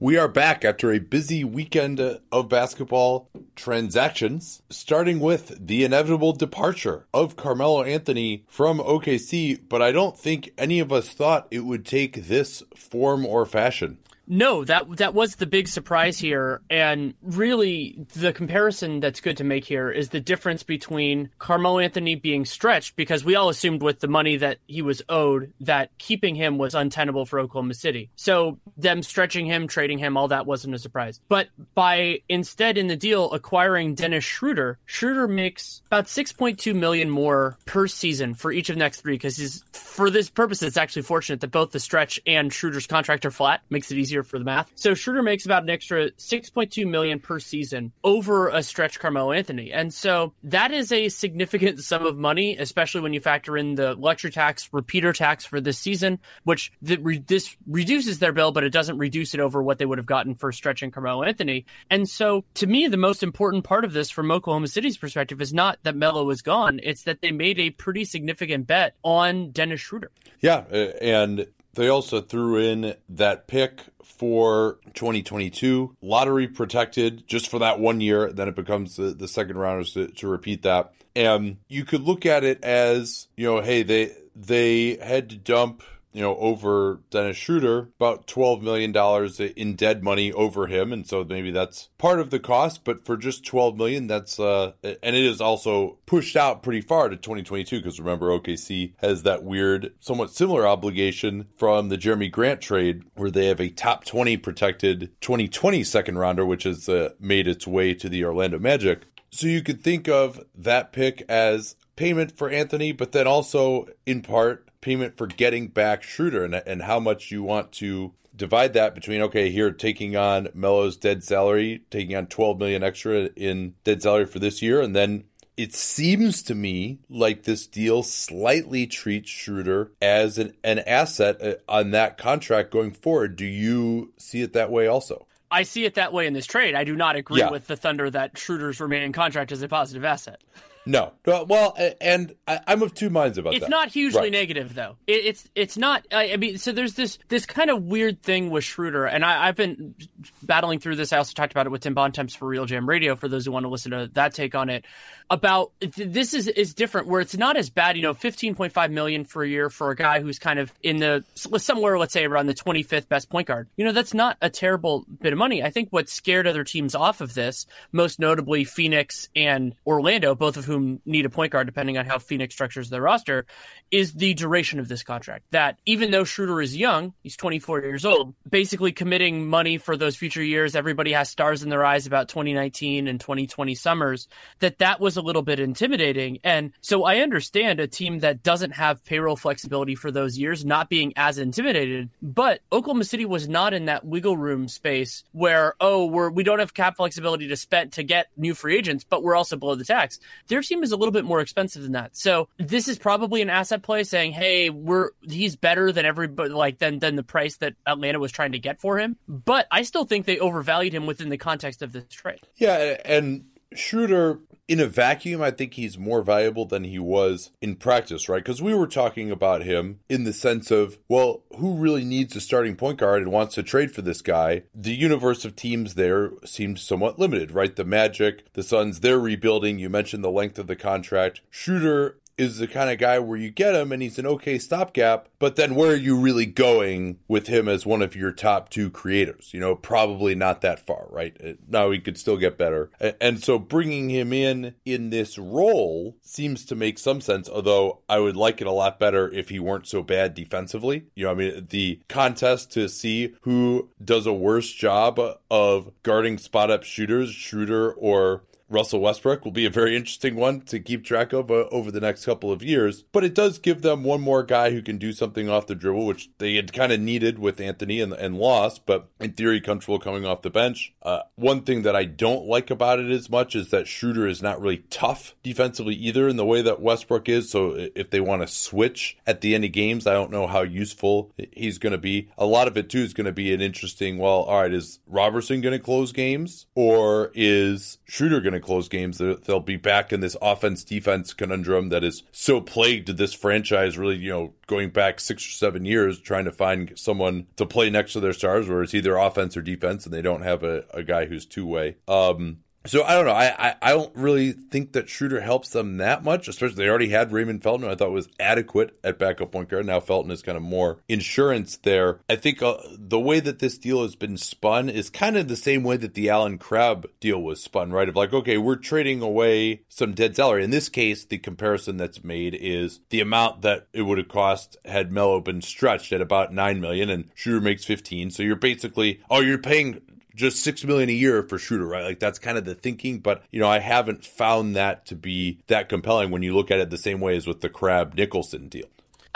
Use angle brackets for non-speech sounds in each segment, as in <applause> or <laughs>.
We are back after a busy weekend of basketball transactions, starting with the inevitable departure of Carmelo Anthony from OKC, but I don't think any of us thought it would take this form or fashion. No, that that was the big surprise here, and really the comparison that's good to make here is the difference between Carmelo Anthony being stretched because we all assumed with the money that he was owed that keeping him was untenable for Oklahoma City. So them stretching him, trading him, all that wasn't a surprise. But by instead in the deal acquiring Dennis Schroeder, Schroeder makes about 6.2 million more per season for each of the next three because he's for this purpose. It's actually fortunate that both the stretch and Schroeder's contract are flat, makes it easier easier for the math. So Schroeder makes about an extra 6.2 million per season over a stretch Carmelo Anthony. And so that is a significant sum of money, especially when you factor in the luxury tax, repeater tax for this season, which re- this reduces their bill, but it doesn't reduce it over what they would have gotten for stretching Carmelo Anthony. And so to me, the most important part of this from Oklahoma City's perspective is not that Melo is gone. It's that they made a pretty significant bet on Dennis Schroeder. Yeah. And they also threw in that pick for 2022, lottery protected just for that one year. Then it becomes the, the second rounders to, to repeat that. And you could look at it as, you know, hey, they they had to dump you know, over Dennis Schroeder, about $12 million in dead money over him. And so maybe that's part of the cost, but for just 12 million, that's, uh, and it is also pushed out pretty far to 2022. Cause remember, OKC has that weird, somewhat similar obligation from the Jerami Grant trade where they have a top 20 protected 2020 second rounder, which has uh, made its way to the Orlando Magic. So you could think of that pick as payment for Anthony, but then also in part payment for getting back Schroeder and, and how much you want to divide that between okay here taking on Melo's dead salary, taking on 12 million extra in dead salary for this year and then it seems to me like this deal slightly treats Schroeder as an, an asset uh, on that contract going forward. Do you see it that way also? I see it that way in this trade. I do not agree yeah. with the Thunder that Schroeder's remaining contract is a positive asset. No, uh, well, and I'm of two minds about it's that. It's not hugely right. negative though. It's it's not. I, mean, so there's this this kind of weird thing with Schroeder, and I, have been battling through this. I also talked about it with Tim Bontemps for RealGM Radio. For those who want to listen to that take on it, about this is is different where it's not as bad. You know, 15.5 million for a year for a guy who's kind of in the somewhere, let's say around the 25th best point guard. You know, that's not a terrible bit of money. I think what scared other teams off of this, most notably Phoenix and Orlando, both of whom need a point guard, depending on how Phoenix structures their roster, is the duration of this contract. That even though Schroeder is young, he's 24 years old, basically committing money for those future years. Everybody has stars in their eyes about 2019 and 2020 summers. That that was a little bit intimidating, and so I understand a team that doesn't have payroll flexibility for those years not being as intimidated. But Oklahoma City was not in that wiggle room space where oh we're we don't have cap flexibility to spend to get new free agents, but we're also below the tax. Their team is a little bit more expensive than that. So this is probably an asset play saying, hey, we're he's better than everybody like than than the price that Atlanta was trying to get for him. But I still think they overvalued him within the context of this trade. Yeah, and Schroeder in a vacuum, I think he's more valuable than he was in practice, right? Because we were talking about him in the sense of, well, who really needs a starting point guard and wants to trade for this guy? The universe of teams there seemed somewhat limited, right? The Magic, the Suns, they're rebuilding. You mentioned the length of the contract. Schroeder is the kind of guy where you get him and he's an okay stopgap, but then where are you really going with him as one of your top two creators? You know, probably not that far, right? Uh, now he could still get better. And so bringing him in in this role seems to make some sense, although I would like it a lot better if he weren't so bad defensively. You know, I mean, the contest to see who does a worse job of guarding spot up shooters, Schroeder or Russell Westbrook will be a very interesting one to keep track of uh, over the next couple of years. But it does give them one more guy who can do something off the dribble, which they had kind of needed with Anthony and, and lost, but in theory, comfortable coming off the bench. Uh, one thing that I don't like about it as much is that Schroeder is not really tough defensively either in the way that Westbrook is. So if they want to switch at the end of games, I don't know how useful he's going to be. A lot of it too is going to be an interesting, well, all right, is Robertson going to close games or is Schroeder going to to close games. They'll be back in this offense defense conundrum that is so plagued this franchise, really, you know, going back six or seven years, trying to find someone to play next to their stars, where it's either offense or defense, and they don't have a, a guy who's two way. Um, so I don't know. I, I, I don't really think that Schroeder helps them that much. Especially they already had Raymond Felton, I thought was adequate at backup point guard. Now Felton is kind of more insurance there. I think uh, the way that this deal has been spun is kind of the same way that the Allen Crabbe deal was spun, right? Of like, okay, we're trading away some dead salary. In this case, the comparison that's made is the amount that it would have cost had Melo been stretched at about nine million, and Schroeder makes fifteen. So you're basically, oh, you're paying just six million a year for Schroeder, right? Like that's kind of the thinking, but you know, I haven't found that to be that compelling when you look at it the same way as with the Crabbe Nicholson deal.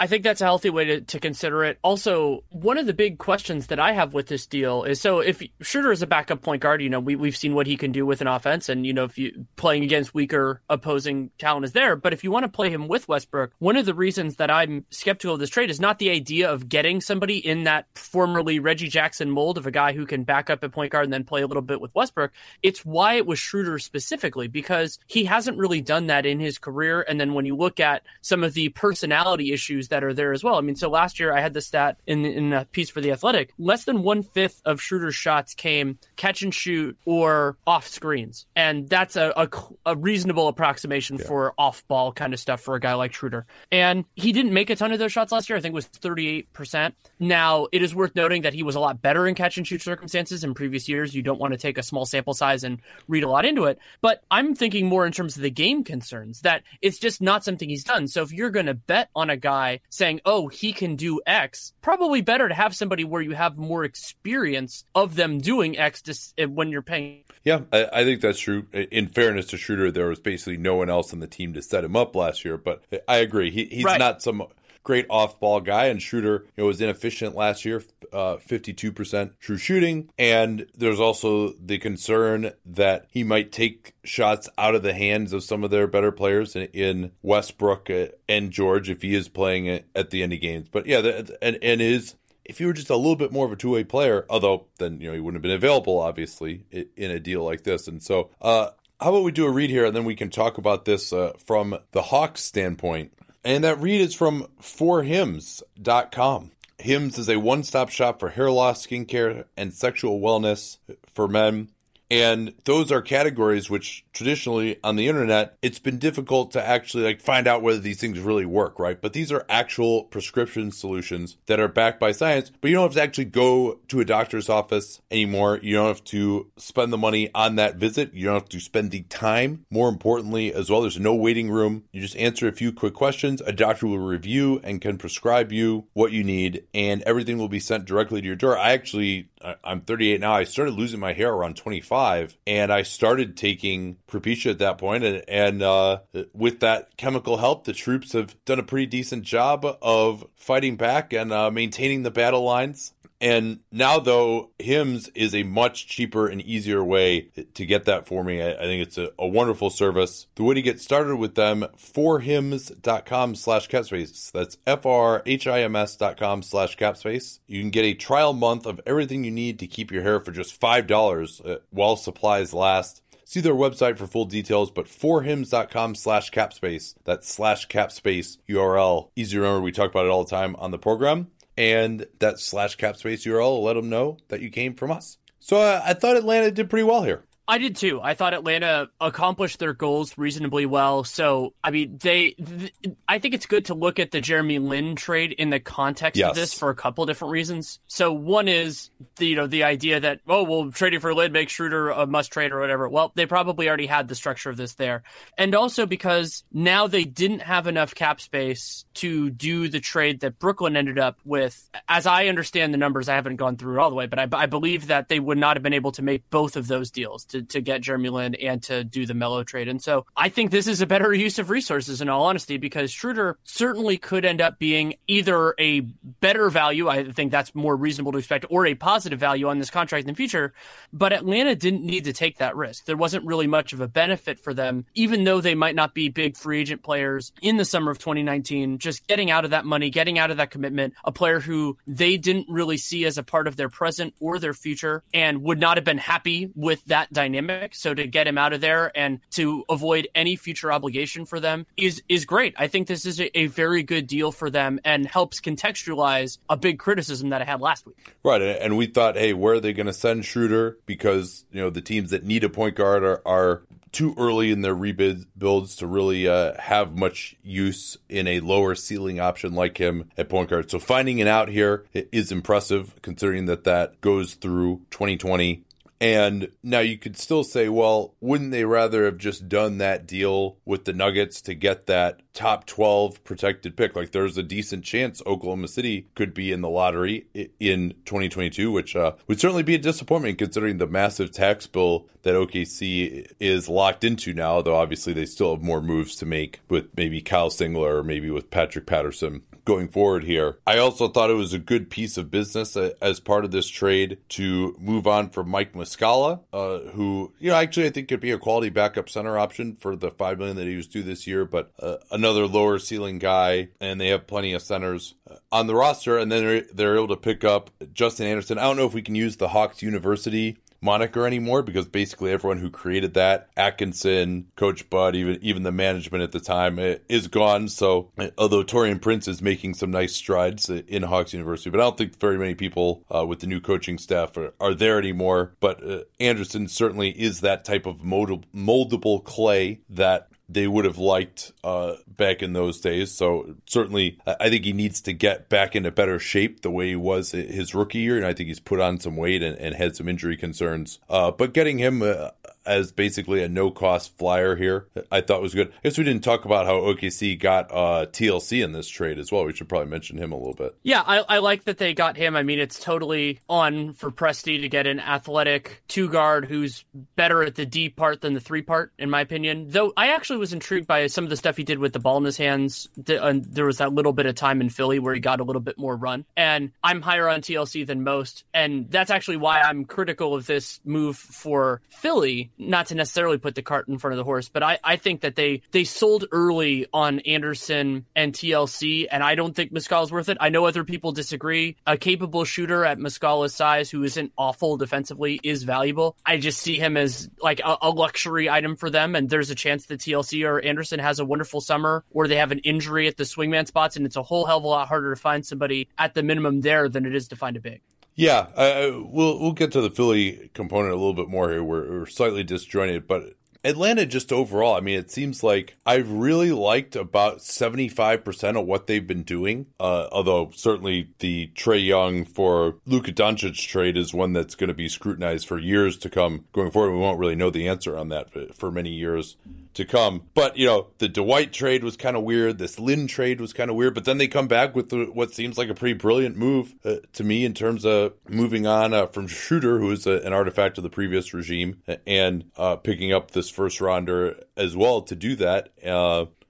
I think that's a healthy way to, to consider it. Also, one of the big questions that I have with this deal is so if Schroeder is a backup point guard, you know, we, we've seen what he can do with an offense. And, you know, if you playing against weaker opposing talent is there. But if you want to play him with Westbrook, one of the reasons that I'm skeptical of this trade is not the idea of getting somebody in that formerly Reggie Jackson mold of a guy who can back up at point guard and then play a little bit with Westbrook. It's why it was Schroeder specifically, because he hasn't really done that in his career. And then when you look at some of the personality issues that are there as well. I mean, so last year I had the stat in in a piece for the Athletic. Less than one fifth of Schroeder's shots came catch and shoot or off screens, and that's a a, a reasonable approximation yeah. for off ball kind of stuff for a guy like Schroeder. And he didn't make a ton of those shots last year. I think it was thirty eight percent. Now it is worth noting that he was a lot better in catch and shoot circumstances in previous years. You don't want to take a small sample size and read a lot into it, but I'm thinking more in terms of the game concerns that it's just not something he's done. So if you're going to bet on a guy saying, oh, he can do X, probably better to have somebody where you have more experience of them doing X to, eh, when you're paying. Yeah, I, I, think that's true. In fairness to Schroeder, there was basically no one else on the team to set him up last year, but I agree. He, he's right. not some great off ball guy. And Schroeder you know, was inefficient last year, uh, 52% true shooting. And there's also the concern that he might take shots out of the hands of some of their better players in, in Westbrook uh, and George if he is playing at the end of games. But yeah, and, and his if he were just a little bit more of a two way player, although then you know he wouldn't have been available, obviously, in a deal like this. And so, uh, how about we do a read here, and then we can talk about this uh, from the Hawks standpoint. And that read is from forhims.com. Hims is a one stop shop for hair loss, skincare, and sexual wellness for men. And those are categories which traditionally on the internet, it's been difficult to actually like find out whether these things really work, right? But these are actual prescription solutions that are backed by science, but you don't have to actually go to a doctor's office anymore. You don't have to spend the money on that visit. You don't have to spend the time. More importantly, as well, there's no waiting room. You just answer a few quick questions. A doctor will review and can prescribe you what you need, and everything will be sent directly to your door. I actually I'm 38 now. I started losing my hair around 25, and I started taking Propecia at that point, and, and uh, with that chemical help, the troops have done a pretty decent job of fighting back and uh, maintaining the battle lines. And now, though, Hims is a much cheaper and easier way to get that for me. I, I think it's a, a, wonderful service. The way to get started with them, forhims.com slash capspace. That's F-R-H-I-M-S dot com slash capspace. You can get a trial month of everything you need to keep your hair for just $5 uh, while supplies last. See their website for full details, but forhims.com slash capspace. That's slash capspace URL. Easy to remember. We talk about it all the time on the program and that slash cap space URL will let them know that you came from us. So uh, I thought Atlanta did pretty well here. I did too. I thought Atlanta accomplished their goals reasonably well. So, I mean, they, th- I think it's good to look at the Jeremy Lin trade in the context yes. of this for a couple different reasons. So, one is the, you know, the idea that, oh, well, trading for Lin makes Schroeder a must trade or whatever. Well, they probably already had the structure of this there. And also because now they didn't have enough cap space to do the trade that Brooklyn ended up with. As I understand the numbers, I haven't gone through it all the way, but I, I believe that they would not have been able to make both of those deals to, to get Jeremy Lin and to do the Melo trade. And so I think this is a better use of resources in all honesty, because Schroeder certainly could end up being either a better value. I think that's more reasonable to expect or a positive value on this contract in the future. But Atlanta didn't need to take that risk. There wasn't really much of a benefit for them, even though they might not be big free agent players in the summer of 2019, just getting out of that money, getting out of that commitment, a player who they didn't really see as a part of their present or their future and would not have been happy with that dynamic dynamic. So to get him out of there and to avoid any future obligation for them is is great. I think this is a, a very good deal for them and helps contextualize a big criticism that I had last week. Right, and we thought, hey, where are they going to send Schroeder? Because you know the teams that need a point guard are, are too early in their rebuilds to really uh, have much use in a lower ceiling option like him at point guard. So finding it out here is impressive, considering that that goes through 2020 and now you could still say, well, wouldn't they rather have just done that deal with the Nuggets to get that top 12 protected pick? Like there's a decent chance Oklahoma City could be in the lottery in 2022, which uh, would certainly be a disappointment considering the massive tax bill that OKC is locked into now, though obviously they still have more moves to make with maybe Kyle Singler or maybe with Patrick Patterson going forward here. I also thought it was a good piece of business uh, as part of this trade to move on from Mike Muscala, uh, who, you know, actually I think could be a quality backup center option for the five million that he was due this year, but uh, another lower ceiling guy, and they have plenty of centers uh, on the roster, and then they're, they're able to pick up Justin Anderson. I don't know if we can use the Hawks University moniker anymore because basically everyone who created that, Atkinson, Coach Bud, even even the management at the time, eh, is gone. So although Taurean Prince is making some nice strides in Hawks University, but I don't think very many people uh, with the new coaching staff are, are there anymore. But uh, Anderson certainly is that type of moldable clay that they would have liked uh, back in those days. So certainly, I think he needs to get back into better shape the way he was his rookie year, and I think he's put on some weight and, and had some injury concerns. Uh, but getting him uh, as basically a no cost flyer here. I thought was good. I guess we didn't talk about how OKC got uh, TLC in this trade as well. We should probably mention him a little bit. Yeah, I, I like that they got him. I mean, it's totally on for Presti to get an athletic two guard who's better at the D part than the three part, in my opinion. Though I actually was intrigued by some of the stuff he did with the ball in his hands. and There was that little bit of time in Philly where he got a little bit more run. And I'm higher on TLC than most. And that's actually why I'm critical of this move for Philly not to necessarily put the cart in front of the horse, but I, I think that they they sold early on Anderson and TLC, and I don't think Muscala's worth it. I know other people disagree. A capable shooter at Muscala's size who isn't awful defensively is valuable. I just see him as like a, a luxury item for them, and there's a chance that TLC or Anderson has a wonderful summer, or they have an injury at the swingman spots, and it's a whole hell of a lot harder to find somebody at the minimum there than it is to find a big. Yeah, uh, we'll we'll get to the Philly component a little bit more here. We're, we're slightly disjointed, but Atlanta just overall, I mean, it seems like I've really liked about 75% of what they've been doing. Uh, although certainly the Trae Young for Luka Doncic trade is one that's going to be scrutinized for years to come going forward. We won't really know the answer on that for many years to come. But you know, the Dwight trade was kind of weird. This Lin trade was kind of weird. But then they come back with the, what seems like a pretty brilliant move uh, to me in terms of moving on uh, from Schroeder, who is a, an artifact of the previous regime, and uh, picking up this first rounder as well to do that.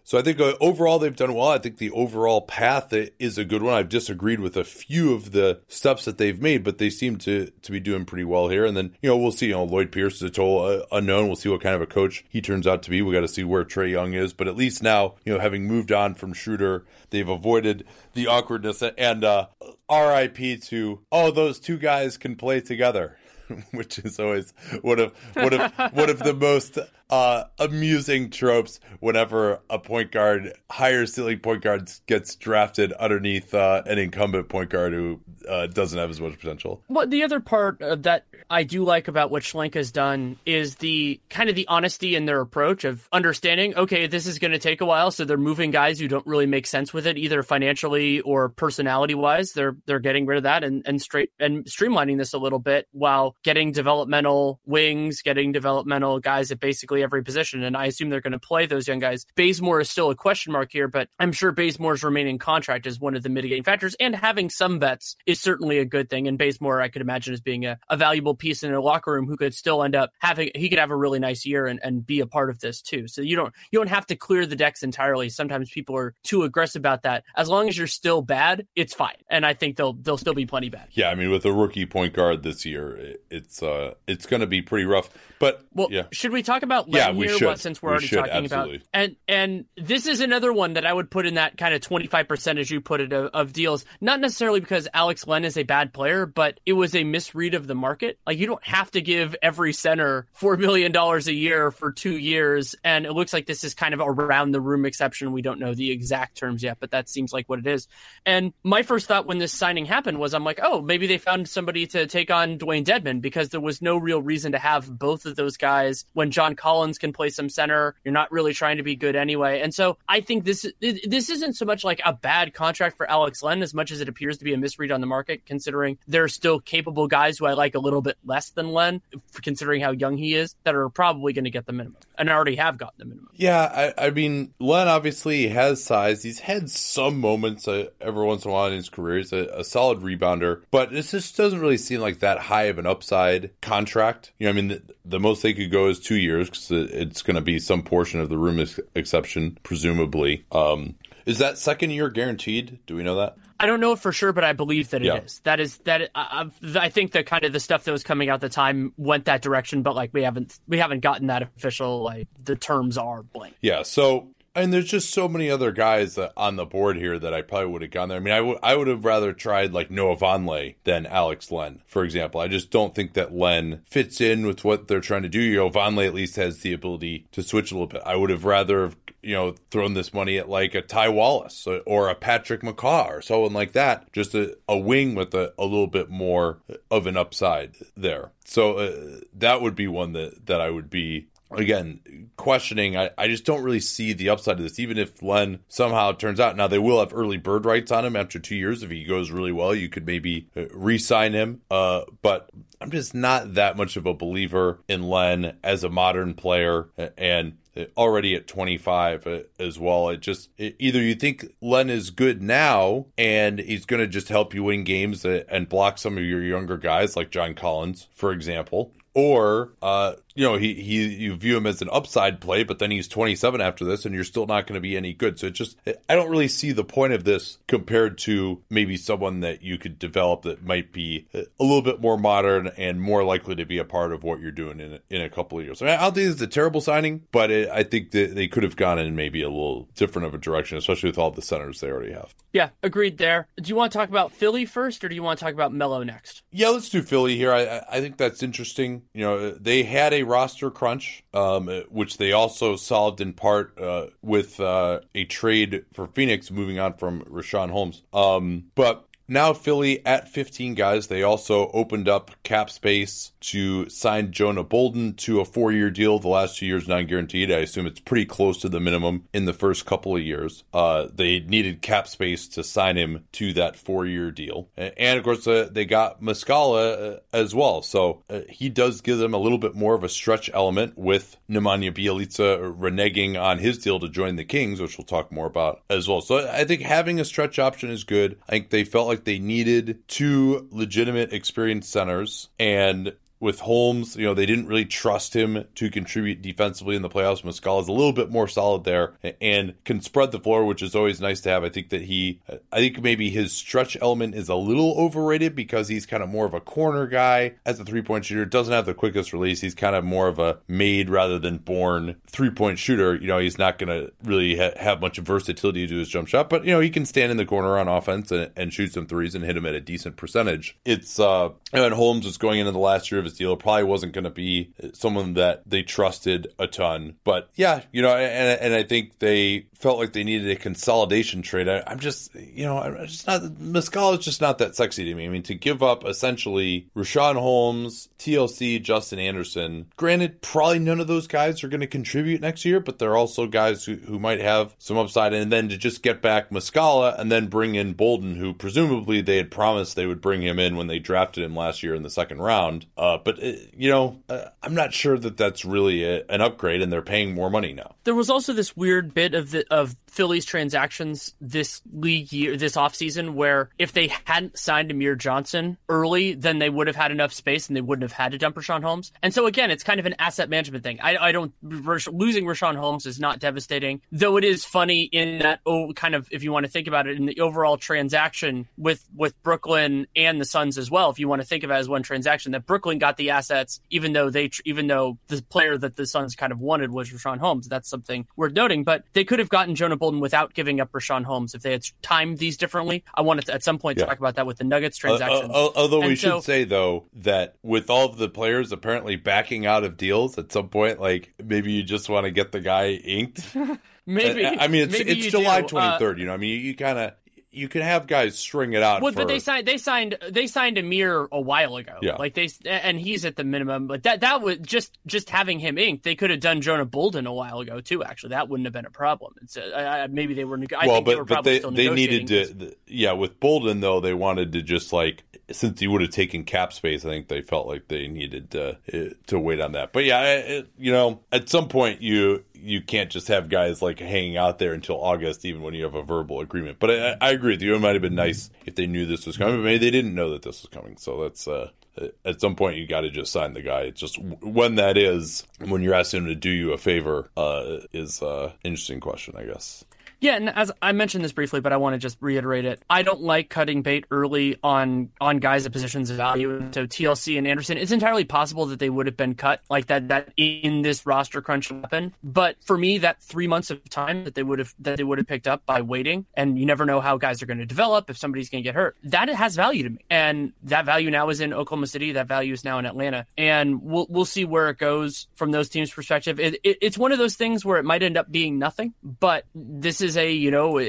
So I think uh, overall they've done well. I think the overall path is a good one. I've disagreed with a few of the steps that they've made, but they seem to to be doing pretty well here. And then you know we'll see. You know Lloyd Pierce is a total uh, unknown. We'll see what kind of a coach he turns out to be. We got to see where Trae Young is. But at least now you know having moved on from Schroeder, they've avoided the awkwardness and uh, R.I.P. to oh those two guys can play together. <laughs> which is always one of one of one of the most uh, amusing tropes whenever a point guard, higher ceiling point guard, gets drafted underneath uh, an incumbent point guard who uh, doesn't have as much potential. Well, the other part uh, that I do like about what Schlenk has done is the kind of the honesty in their approach of understanding. Okay, this is going to take a while, so they're moving guys who don't really make sense with it, either financially or personality wise. They're they're getting rid of that and and straight and streamlining this a little bit while getting developmental wings, getting developmental guys that basically every position. And I assume they're going to play those young guys. Bazemore is still a question mark here, but I'm sure Bazemore's remaining contract is one of the mitigating factors. And having some vets is certainly a good thing. And Bazemore, I could imagine, as being a, a valuable piece in a locker room who could still end up having he could have a really nice year and, and be a part of this too. So you don't you don't have to clear the decks entirely. Sometimes people are too aggressive about that. As long as you're still bad, it's fine. And I think they'll they'll still be plenty bad. Yeah, I mean with a rookie point guard this year, it, it's uh it's going to be pretty rough. But well, yeah. should we talk about Len Yeah, we here? should. What, since we're We already should, talking absolutely. about and and this is another one that I would put in that kind of twenty five percent as you put it of, of deals. Not necessarily because Alex Len is a bad player, but it was a misread of the market. Like you don't have to give every center four million dollars a year for two years, and it looks like this is kind of around the room exception. We don't know the exact terms yet, but that seems like what it is. And my first thought when this signing happened was, I'm like, oh, maybe they found somebody to take on Dewayne Dedmon because there was no real reason to have both of those guys when John Collins can play some center. You're not really trying to be good anyway. And so I think this this isn't so much like a bad contract for Alex Len as much as it appears to be a misread on the market, considering there are still capable guys who I like a little bit less than Len, considering how young he is, that are probably going to get the minimum and I already have gotten the minimum. Yeah, I, I mean, Len obviously has size. He's had some moments uh, every once in a while in his career. He's a, a solid rebounder, but this just doesn't really seem like that high of an upside contract. You know, I mean, the, the most they could go is two years because it's going to be some portion of the room ex- exception, presumably. Um, is that second year guaranteed? Do we know that? I don't know for sure, but I believe that it Yeah. is. That is that. I, I I think that kind of the stuff that was coming out at the time went that direction, but like we haven't we haven't gotten that official. Like the terms are blank. Yeah, so and there's just so many other guys that, on the board here that I probably would have gone there. I mean, I would I would have rather tried like Noah Vonleh than Alex Len, for example. I just don't think that Len fits in with what they're trying to do. You know, Vonleh at least has the ability to switch a little bit. I would have rather have you know thrown this money at like a Ty Wallace or a Patrick McCaw or someone like that. Just a, a wing with a, a little bit more of an upside there. So uh, that would be one that that I would be again questioning I, I just don't really see the upside of this even if len somehow turns out. Now they will have early bird rights on him after two years. If he goes really well you could maybe uh, re-sign him. Uh, but i'm just not that much of a believer in len as a modern player uh, and already at 25 uh, as well. It just it, either you think len is good now and he's going to just help you win games uh, and block some of your younger guys like john collins for example or uh, you know he he you view him as an upside play, but then he's 27 after this, and you're still not going to be any good. So it just I don't really see the point of this compared to maybe someone that you could develop that might be a little bit more modern and more likely to be a part of what you're doing in a, in a couple of years. I, mean, I don't think it's a terrible signing, but it, I think that they could have gone in maybe a little different of a direction, especially with all the centers they already have. Yeah, agreed there. Do you want to talk about Philly first, or do you want to talk about Melo next? Yeah, let's do Philly here. I I think that's interesting. You know, they had a roster crunch, um, which they also solved in part uh, with uh, a trade for Phoenix, moving on from Richaun Holmes. Um, but now Philly at 15 guys. They also opened up cap space to sign Jonah Bolden to a four-year deal. The last two years non-guaranteed. I assume it's pretty close to the minimum in the first couple of years. Uh, they needed cap space to sign him to that four-year deal, and of course uh, they got Muscala uh, as well. So uh, he does give them a little bit more of a stretch element with Nemanja Bjelica reneging on his deal to join the Kings, which we'll talk more about as well. So I think having a stretch option is good. I think they felt like they needed two legitimate experienced centers and with Holmes, you know, they didn't really trust him to contribute defensively in the playoffs. Muscala is a little bit more solid there and can spread the floor, which is always nice to have. I think that he, I think maybe his stretch element is a little overrated because he's kind of more of a corner guy as a three point shooter. Doesn't have the quickest release. He's kind of more of a made rather than born three point shooter. You know, he's not going to really ha- have much versatility to his jump shot, but, you know, he can stand in the corner on offense and, and shoot some threes and hit them at a decent percentage. It's, uh, and Holmes was going into the last year of his deal. It probably wasn't going to be someone that they trusted a ton. But yeah, you know, and, and I think they felt like they needed a consolidation trade. I, am just, you know, I'm just not, Muscala is just not that sexy to me. I mean, to give up essentially Richaun Holmes, TLC, Justin Anderson, granted, probably none of those guys are going to contribute next year, but they're also guys who, who might have some upside. And then to just get back Muscala and then bring in Bolden, who presumably they had promised they would bring him in when they drafted him last year in the second round. Uh, but, uh, you know, uh, I'm not sure that that's really a, an upgrade and they're paying more money now. There was also this weird bit of the of Philly's transactions this league year, this offseason, where if they hadn't signed Amir Johnson early, then they would have had enough space and they wouldn't have had to dump Richaun Holmes. And so again, it's kind of an asset management thing. I, I don't losing Richaun Holmes is not devastating, though it is funny in that oh, kind of if you want to think about it in the overall transaction with with Brooklyn and the Suns as well. If you want to think of it as one transaction, that Brooklyn got the assets, even though they, even though the player that the Suns kind of wanted was Richaun Holmes. That's something worth noting. But they could have gotten Jonah Bolden without giving up Richaun Holmes if they had timed these differently. I wanted to at some point yeah. talk about that with the Nuggets transaction. Uh, uh, although and we so, should say though that with all of the players apparently backing out of deals at some point, like maybe you just want to get the guy inked. <laughs> maybe. I, I mean, it's, it's July twenty third. Uh, you know, I mean, you, you kind of you can have guys string it out. Well, for... but they signed they signed they signed Amir a while ago. Yeah, like they and he's at the minimum. But that that would just just having him inked. They could have done Jonah Bolden a while ago too. Actually, that wouldn't have been a problem. It's uh, maybe they were. I well, but they, were but they, they needed to. Yeah, with Bolden though, they wanted to just like since he would have taken cap space, I think they felt like they needed to to wait on that. But yeah, it, you know, at some point you you can't just have guys like hanging out there until August, even when you have a verbal agreement. But I, I agree with you. It might have been nice if they knew this was coming, but maybe they didn't know that this was coming. So that's uh, at some point you got to just sign the guy. It's just when that is, when you're asking him to do you a favor, uh, is uh, interesting question, I guess. Yeah, and as I mentioned this briefly, but I want to just reiterate it. I don't like cutting bait early on on guys at positions of value. So TLC and Anderson, it's entirely possible that they would have been cut like that that in this roster crunch happen. But for me, that three months of time that they would have that they would have picked up by waiting, and you never know how guys are going to develop if somebody's going to get hurt. That has value to me, and that value now is in Oklahoma City. That value is now in Atlanta, and we'll we'll see where it goes from those teams' perspective. It, it, it's one of those things where it might end up being nothing, but this is is a you know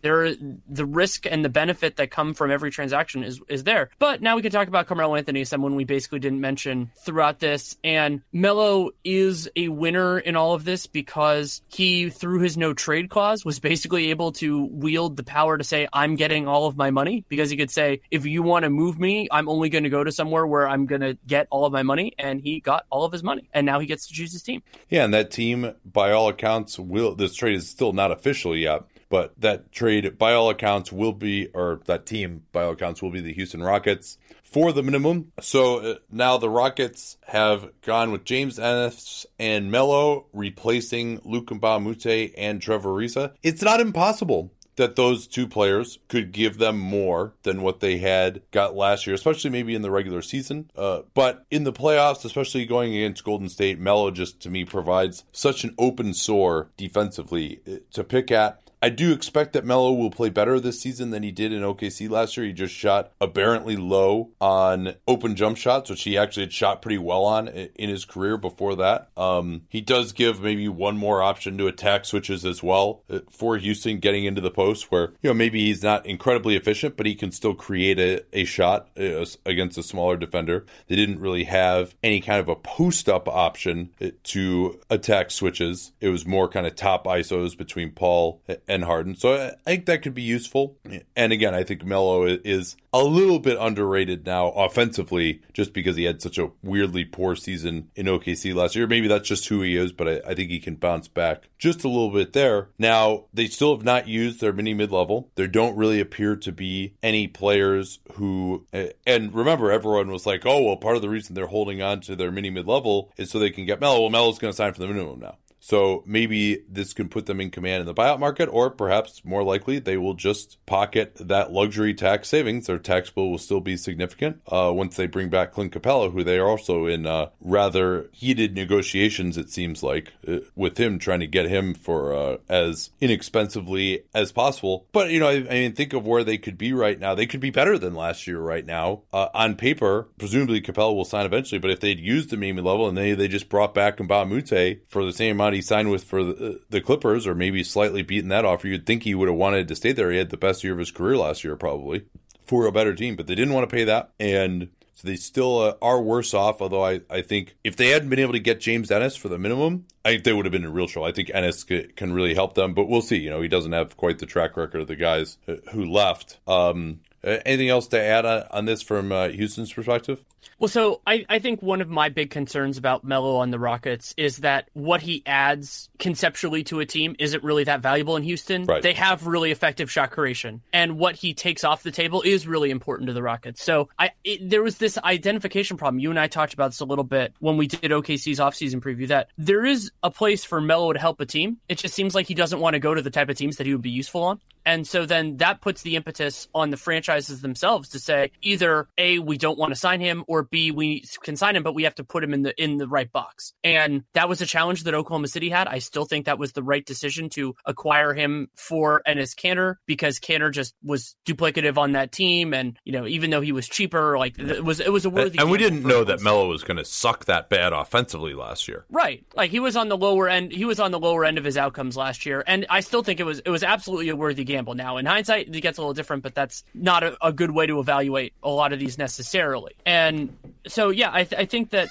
there the risk and the benefit that come from every transaction is is there. But now we can talk about Carmelo Anthony, someone we basically didn't mention throughout this. And Melo is a winner in all of this because he, through his no trade clause, was basically able to wield the power to say, "I'm getting all of my money," because he could say, "If you want to move me, I'm only going to go to somewhere where I'm going to get all of my money," and he got all of his money, and now he gets to choose his team. Yeah, and that team, by all accounts, will this trade is still not official yet, but that trade, by all accounts, will be, or that team, by all accounts, will be the Houston Rockets for the minimum. So uh, now the Rockets have gone with James Ennis and Melo replacing a Moute and Trevor Ariza. It's not impossible that those two players could give them more than what they had got last year, especially maybe in the regular season. Uh, but in the playoffs, especially going against Golden State, Melo just to me provides such an open sore defensively uh, to pick at. I do expect that Melo will play better this season than he did in OKC last year. He just shot aberrantly low on open jump shots, which he actually had shot pretty well on in his career before that. Um, he does give maybe one more option to attack switches as well uh, for Houston getting into the post, where you know maybe he's not incredibly efficient, but he can still create a, a shot uh, against a smaller defender. They didn't really have any kind of a post up option uh, to attack switches. It was more kind of top ISOs between Paul and Harden. So I think that could be useful. And again, I think Melo is a little bit underrated now offensively just because he had such a weirdly poor season in OKC last year. Maybe that's just who he is, but I, I think he can bounce back just a little bit there. Now, they still have not used their mini mid level. There don't really appear to be any players who, and remember, everyone was like, oh, well, part of the reason they're holding on to their mini mid level is so they can get Melo. Well, Melo's going to sign for the minimum now. So maybe this can put them in command in the buyout market, or perhaps more likely they will just pocket that luxury tax savings. Their tax bill will still be significant uh, once they bring back Clint Capela, who they are also in uh, rather heated negotiations, it seems like, uh, with him trying to get him for uh, as inexpensively as possible. But, you know, I, I, mean, think of where they could be right now. They could be better than last year right now. Uh, on paper, presumably Capela will sign eventually, but if they'd used the Mimi level and they, they just brought back Moute for the same amount he signed with for the, the, Clippers, or maybe slightly beaten that offer, you'd think he would have wanted to stay there. He had the best year of his career last year, probably for a better team, but they didn't want to pay that, and so they still uh, are worse off. Although I, I think if they hadn't been able to get James Ennis for the minimum, I think they would have been in real trouble. I think Ennis can really help them, but we'll see. You know, he doesn't have quite the track record of the guys who left. Um, anything else to add on, on this from uh, Houston's perspective? Well, so I, I think one of my big concerns about Melo on the Rockets is that what he adds conceptually to a team isn't really that valuable in Houston. Right. They have really effective shot creation, and what he takes off the table is really important to the Rockets. So I it, there was this identification problem. You and I talked about this a little bit when we did OKC's offseason preview. That there is a place for Melo to help a team. It just seems like he doesn't want to go to the type of teams that he would be useful on. And so then that puts the impetus on the franchises themselves to say either A, we don't want to sign him, or B, we can sign him, but we have to put him in the in the right box. And that was a challenge that Oklahoma City had. I still think that was the right decision to acquire him for Enes Kanter because Kanter just was duplicative on that team. And, you know, even though he was cheaper, like it was it was a worthy And we didn't know that Melo was going to suck that bad offensively last year. Right. Like he was on the lower end he was on the lower end of his outcomes last year. And I still think it was it was absolutely a worthy gamble. Now in hindsight it gets a little different, but that's not a, a good way to evaluate a lot of these necessarily. And so yeah, I, th- I think that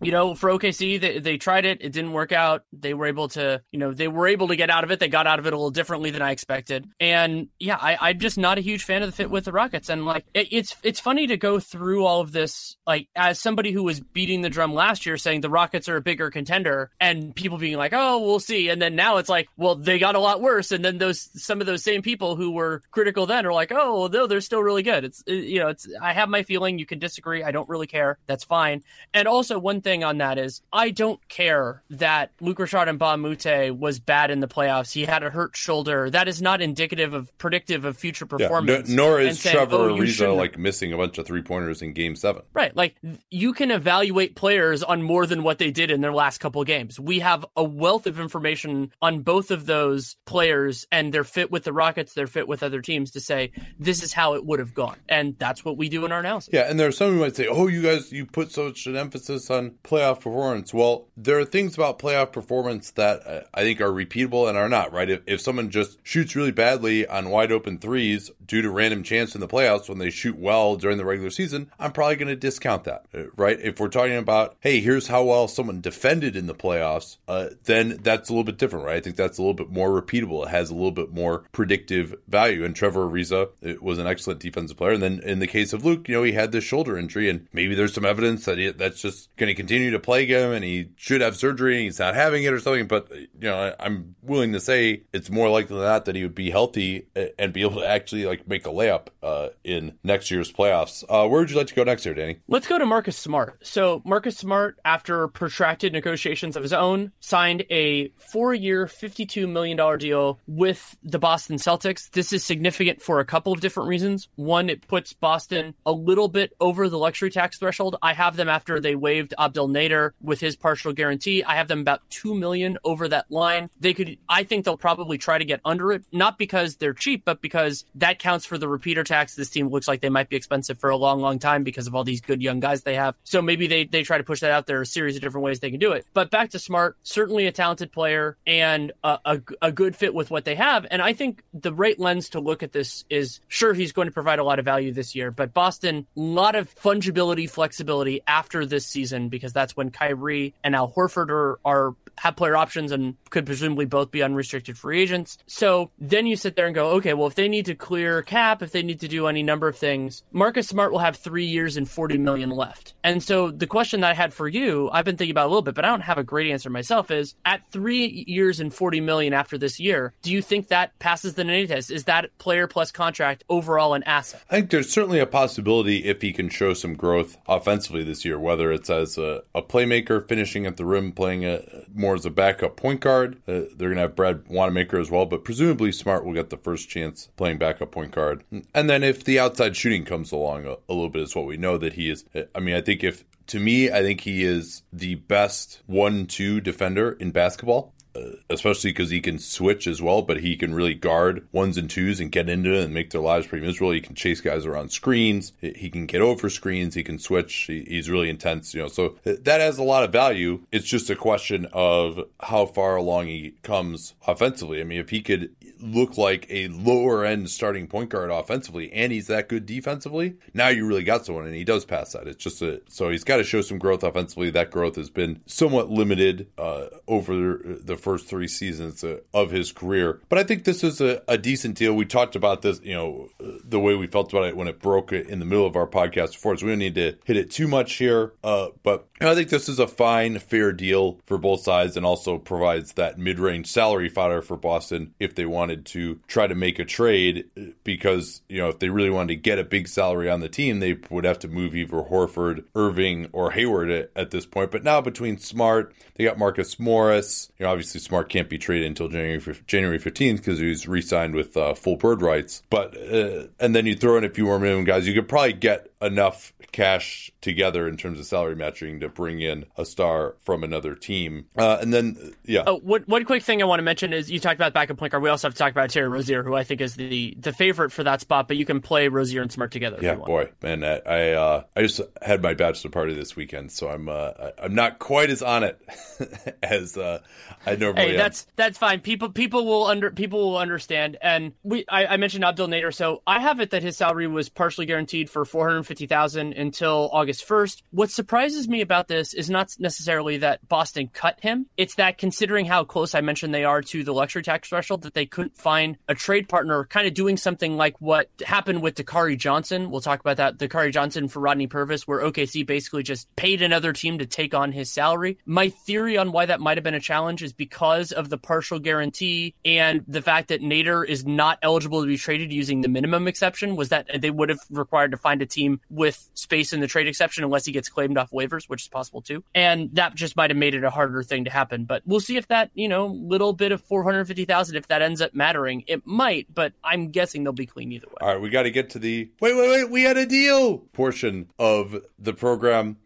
you know, for OKC, they, they tried it. It didn't work out. They were able to, you know, they were able to get out of it. They got out of it a little differently than I expected. And yeah, I, I'm just not a huge fan of the fit with the Rockets. And like, it, it's it's funny to go through all of this, like as somebody who was beating the drum last year, saying the Rockets are a bigger contender, and people being like, oh, we'll see. And then now it's like, well, they got a lot worse. And then those some of those same people who were critical then are like, oh, no, they're still really good. It's you know, it's I have my feeling. You can disagree. I don't really care. That's fine. And also one thing on that is I don't care that Luc Richard Mbah a Moute was bad in the playoffs. He had a hurt shoulder. That is not indicative of predictive of future Yeah, no- performance. nor is saying, Trevor "Oh, Ariza like missing a bunch of three pointers in Game Seven. Right. Like you can evaluate players on more than what they did in their last couple games. We have a wealth of information on both of those players and their fit with the Rockets, their fit with other teams to say this is how it would have gone. And that's what we do in our analysis. Yeah, and there are some who might say, "Oh, you guys, you put such an emphasis on playoff performance." Well, there are things about playoff performance that uh, I think are repeatable and are not. Right? If, if someone just shoots really badly on wide open threes due to random chance in the playoffs when they shoot well during the regular season, I'm probably going to discount that. uh, Right? If we're talking about, hey, here's how well someone defended in the playoffs, uh, then that's a little bit different, right? I think that's a little bit more repeatable. It has a little bit more predictive value. And Trevor Ariza it was an excellent defensive player. And then in the case of Luke, you know, he had this shoulder injury, and maybe there's some evidence that he, that's just going to continue to plague him, and he should have surgery, and he's not having it or something. But you know, I'm willing to say it's more likely than not that he would be healthy and be able to actually like make a layup uh, in next year's playoffs. Uh, where would you like to go next here, Danny? Let's go to Marcus Smart. So, Marcus Smart, after protracted negotiations of his own, signed a four year, $52 million deal with the Boston Celtics. This is significant for a couple of different reasons. One, it puts Boston a little bit over the luxury tax threshold. I have them after they waived Nader with his partial guarantee. I have them about 2 million over that line. They could, I think they'll probably try to get under it, not because they're cheap, but because that counts for the repeater tax. This team looks like they might be expensive for a long, long time because of all these good young guys they have. So maybe they, they try to push that out. There are a series of different ways they can do it. But back to Smart, certainly a talented player and a, a, a good fit with what they have. And I think the right lens to look at this is sure he's going to provide a lot of value this year, but Boston, a lot of fungibility, flexibility after this season because that's when Kyrie and Al Horford are, are have player options and could presumably both be unrestricted free agents. So then you sit there and go, okay, well, if they need to clear cap, if they need to do any number of things, Marcus Smart will have three years and 40 million left. And so the question that I had for you, I've been thinking about a little bit, but I don't have a great answer myself is at three years and 40 million after this year, do you think that passes the Nene test? Is that player plus contract overall an asset? I think there's certainly a possibility if he can show some growth offensively this year, whether it's as a, a playmaker finishing at the rim, playing a, more as a backup point guard. Uh, they're going to have Brad Wanamaker as well, but presumably Smart will get the first chance playing backup point guard. And then if the outside shooting comes along a, a little bit, is what we know that he is. I mean, I think if to me, I think he is the best one-two defender in basketball uh, Uh, especially because he can switch as well, but he can really guard ones and twos and get into it and make their lives pretty miserable. He can chase guys around screens. He can get over screens. He can switch. He's really intense, you know. So that has a lot of value. It's just a question of how far along he comes offensively. I mean, if he could look like a lower end starting point guard offensively and he's that good defensively, now you really got someone and he does pass that. It's just a so he's got to show some growth offensively. That growth has been somewhat limited uh, over the first three seasons uh, of his career. But I think this is a, a, decent deal. We talked about this, you know, the way we felt about it when it broke in the middle of our podcast before, so we don't need to hit it too much here. Uh, but I think this is a fine, fair deal for both sides and also provides that mid range salary fodder for Boston if they wanted to try to make a trade. Because, you know, if they really wanted to get a big salary on the team, they would have to move either Horford, Irving, or Hayward at, at this point. But now between Smart, they got Marcus Morris. You know, obviously Smart can't be traded until January January 15th because he's re-signed with uh, full bird rights. But uh, and then you throw in a few more minimum guys, you could probably get enough cash together in terms of salary matching to bring in a star from another team. Uh, and then, yeah. Oh, one, one quick thing I want to mention is you talked about backup point guard. We also have to talk about Terry Rozier, who I think is the the favorite for that spot. But you can play Rozier and Smart together. Yeah, boy, man, I I, uh, I just had my bachelor party this weekend, so I'm uh, I'm not quite as on it <laughs> as uh, I normally. Hey, that's am. that's fine. People people will under people will understand. And we I, I mentioned Abdel Nader. so I have it that his salary was partially guaranteed for four hundred fifty thousand until August first. What surprises me about this is not necessarily that Boston cut him. It's that considering how close I mentioned they are to the luxury tax threshold, that they couldn't find a trade partner, kind of doing something like what happened with Dakari Johnson. We'll talk about that. Dakari Johnson for Rodney Purvis, where OKC basically just paid another team to take on his salary. My theory on why that might have been a challenge is because of the partial guarantee and the fact that Nader is not eligible to be traded using the minimum exception was that they would have required to find a team with space in the trade exception unless he gets claimed off waivers, which is possible too. And that just might have made it a harder thing to happen. But we'll see if that, you know, little bit of 450,000, if that ends up mattering. It might, but I'm guessing they'll be clean either way. All right, we got to get to the wait, wait, wait, we had a deal portion of the program.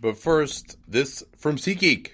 But first, this from SeatGeek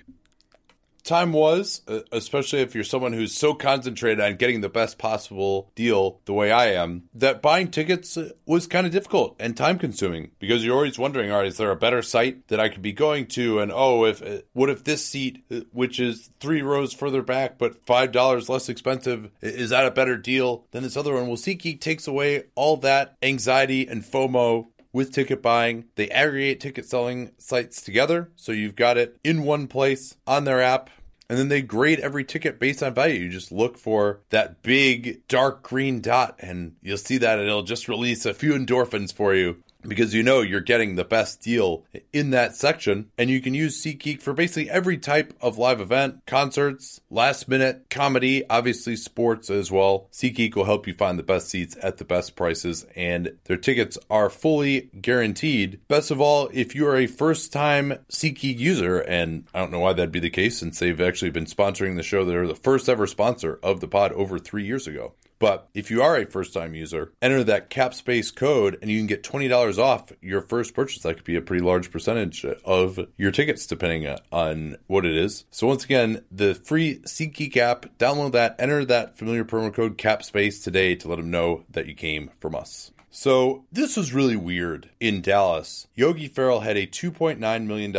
time was, uh, especially if you're someone who's so concentrated on getting the best possible deal the way I am, that buying tickets uh, was kind of difficult and time consuming because you're always wondering, all right, is there a better site that I could be going to? And oh, if uh, what if this seat, which is three rows further back but five dollars less expensive, is that a better deal than this other one? Well, SeatGeek takes away all that anxiety and FOMO with ticket buying. They aggregate ticket selling sites together, so you've got it in one place on their app. And then they grade every ticket based on value. You just look for that big dark green dot, and you'll see that it'll just release a few endorphins for you because you know you're getting the best deal in that section. And you can use SeatGeek for basically every type of live event, concerts, last minute comedy, obviously sports as well. SeatGeek will help you find the best seats at the best prices, and their tickets are fully guaranteed. Best of all, if you are a first time SeatGeek user, and I don't know why that'd be the case since they've actually been sponsoring the show, they're the first ever sponsor of the pod over three years ago. But if you are a first time user, enter that CapSpace code and you can get $20 off your first purchase. That could be a pretty large percentage of your tickets, depending on what it is. So, once again, the free SeatGeek app, download that, enter that familiar promo code CapSpace today to let them know that you came from us. So this was really weird in Dallas. Yogi Ferrell had a $2.9 million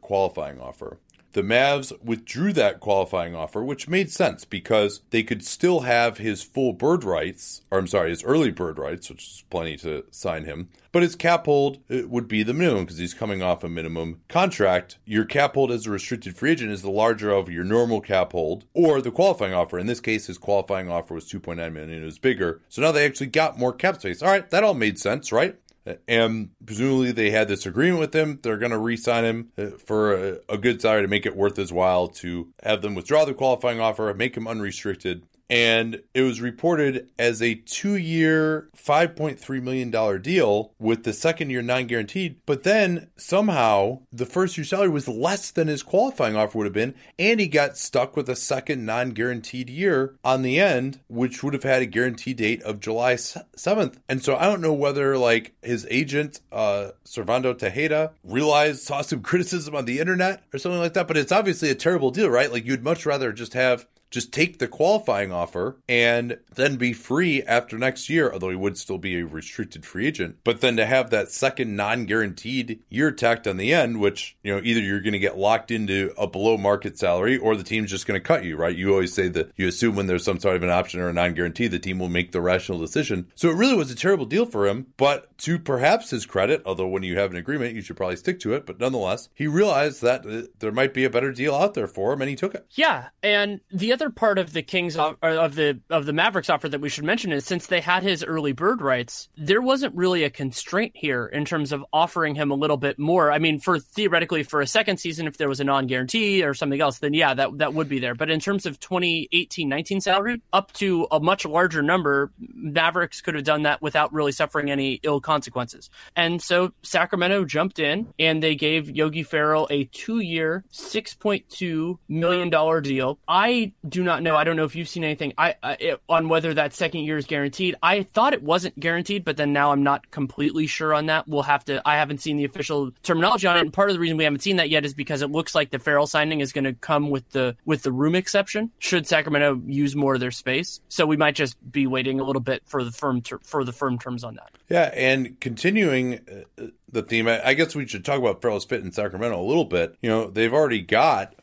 qualifying offer. The Mavs withdrew that qualifying offer, which made sense because they could still have his full bird rights, or I'm sorry, his early bird rights, which is plenty to sign him. But his cap hold would be the minimum because he's coming off a minimum contract. Your cap hold as a restricted free agent is the larger of your normal cap hold or the qualifying offer. In this case, his qualifying offer was 2.9 million it was bigger. So now they actually got more cap space. All right, that all made sense, right? And presumably they had this agreement with him. They're going to re-sign him uh, for a, a, good salary to make it worth his while to have them withdraw the qualifying offer, make him unrestricted, and it was reported as a two year, $5.3 million deal with the second year non guaranteed. But then somehow the first year salary was less than his qualifying offer would have been, and he got stuck with a second non guaranteed year on the end, which would have had a guarantee date of July 7th. And so I don't know whether like his agent, uh, Servando Tejeda, realized, saw some <laughs> criticism on the internet or something like that, but it's obviously a terrible deal, right? Like you'd much rather just have just take the qualifying offer and then be free after next year, although he would still be a restricted free agent. But then to have that second non guaranteed year tacked on the end, which, you know, either you're going to get locked into a below market salary or the team's just going to cut you, right? You always say that you assume when there's some sort of an option or a non guarantee, the team will make the rational decision. So it really was a terrible deal for him. But to perhaps his credit, although when you have an agreement, you should probably stick to it. But nonetheless, he realized that uh, there might be a better deal out there for him and he took it. Yeah. And the other part of the Kings of the of the Mavericks offer that we should mention is since they had his early bird rights, there wasn't really a constraint here in terms of offering him a little bit more. I mean, for theoretically for a second season, if there was a non guarantee or something else, then yeah, that that would be there. But in terms of 2018-19 salary, up to a much larger number, Mavericks could have done that without really suffering any ill consequences. And so Sacramento jumped in and they gave Yogi Ferrell a two-year, six point two million dollar deal. I do not know. I don't know if you've seen anything I, I, on whether that second year is guaranteed. I thought it wasn't guaranteed, but then now I'm not completely sure on that. We'll have to. I haven't seen the official terminology on it. And part of the reason we haven't seen that yet is because it looks like the Ferrell signing is going to come with the with the room exception. Should Sacramento use more of their space, so we might just be waiting a little bit for the firm ter- for the firm terms on that. Yeah, and continuing uh, the theme, I guess we should talk about Ferrell's fit in Sacramento a little bit. You know, they've already got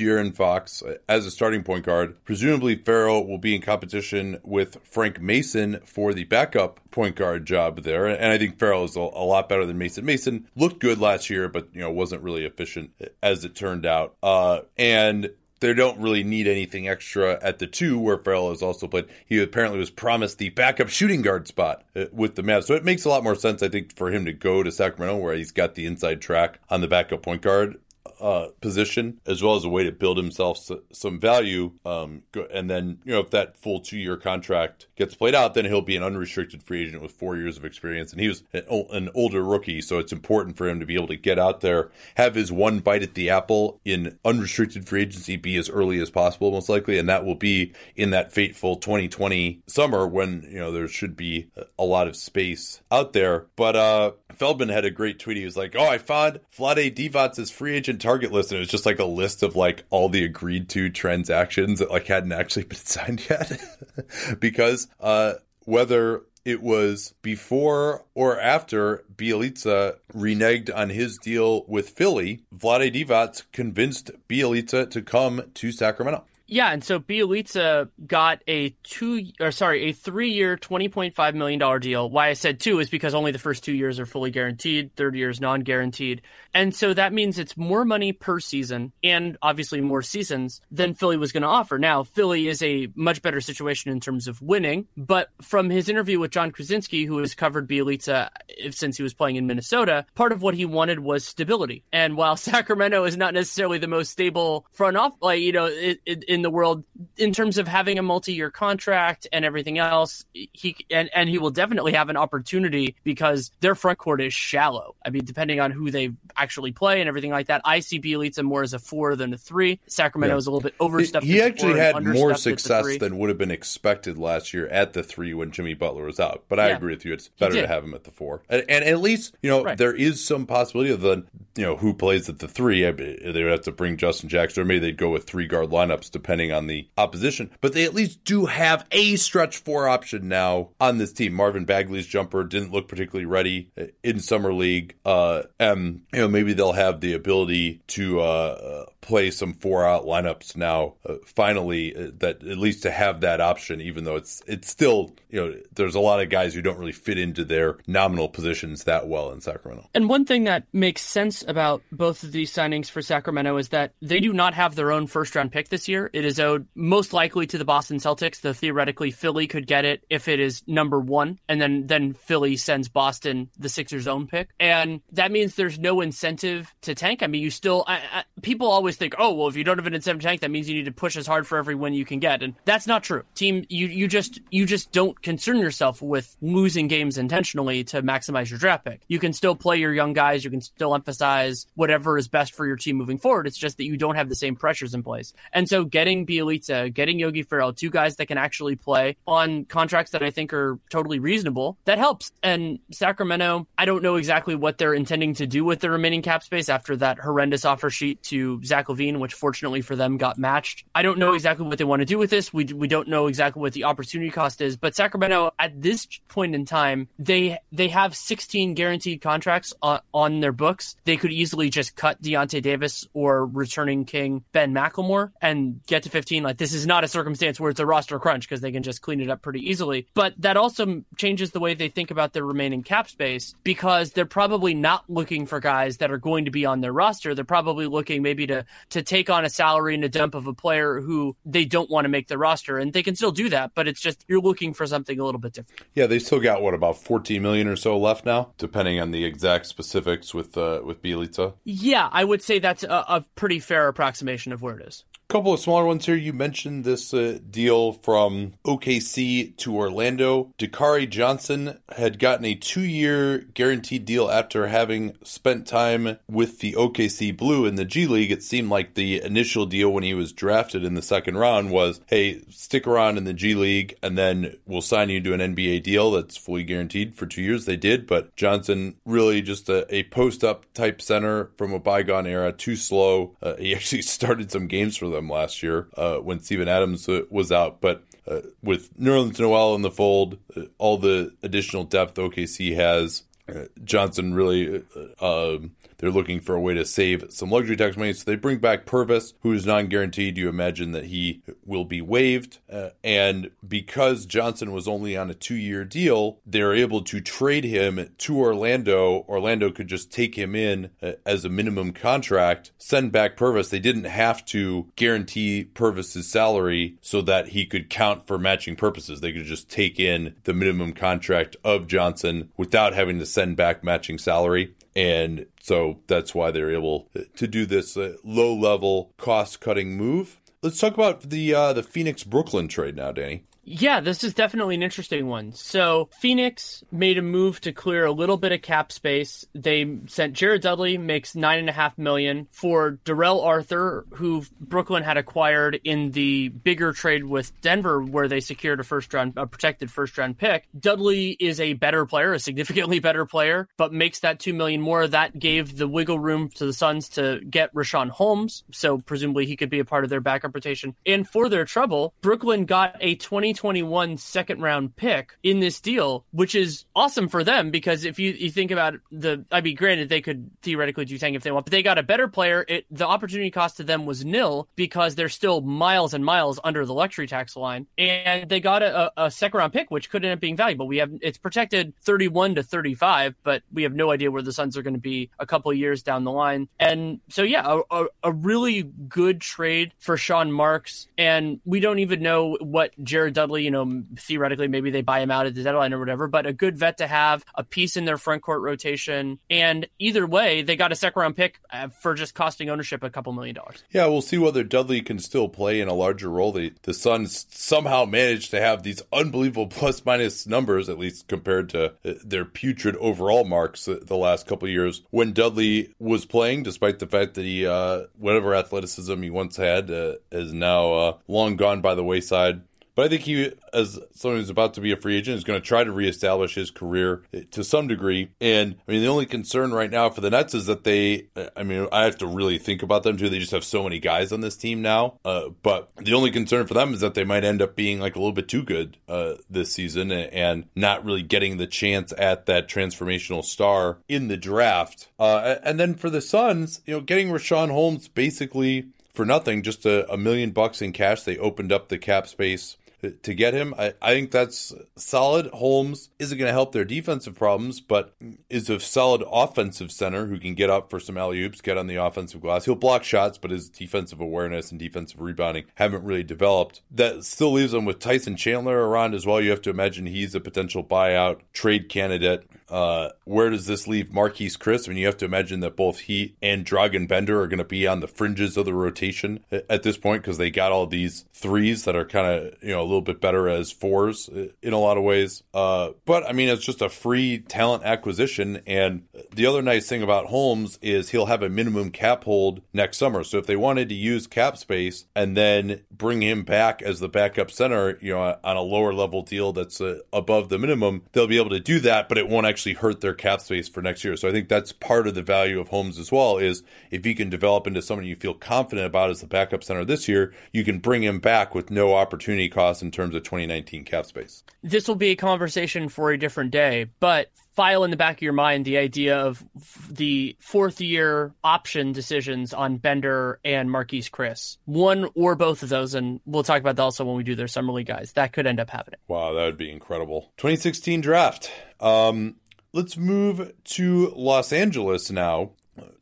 De'Aaron Fox as a starting point guard. Presumably, Ferrell will be in competition with Frank Mason for the backup point guard job there. And I think Ferrell is a, a lot better than Mason. Mason looked good last year, but you know wasn't really efficient as it turned out. Uh, and they don't really need anything extra at the two where Ferrell has also played. He apparently was promised the backup shooting guard spot uh, with the Mavs. So it makes a lot more sense, I think, for him to go to Sacramento where he's got the inside track on the backup point guard uh, position as well as a way to build himself some value. Um, and then, you know, if that full two year contract gets played out, then he'll be an unrestricted free agent with four years of experience. And he was an, older rookie, so it's important for him to be able to get out there, have his one bite at the apple in unrestricted free agency be as early as possible, most likely. And that will be in that fateful 2020 summer when, you know, there should be a lot of space out there. But uh, Feldman had a great tweet. He was like, Oh, I found Vlade Divac' free agent target list, and it was just like a list of like all the agreed to transactions that like hadn't actually <laughs> been signed yet, <laughs> because uh, whether it was before or after Bjelica reneged on his deal with Philly, Vlade Divac convinced Bjelica to come to Sacramento. Yeah, and so Bjelica got a two or sorry, a three year twenty point five million dollar deal. Why I said two is because only the first two years are fully guaranteed, third year is non guaranteed. And so that means it's more money per season and obviously more seasons than Philly was going to offer. Now, Philly is a much better situation in terms of winning, but from his interview with Jon Krawczynski, who has covered Bjelica since he was playing in Minnesota, part of what he wanted was stability. And while <laughs> Sacramento is not necessarily the most stable front off, like, you know, it, in the world, in terms of having a multi year contract and everything else, he and, and he will definitely have an opportunity because their front court is shallow. I mean, depending on who they actually play and everything like that. I see Bjelica more as a four than a three. Sacramento yeah. is a little bit overstuffed. He actually had more success than would have been expected last year at the three when Jimmy Butler was out. But I yeah. agree with you; it's better to have him at the four. And, and at least you know right. there is some possibility of the you know who plays at the three. They would have to bring Justin Jackson, or maybe they'd go with three guard lineups depending on the opposition. But they at least do have a stretch four option now on this team. Marvin Bagley's jumper didn't look particularly ready in summer league. Uh, and you know maybe they'll have the ability to uh, play some four out lineups now. Uh, finally, uh, that at least to have that option, even though it's it's still you know there's a lot of guys who don't really fit into their nominal positions that well in Sacramento. And one thing that makes sense about both of these signings for Sacramento is that they do not have their own first round pick this year. It is owed most likely to the Boston Celtics. Though theoretically Philly could get it if it is number one, and then then Philly sends Boston the Sixers' own pick, and that means there's no incentive to tank. I mean, you still I, I, people always think, oh well, if you don't have an incentive to tank, that means you need to push as hard for every win you can get, and that's not true. Team, you you just you just don't concern yourself with losing games intentionally to maximize your draft pick. You can still play your young guys. You can still emphasize whatever is best for your team moving forward. It's just that you don't have the same pressures in place. And so getting Bjelica, getting Yogi Ferrell, two guys that can actually play on contracts that I think are totally reasonable, that helps. And Sacramento, I don't know exactly what they're intending to do with the remaining cap space after that horrendous offer sheet to Zach LaVine, which fortunately for them got matched. I don't know exactly what they want to do with this. We, we don't know exactly what the opportunity cost is, but Sacramento at this point in time, they they have 16 guaranteed contracts on, on their books. They could easily just cut Deyonta Davis or returning King Ben McLemore and get to 15. Like this is not a circumstance where it's a roster crunch because they can just clean it up pretty easily. But that also changes the way they think about their remaining cap space because they're probably not looking for guys that are going to be on their roster. They're probably looking maybe to to take on a salary and a dump of a player who they don't want to make the roster, and they can still do that. But it's just you're looking for something a little bit different. Yeah, they still got what about 14 million or so left now, depending on the exact specifics with uh, with Bjelica. Yeah, I would say that's a, a pretty fair approximation of where it is couple of smaller ones here. You mentioned this uh, deal from OKC to Orlando. Dakari Johnson had gotten a two year guaranteed deal after having spent time with the OKC Blue in the G League. It seemed like the initial deal when he was drafted in the second round was hey, stick around in the G League and then we'll sign you to an NBA deal that's fully guaranteed for two years. They did, but Johnson really just a, a post up type center from a bygone era, too slow. Uh, he <laughs> actually started some games for them last year uh, when Steven Adams uh, was out. But uh, with Nerlens Noel in the fold, uh, all the additional depth OKC has, uh, Johnson really um, they're looking for a way to save some luxury tax money, so they bring back Purvis, who is non-guaranteed. You imagine that he will be waived, uh, and because Johnson was only on a two-year deal, they're able to trade him to Orlando. Orlando could just take him in uh, as a minimum contract, send back Purvis. They didn't have to guarantee Purvis's salary so that he could count for matching purposes. They could just take in the minimum contract of Johnson without having to send back matching salary. And so that's why they're able to do this uh, low level cost cutting move. Let's talk about the uh, the Phoenix Brooklyn trade now, Danny. Yeah, this is definitely an interesting one. So Phoenix made a move to clear a little bit of cap space. They sent Jared Dudley makes nine and a half million for Darrell Arthur, who Brooklyn had acquired in the bigger trade with Denver, where they secured a first round, a protected first round pick. Dudley is a better player, a significantly better player, but makes that two million more. That gave the wiggle room to the Suns to get Richaun Holmes, so presumably he could be a part of their backup rotation. And for their trouble, Brooklyn got a twenty 2021 second round pick in this deal, which is awesome for them because if you, you think about the, I mean, granted, they could theoretically do Tang if they want, but they got a better player. It, the opportunity cost to them was nil because they're still miles and miles under the luxury tax line. And they got a, a second round pick, which could end up being valuable. We have, it's protected 31 to 35, but we have no idea where the Suns are going to be a couple years down the line. And so, yeah, a, a, really good trade for Sean Marks. And we don't even know what Jared Dudley, you know, theoretically, maybe they buy him out at the deadline or whatever, but a good vet to have, a piece in their front court rotation. And either way, they got a second round pick uh, for just costing ownership a couple million dollars. Yeah, we'll see whether Dudley can still play in a larger role. The, the Suns somehow managed to have these unbelievable <laughs> plus minus numbers, at least compared to uh, their putrid overall marks the last couple years when Dudley was playing, despite the fact that he, uh, whatever athleticism he once had, uh, is now uh, long gone by the wayside. But I think he, as someone who's about to be a free agent, is going to try to reestablish his career to some degree. And I mean, the only concern right now for the Nets is that they, I mean, I have to really think about them too. They just have so many guys on this team now. Uh, but the only concern for them is that they might end up being like a little bit too good uh, this season and not really getting the chance at that transformational star in the draft. Uh, and then for the Suns, you know, getting Richaun Holmes basically for nothing, just a, a, million bucks in cash. They opened up the cap space to get him. I, I think that's solid. Holmes isn't going to help their defensive problems, but is a solid offensive center who can get up for some alley oops, get on the offensive glass. He'll block shots, but his defensive awareness and defensive rebounding haven't really developed. That still leaves them with Tyson Chandler around as well. You have to imagine he's a potential buyout trade candidate. Uh, where does this leave Marquese Chriss? I mean, you have to imagine that both he and Dragan Bender are going to be on the fringes of the rotation at this point because they got all these threes that are kind of, you know, a little bit better as fours in a lot of ways. Uh, but I mean, it's just a free talent acquisition. And the other nice thing about Holmes is he'll have a minimum cap hold next summer. So if they wanted to use cap space and then bring him back as the backup center, you know, on a lower level deal that's uh, above the minimum, they'll be able to do that, but it won't actually actually hurt their cap space for next year. So I think that's part of the value of Holmes as well is if you can develop into someone you feel confident about as the backup center this year, you can bring him back with no opportunity cost in terms of 2019 cap space. This will be a conversation for a different day, but file in the back of your mind the idea of the fourth year option decisions on Bender and Marquese Chriss. One or both of those, and we'll talk about that also when we do their summer league guys. That could end up happening. Wow, that would be incredible. 2016 draft. Um, Let's move to Los Angeles now.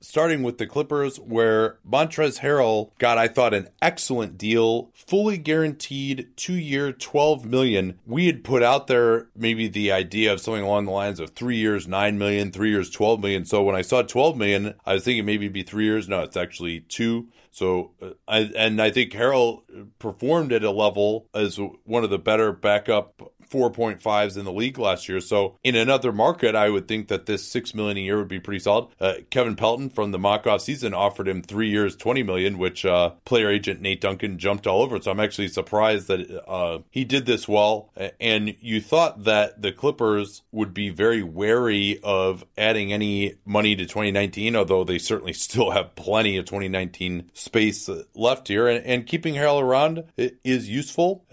starting with the Clippers, where Montrezl Harrell got, I thought, an excellent deal, fully guaranteed, two year, twelve million. We had put out there maybe the idea of something along the lines of three years, nine million, three years, twelve million. So when I saw twelve million, I was thinking maybe it'd be three years. No, it's actually two. So, uh, I, and I think Harrell performed at a level as one of the better backup 4.5s in the league last year. So in another market, I would think that this six million a year would be pretty solid. Uh, Kevin Pelton from the mock off season offered him three years, 20 million, which uh, player agent Nate Duncan jumped all over. So I'm actually surprised that uh, he did this well. And you thought that the Clippers would be very wary of adding any money to 2019, although they certainly <laughs> still have plenty of 2019 space left here. And, and keeping Harrell around is useful.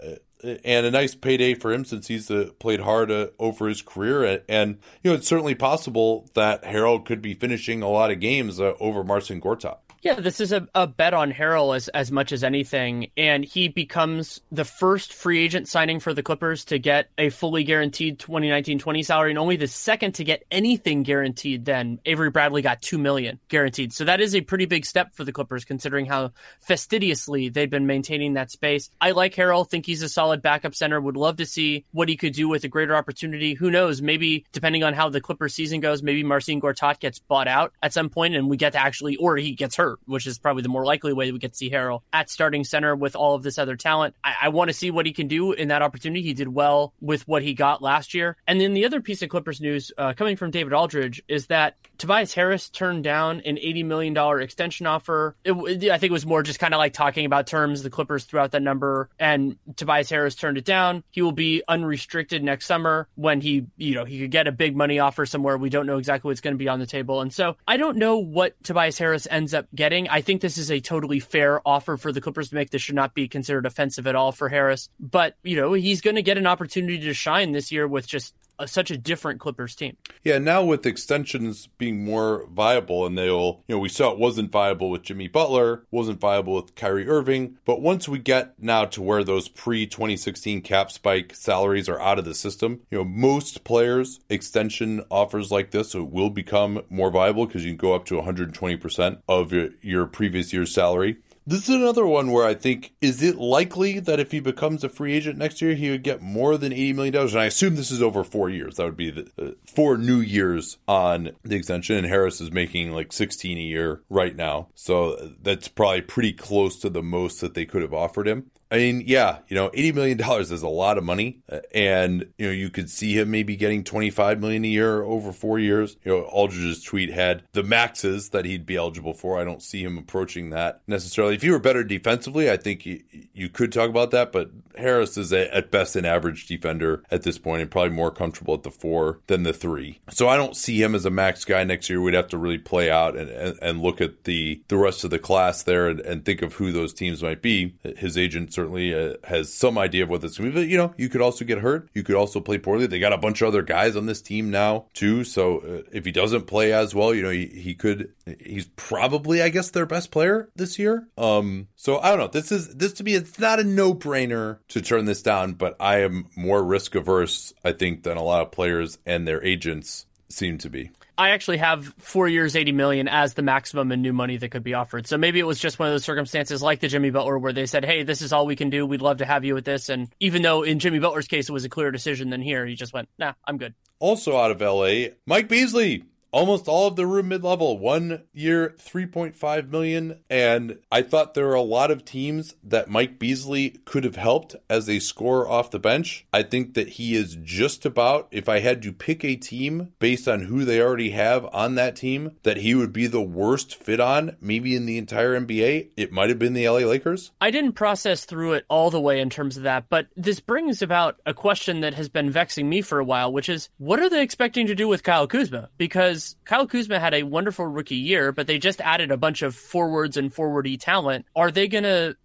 And a nice payday for him since he's uh, played hard uh, over his career. And, and, you know, it's certainly possible that Harrell could be finishing a lot of games uh, over Marcin Gortat. Yeah, this is a, a bet on Harrell as, as much as anything. And he becomes the first free agent signing for the Clippers to get a fully guaranteed 2019 20 salary and only the second to get anything guaranteed then. Avery Bradley got two million guaranteed. So that is a pretty big step for the Clippers considering how fastidiously they've been maintaining that space. I like Harrell, think he's a solid backup center, would love to see what he could do with a greater opportunity. Who knows? Maybe depending on how the Clippers season goes, maybe Marcin Gortat gets bought out at some point and we get to actually or he gets hurt which is probably the more likely way we get to see Harrell at starting center with all of this other talent. I, I want to see what he can do in that opportunity. He did well with what he got last year. And then the other piece of Clippers news uh, coming from David Aldridge is that Tobias Harris turned down an $80 million extension offer. It, I think it was more just kind of like talking about terms. The Clippers threw out that number and Tobias Harris turned it down. He will be unrestricted next summer when he, you know, he could get a big money offer somewhere. We don't know exactly what's going to be on the table. And so I don't know what Tobias Harris ends up getting. I think this is a totally fair offer for the Clippers to make. This should not be considered offensive at all for Harris. But, you know, he's going to get an opportunity to shine this year with just a, such a different Clippers team. Yeah, now with extensions being more viable, and they'll, you know, we saw it wasn't viable with Jimmy Butler, wasn't viable with Kyrie Irving, but once we get now to where those pre 2016 cap spike salaries are out of the system, you know, most players extension offers like this so it will become more viable because you can go up to 120% of your, your previous year's salary. This is another one where I think is it likely that if he becomes a free agent next year, he would get more than eighty million dollars? And I assume this is over four years. That would be the uh, four new years on the extension. And Harris is making like sixteen a year right now, so that's probably pretty close to the most that they could have offered him. I mean, yeah, you know, eighty million dollars is a lot of money, uh, and you know, you could see him maybe getting twenty five million a year over four years. You know, Aldridge's tweet had the maxes that he'd be eligible for. I don't see him approaching that necessarily. If you were better defensively, I think you, you could talk about that. But Harris is a, at best an average defender at this point, and probably more comfortable at the four than the three. So I don't see him as a max guy next year. We'd have to really play out and, and, and look at the the rest of the class there and, and think of who those teams might be. His agent certainly uh, has some idea of what this to be. But, you know, you could also get hurt. You could also play poorly. They got a bunch of other guys on this team now, too. So uh, if he doesn't play as well, you know, he, he could, he's probably, I guess, their best player this year. Um, so I don't know. This is, this to me, it's not a no brainer to turn this down, but I am more risk averse, I think, than a lot of players and their agents seem to be. I actually have four years, 80 million as the maximum in new money that could be offered. So maybe it was just one of those circumstances like the Jimmy Butler where they said, Hey, this is all we can do. We'd love to have you with this. And even though in Jimmy Butler's case, it was a clearer decision than here, he just went, nah, I'm good. Also out of LA, Mike Beasley almost all of the room mid-level one year 3.5 million. And i thought there were a lot of teams that mike beasley could have helped as a scorer off the bench. I think that he is just about if i had to pick a team based on who they already have on that team that he would be the worst fit on maybe in the entire nba it might have been the la lakers. I didn't process through it all the way in terms of that but this brings about a question that has been vexing me for a while which is what are they expecting to do with kyle kuzma? Because Kyle Kuzma had a wonderful rookie year, but they just added a bunch of forwards and forwardy talent. Are they going to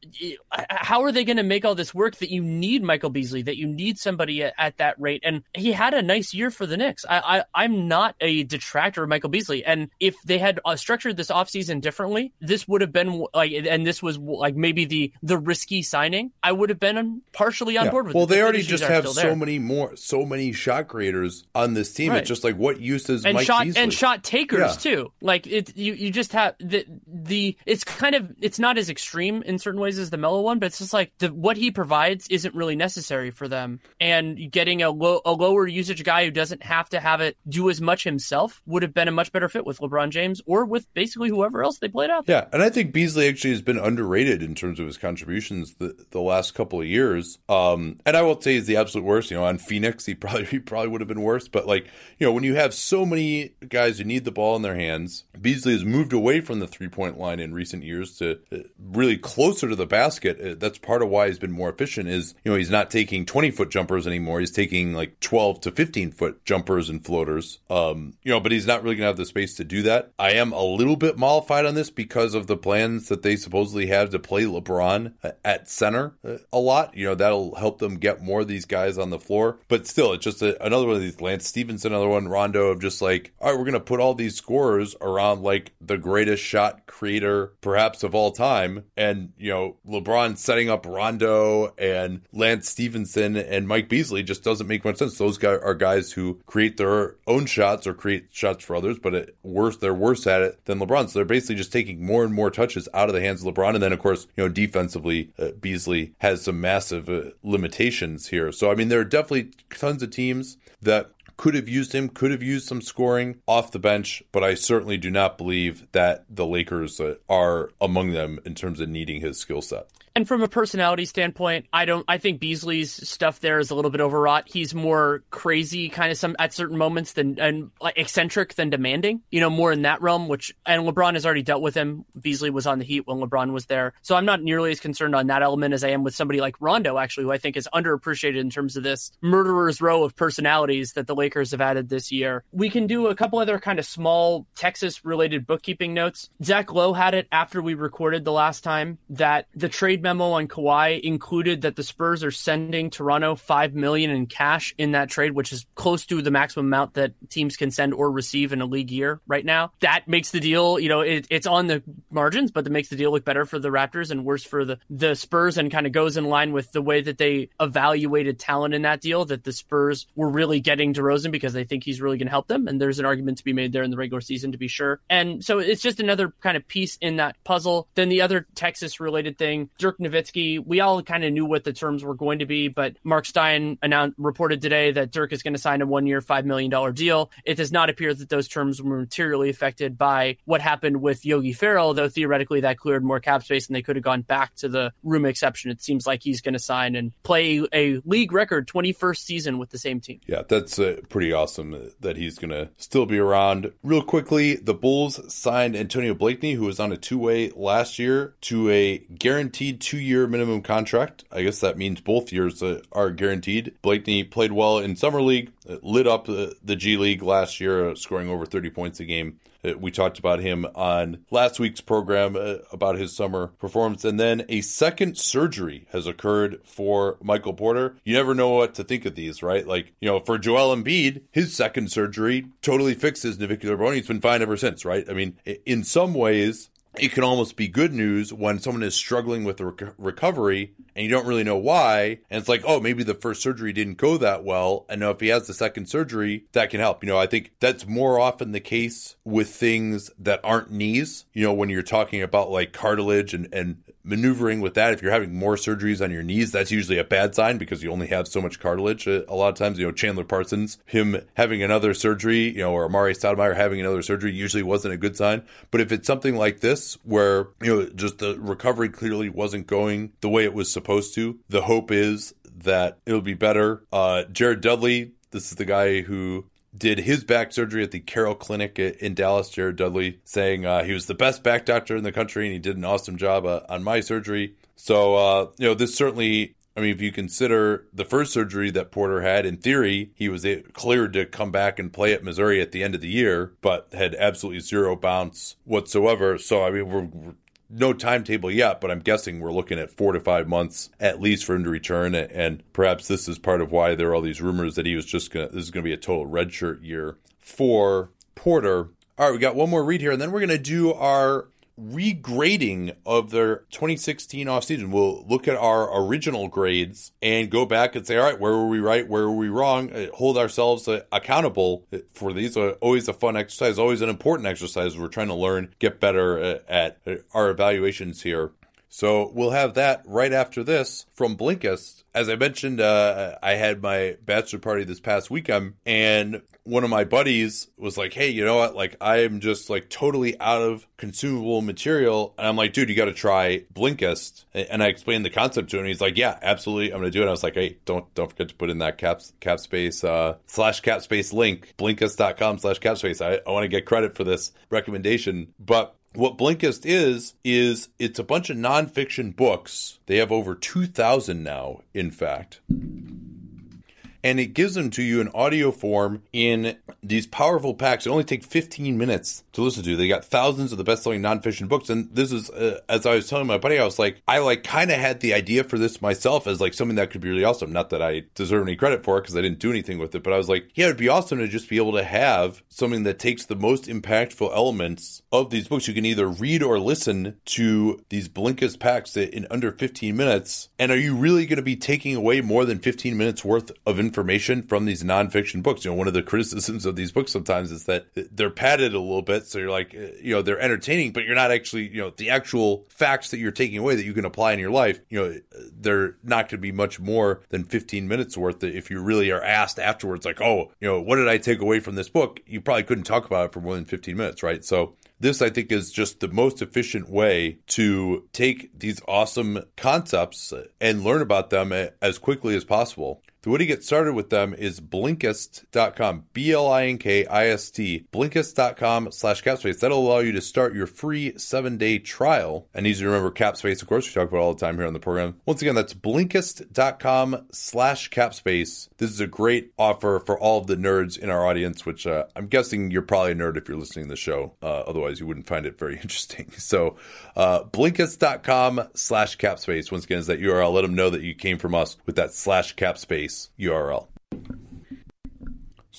how are they going to make all this work that you need Michael Beasley, that you need somebody at, at, that rate? And he had a nice year for the Knicks. I, I, am not a detractor of Michael Beasley. And if they had uh, structured this offseason differently, this would have been like, and this was like maybe the, the risky signing, I would have been partially on yeah. board with it. Well, it. they the already just have so many more, so many shot creators on this team. Right. It's just like, what use is and Mike shot, Beasley? And shot takers yeah. too. Like it, you, you just have the, the, it's kind of, it's not as extreme in certain ways as the Melo one, but it's just like the, what he provides isn't really necessary for them. And getting a low, a lower usage guy who doesn't have to have it do as much himself would have been a much better fit with LeBron James or with basically whoever else they played out. Yeah, and I think Beasley actually has been underrated in terms of his contributions the, the last couple of years. Um, and I will say he's the absolute worst. You know, on Phoenix, he probably <laughs> he probably would have been worse. But like, you know, when you have so many guys who need the ball in their hands, Beasley has moved away from the three point line in recent years to uh, really closer to the basket. Uh, that's part of why he's been more efficient. Is you know he's not taking twenty foot jumpers anymore. He's taking like twelve to fifteen foot jumpers and floaters. Um, you know, but he's not really to have the space to do that. I am a little bit mollified on this because of the plans that they supposedly have to play LeBron uh, at center a lot. You know, that'll help them get more of these guys on the floor. But still, it's just a, another one of these Lance Stephenson, another one Rondo of just like, all right, we're going to put all these scores around like the greatest shot creator perhaps of all time, and you know, LeBron setting up Rondo and Lance Stephenson and Mike Beasley just doesn't make much sense. Those guys are guys who create their own shots or create shots for others, but it, worse they're worse at it than LeBron. So they're basically just taking more and more touches out of the hands of LeBron. And then of course, you know, defensively, uh, Beasley has some massive uh, limitations here. So I mean, there are definitely tons of teams that could have used him, could have used some scoring off the bench, but I certainly do not believe that the Lakers uh, are among them in terms of needing his skill set. And from a personality standpoint, I don't. I think Beasley's stuff there is a little bit overwrought. He's more crazy, kind of some at certain moments than and like eccentric than demanding. You know, more in that realm. Which and LeBron has already dealt with him. Beasley was on the Heat when LeBron was there, so I'm not nearly as concerned on that element as I am with somebody like Rondo, actually, who I think is underappreciated in terms of this murderer's row of personalities that the Lakers have added this year. We can do a couple other kind of small Texas-related bookkeeping notes. Zach Lowe had it after we recorded the last time that the trade trade memo on Kawhi included that the Spurs are sending Toronto five million in cash in that trade, which is close to the maximum amount that teams can send or receive in a league year right now. That makes the deal, you know, it, it's on the margins, but that makes the deal look better for the Raptors and worse for the the Spurs, and kind of goes in line with the way that they evaluated talent in that deal. That the Spurs were really getting DeRozan because they think he's really going to help them, and there's an argument to be made there in the regular season to be sure. And so it's just another kind of piece in that puzzle. Then the other Texas related thing, Dirk Dirk Nowitzki, we all kind of knew what the terms were going to be, but Marc Stein announced reported today that Dirk is going to sign a one year, $5 million deal. It does not appear that those terms were materially affected by what happened with Yogi Ferrell, though theoretically that cleared more cap space and they could have gone back to the room exception. It seems like he's going to sign and play a league record 21st season with the same team. Yeah, that's uh, pretty awesome that he's going to still be around. Real quickly, the Bulls signed Antonio Blakeney, who was on a two way last year, to a guaranteed two year minimum contract. I guess that means both years uh, are guaranteed. Blakeney played well in Summer League, uh, lit up the, the G League last year, uh, scoring over 30 points a game. Uh, we talked about him on last week's program uh, about his summer performance. And then a second surgery has occurred for Michael Porter. You never know what to think of these, right? Like, you know, for Joel Embiid, his second surgery totally fixed his navicular bone. He's been fine ever since, right? I mean, in some ways, it can almost be good news when someone is struggling with rec- recovery and you don't really know why. And it's like, oh, maybe the first surgery didn't go that well. And now if he has the second surgery, that can help. You know, I think that's more often the case with things that aren't knees. You know, when you're talking about like cartilage and, and maneuvering with that. If you're having more surgeries on your knees, that's usually a bad sign because you only have so much cartilage. A, lot of times, you know, Chandler Parsons, him having another surgery, you know, or Amar'e Stoudemire having another surgery usually wasn't a good sign. But if it's something like this, where, you know, just the recovery clearly wasn't going the way it was supposed to, the hope is that it'll be better. Uh, Jared Dudley, this is the guy who did his back surgery at the Carrell Clinic in Dallas. Jared Dudley saying uh, he was the best back doctor in the country and he did an awesome job uh, on my surgery. So, uh, you know, this certainly, I mean, if you consider the first surgery that Porter had, in theory, he was cleared to come back and play at Missouri at the end of the year, but had absolutely zero bounce whatsoever. So, I mean, we're, we're no timetable yet, but I'm guessing we're looking at four to five months at least for him to return. And perhaps this is part of why there are all these rumors that he was just going to, this is going to be a total redshirt year for Porter. All right, we got one more read here, and then we're going to do our regrading of their 2016 offseason. We'll look at our original grades and go back and say, all right, where were we right? Where were we wrong? Uh, hold ourselves uh, accountable for these. Uh, always a fun exercise, always an important exercise. We're trying to learn, get better at our evaluations here. So we'll have that right after this from Blinkist. As I mentioned, uh, I had my bachelor party this past weekend, and one of my buddies was like, "Hey, you know what? Like, I'm just like totally out of consumable material." And I'm like, "Dude, you got to try Blinkist." And I explained the concept to him. He's like, "Yeah, absolutely, I'm gonna do it." I was like, "Hey, don't don't forget to put in that caps cap space uh, slash cap space link blinkist.com slash cap space. I, I want to get credit for this recommendation, but what Blinkist is, is it's a bunch of nonfiction books. They have over 2,000 now, in fact and it gives them to you in audio form in these powerful packs. It only take 15 minutes to listen to. They got thousands of the best-selling nonfiction books, and this is uh, as I was telling my buddy, I was like, I like kind of had the idea for this myself as like something that could be really awesome. Not that I deserve any credit for it because I didn't do anything with it, but I was like, yeah, it'd be awesome to just be able to have something that takes the most impactful elements of these books. You can either read or listen to these Blinkist packs in under 15 minutes. And are you really going to be taking away more than 15 minutes worth of information? Information from these nonfiction books. You know, one of the <laughs> criticisms of these books sometimes is that they're padded a little bit. So you're like, uh, you know, they're entertaining, but you're not actually, you know, the actual facts that you're taking away that you can apply in your life, you know, they're not going to be much more than 15 minutes worth. If you really are asked afterwards, like, oh, you know, what did I take away from this book? You probably couldn't talk about it for more than 15 minutes, right? So this, I think, is just the most efficient way to take these awesome concepts and learn about them as quickly as possible. The way to get started with them is Blinkist.com, B L I N K I S T, Blinkist.com slash capspace. That'll allow you to start your free seven day trial. And easy to remember, capspace, of course, we talk about all the time here on the program. Once again, that's Blinkist.com slash capspace. This is a great offer for all of the nerds in our audience, which uh, I'm guessing you're probably a nerd if you're listening to the show. Uh, otherwise, you wouldn't find it very <laughs> interesting. So, uh, Blinkist.com slash capspace. Once again, is that URL. Let them know that you came from us with that slash capspace URL.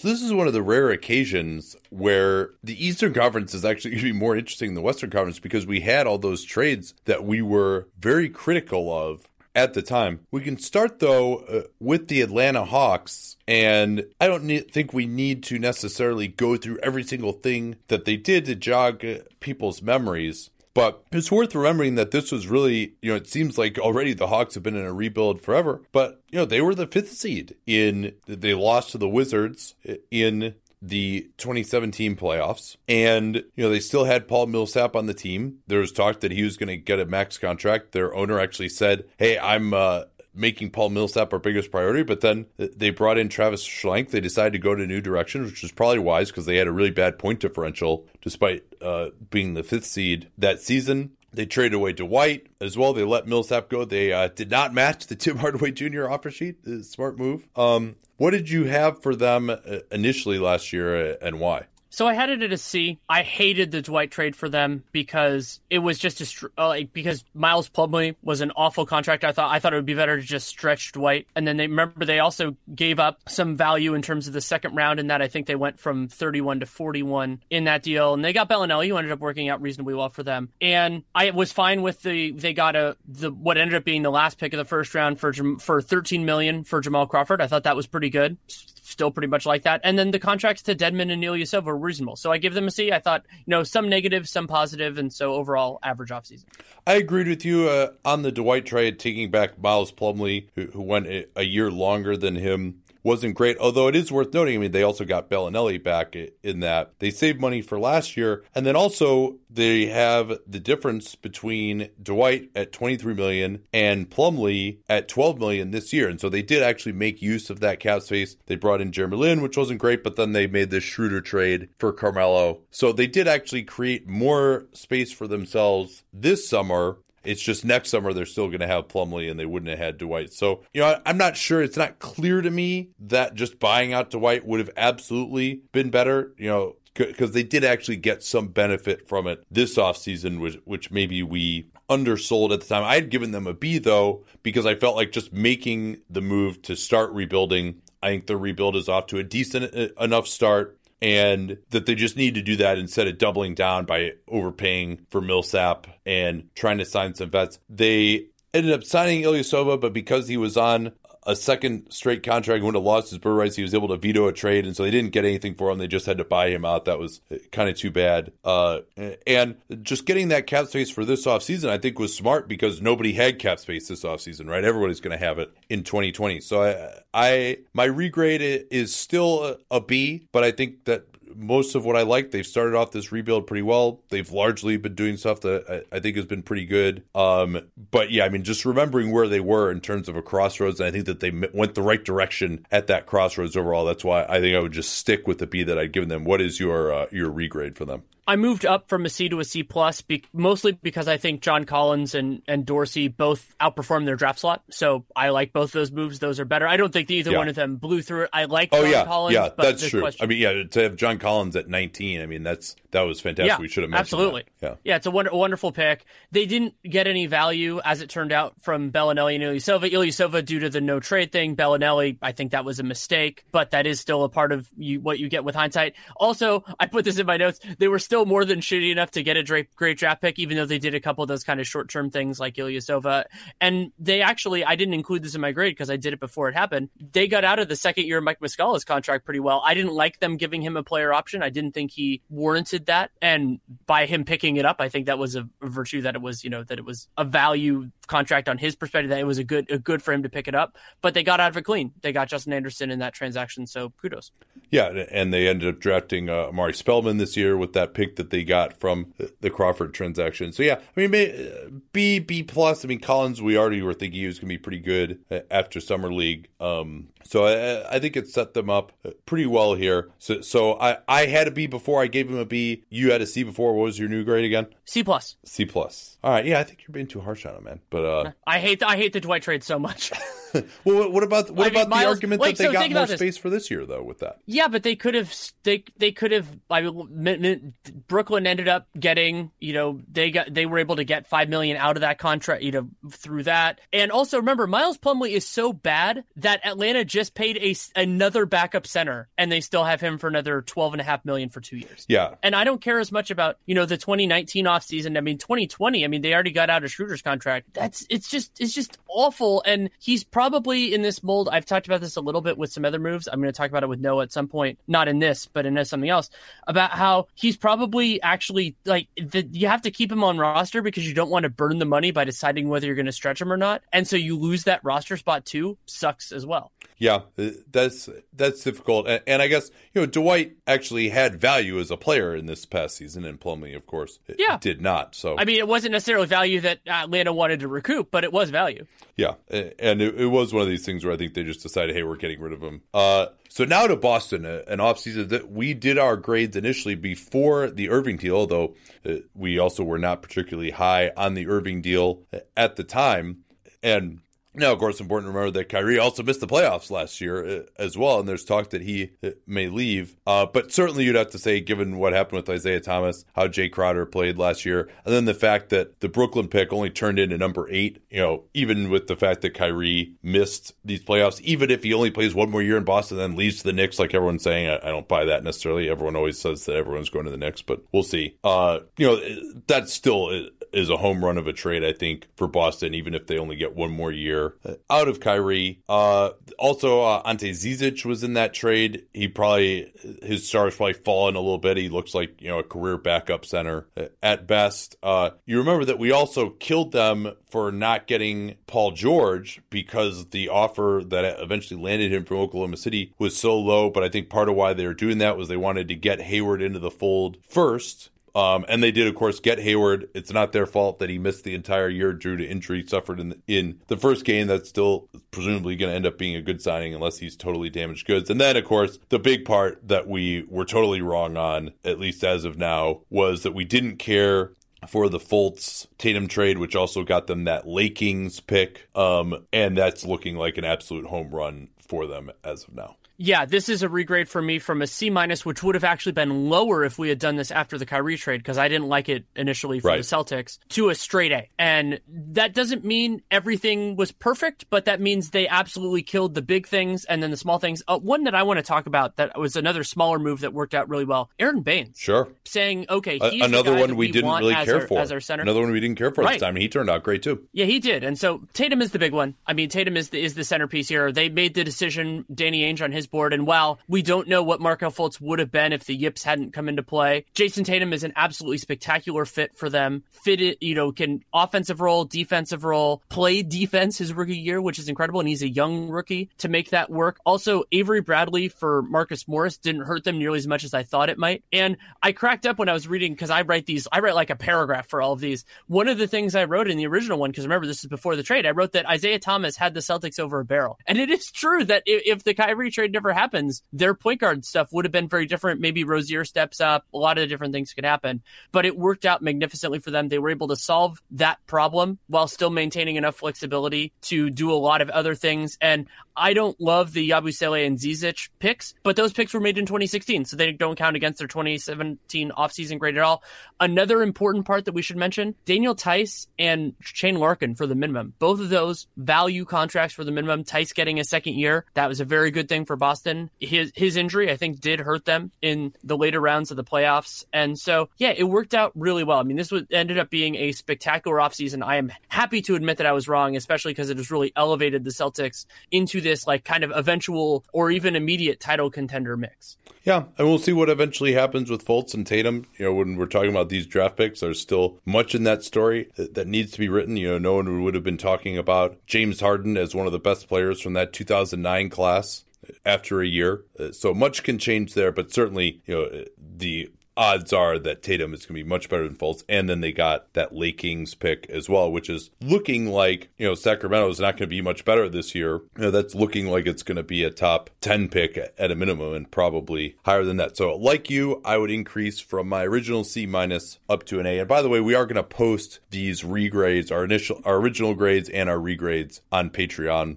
So this is one of the rare occasions where the Eastern Conference is actually <laughs> going to be more interesting than the Western Conference because we had all those trades that we were very critical of at the time. We can start though uh, with the Atlanta Hawks, and I don't ne- think we need to necessarily go through every single thing that they did to jog uh, people's memories. But it's worth remembering that this was really, you know, it seems like already the Hawks have been in a rebuild forever, but, you know, they were the fifth seed in, they lost to the Wizards in the 2017 playoffs. And, you know, they still had Paul Millsap on the team. There was talk that he was going to get a max contract. Their owner actually said, Hey, I'm, uh, making Paul Millsap our biggest priority, but then they brought in Travis Schlenk. They decided to go to a new direction, which was probably wise because they had a really bad point differential despite uh, being the fifth seed that season. They traded away Dwight as well. They let Millsap go. They uh, did not match the <laughs> Tim Hardaway Jr. offer sheet. Smart move. Um, what did you have for them uh, initially last year uh, and why? So I had it at a C. I hated the Dwight trade for them because it was just a uh, like because Miles Plumlee was an awful contract. I thought I thought it would be better to just stretch Dwight. And then they remember they also gave up some value in terms of the second round in that I think they went from 31 to 41 in that deal. And they got Belinelli, who ended up working out reasonably well for them. And I was fine with the they got a the what ended up being the last pick of the first round for for 13 million for Jamal Crawford. I thought that was pretty good still pretty much like that. And then the contracts to Dedmon and Neil Ilyasova were reasonable. So I give them a C. I thought, you know, some negative, some positive, and so overall average offseason. I agreed with you uh, on the Dwight trade, taking back Miles Plumlee, who, who went a year longer than him wasn't great. Although it is worth noting, I mean, they also got Belinelli back in that they saved money for last year, and then also they have the difference between Dwight at 23 million and Plumlee at 12 million this year, and so they did actually make use of that cap space. They brought in Jeremy Lin, which wasn't great, but then they made this Schroeder trade for Carmelo, so they did actually create more space for themselves this summer it's just next summer they're still going to have Plumlee and they wouldn't have had Dwight. So, you know, I, am not sure. It's not clear to me that just buying out Dwight would have absolutely been better. You know, because they did actually get some benefit from it this offseason, which, which maybe we undersold at the time. I had given them a B though, because I felt like just making the move to start rebuilding. I think the rebuild is off to a decent uh, enough start and that they just need to do that instead of doubling down by overpaying for Millsap and trying to sign some vets. They ended up signing Ilyasova, but because he was on a second straight contract wouldn't have lost his bird rights. He was able to veto a trade, and so they didn't get anything for him. They just had to buy him out. That was kind of too bad. Uh, and just getting that cap space for this offseason, I think, was smart because nobody had cap space this offseason, right? Everybody's going to have it in 2020. So I, I my regrade is still a, a B, but I think that most of what I like. They've started off this rebuild pretty well. They've largely been doing stuff that I, I, think has been pretty good. Um, but yeah, I mean, just remembering where they were in terms of a crossroads, and I think that they went the right direction at that crossroads overall. That's why I think I would just stick with the B that I'd given them. What is your uh, your regrade for them? I moved up from a C to a C plus, be- mostly because I think John Collins and, and Dorsey both outperformed their draft slot. So I like both those moves; those are better. I don't think either yeah. one of them blew through it. I like oh, John yeah, Collins. Yeah, that's true. Question... I mean, yeah, to have John Collins at 19, I mean, that's that was fantastic. Yeah, we should have mentioned absolutely. That. Yeah, yeah, it's a, wonder- wonderful pick. They didn't get any value, as it turned out, from Belinelli and Ilyasova. Ilyasova, due to the no trade thing, Belinelli, I think that was a mistake, but that is still a part of you, what you get with hindsight. Also, I put this in my notes. They were still more than shitty enough to get a great draft pick, even though they did a couple of those kind of short term things like Ilyasova. And they actually, I didn't include this in my grade because I did it before it happened. They got out of the second year of Mike Muscala's contract pretty well. I didn't like them giving him a player option. I didn't think he warranted that. And by him picking it up, I think that was a virtue that it was, you know, that it was a value contract on his perspective that it was a good a good for him to pick it up. But they got out of it clean. They got Justin Anderson in that transaction, so kudos. Yeah, and they ended up drafting uh, Omari Spellman this year with that pick that they got from the Crawford transaction. So yeah, I mean B B plus. I mean Collins, we already were thinking he was going to be pretty good after summer league. Um, so I, I, think it set them up pretty well here. So, so I, I had a B before. I gave him a B. You had a C before. What was your new grade again? C plus. C plus. All right. Yeah, I think you're being too harsh on him, man. But uh, I hate the, I hate the Dwight trade so much. <laughs> well, what about what I about mean, Miles, the argument that they so got more space this. for this year though? With that, yeah, but they could have they they could have. I mean, Brooklyn ended up getting you know they got they were able to get five million out of that contract you know through that, and also remember Miles Plumlee is so bad that Atlanta just paid a another backup center and they still have him for another twelve and a half million for two years. Yeah, and I don't care as much about you know the 2019 offseason. I mean 2020. I mean they already got out of Schroeder's contract. That's it's just it's just awful, and he's probably probably in this mold. I've talked about this a little bit with some other moves. I'm going to talk about it with Noah at some point, not in this, but in something else, about how he's probably actually like the, you have to keep him on roster because you don't want to burn the money by deciding whether you're going to stretch him or not, and so you lose that roster spot too. Sucks as well. Yeah, uh, that's that's difficult, and, and, I guess you know Dwight actually had value as a player in this past season, and Plumlee, of course, yeah. did not. So I mean, it wasn't necessarily value that Atlanta wanted to recoup, but it was value. Yeah, and it, it was one of these things where I think they just decided, hey, we're getting rid of him. Uh, so now to Boston, an offseason that we did our grades initially before the Irving deal, although uh, we also were not particularly high on the Irving deal at the time. And now, of course, it's important to remember that Kyrie also missed the playoffs last year uh, as well, and there's talk that he uh, may leave. Uh, but certainly, you'd have to say, given what happened with Isaiah Thomas, how Jae Crowder played last year, and then the fact that the Brooklyn pick only turned into number eight, you know, even with the fact that Kyrie missed these playoffs, even if he only plays one more year in Boston, then leaves to the Knicks, like everyone's saying, I, I don't buy that necessarily. Everyone always says that everyone's going to the Knicks, but we'll see. Uh, you know, that's still is a home run of a trade, I think, for Boston, even if they only get one more year out of Kyrie. Uh, also, uh, Ante Zizic was in that trade. He probably his stars probably fallen a little bit. He looks like you know a career backup center at best. Uh, you remember that we also killed them for not getting Paul George because the offer that eventually landed him from Oklahoma City was so low. But I think part of why they were doing that was they wanted to get Hayward into the fold first um, and they did, of course, get Hayward. It's not their fault that he missed the entire year due to injury suffered in the, in the first game. That's still presumably going to end up being a good signing unless he's totally damaged goods. And then, of course, the big part that we were totally wrong on, at least as of now, was that we didn't care for the Fultz Tatum trade, which also got them that Lakings pick. Um, and that's looking like an absolute home run for them as of now. Yeah, this is a regrade for me from a C minus, which would have actually been lower if we had done this after the Kyrie trade because I didn't like it initially for Right. the Celtics, to a straight A. And that doesn't mean everything was perfect, but that means they absolutely killed the big things and then the small things. Uh, one that I want to talk about that was another smaller move that worked out really well. Aron Baynes Sure. saying, okay, he's the another one that we, didn't really care our, for. as our center. Another one we didn't care for Right. this time. and He turned out great too. Yeah, he did. And so Tatum is the big one. I mean, Tatum is the, is the centerpiece here. They made the decision, Danny Ainge on his board. And while we don't know what Markelle Fultz would have been if the Yips hadn't come into play, Jayson Tatum is an absolutely spectacular fit for them. Fit you know, can offensive role, defensive role, play defense his rookie year, which is incredible. And he's a young rookie to make that work. Also, Avery Bradley for Marcus Morris didn't hurt them nearly as much as I thought it might. And I cracked up when I was reading because I write these, I write like a paragraph for all of these. One of the things I wrote in the original one, because remember, this is before the trade, I wrote that Isaiah Thomas had the Celtics over a barrel. And it is true that if, if the Kyrie trade never happens, their point guard stuff would have been very different. Maybe Rozier steps up, a lot of different things could happen. But it worked out magnificently for them. They were able to solve that problem while still maintaining enough flexibility to do a lot of other things. And I don't love the Yabusele and Zizic picks, but those picks were made in 2016, so they don't count against their 2017 offseason grade at all. Another important part that we should mention Daniel Theis and Shane Larkin for the minimum. Both of those value contracts for the minimum. Theis getting a second year. That was a very good thing for Boston. His, his injury, I think, did hurt them in the later rounds of the playoffs. And so, yeah, it worked out really well. I mean, this was, ended up being a spectacular offseason. I am happy to admit that I was wrong, especially because it has really elevated the Celtics into this like kind of eventual or even immediate title contender mix. Yeah, and we'll see what eventually happens with Fultz and Tatum. You know, when we're talking about these draft picks, there's still much in that story that, that needs to be written. You know, no one would have been talking about James Harden as one of the best players from that 2009 class after a year. Uh, So much can change there, but certainly, you know, the odds are that Tatum is going to be much better than Fultz. And then they got that Lake Kings pick as well, which is looking like, you know, Sacramento is not going to be much better this year. You know, that's looking like it's going to be a top 10 pick at a minimum and probably higher than that. So, like you, I would increase from my original C minus up to an A. And by the way, we are going to post these regrades, our initial, our original grades and our regrades on Patreon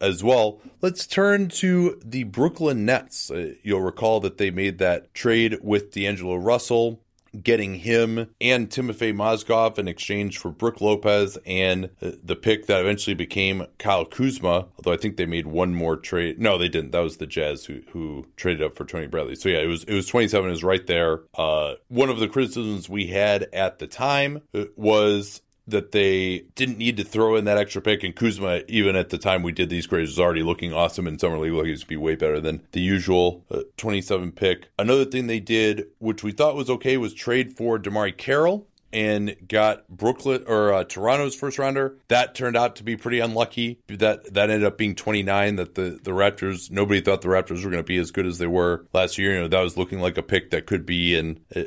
as well. Let's turn to the Brooklyn Nets. Uh, you'll recall that they made that trade with D'Angelo Russell, getting him and Timofey Mozgov in exchange for Brook Lopez and uh, the pick that eventually became Kyle Kuzma. Although I think they made one more trade. No, they didn't. That was the Jazz who who traded up for Tony Bradley. So yeah, it was it was 27. Is right there. Uh, one of the criticisms we had at the time uh, was that they didn't need to throw in that extra pick. And Kuzma, even at the time we did these grades, was already looking awesome in summer league. Like he was to be way better than the usual uh, 27 pick. Another thing they did, which we thought was okay, was trade for DeMarre Carroll and got Brooklyn or uh, Toronto's first rounder. That turned out to be pretty unlucky. That that ended up being 29. That the the Raptors nobody thought the Raptors were going to be as good as they were last year. You know that was looking like a pick that could be in uh,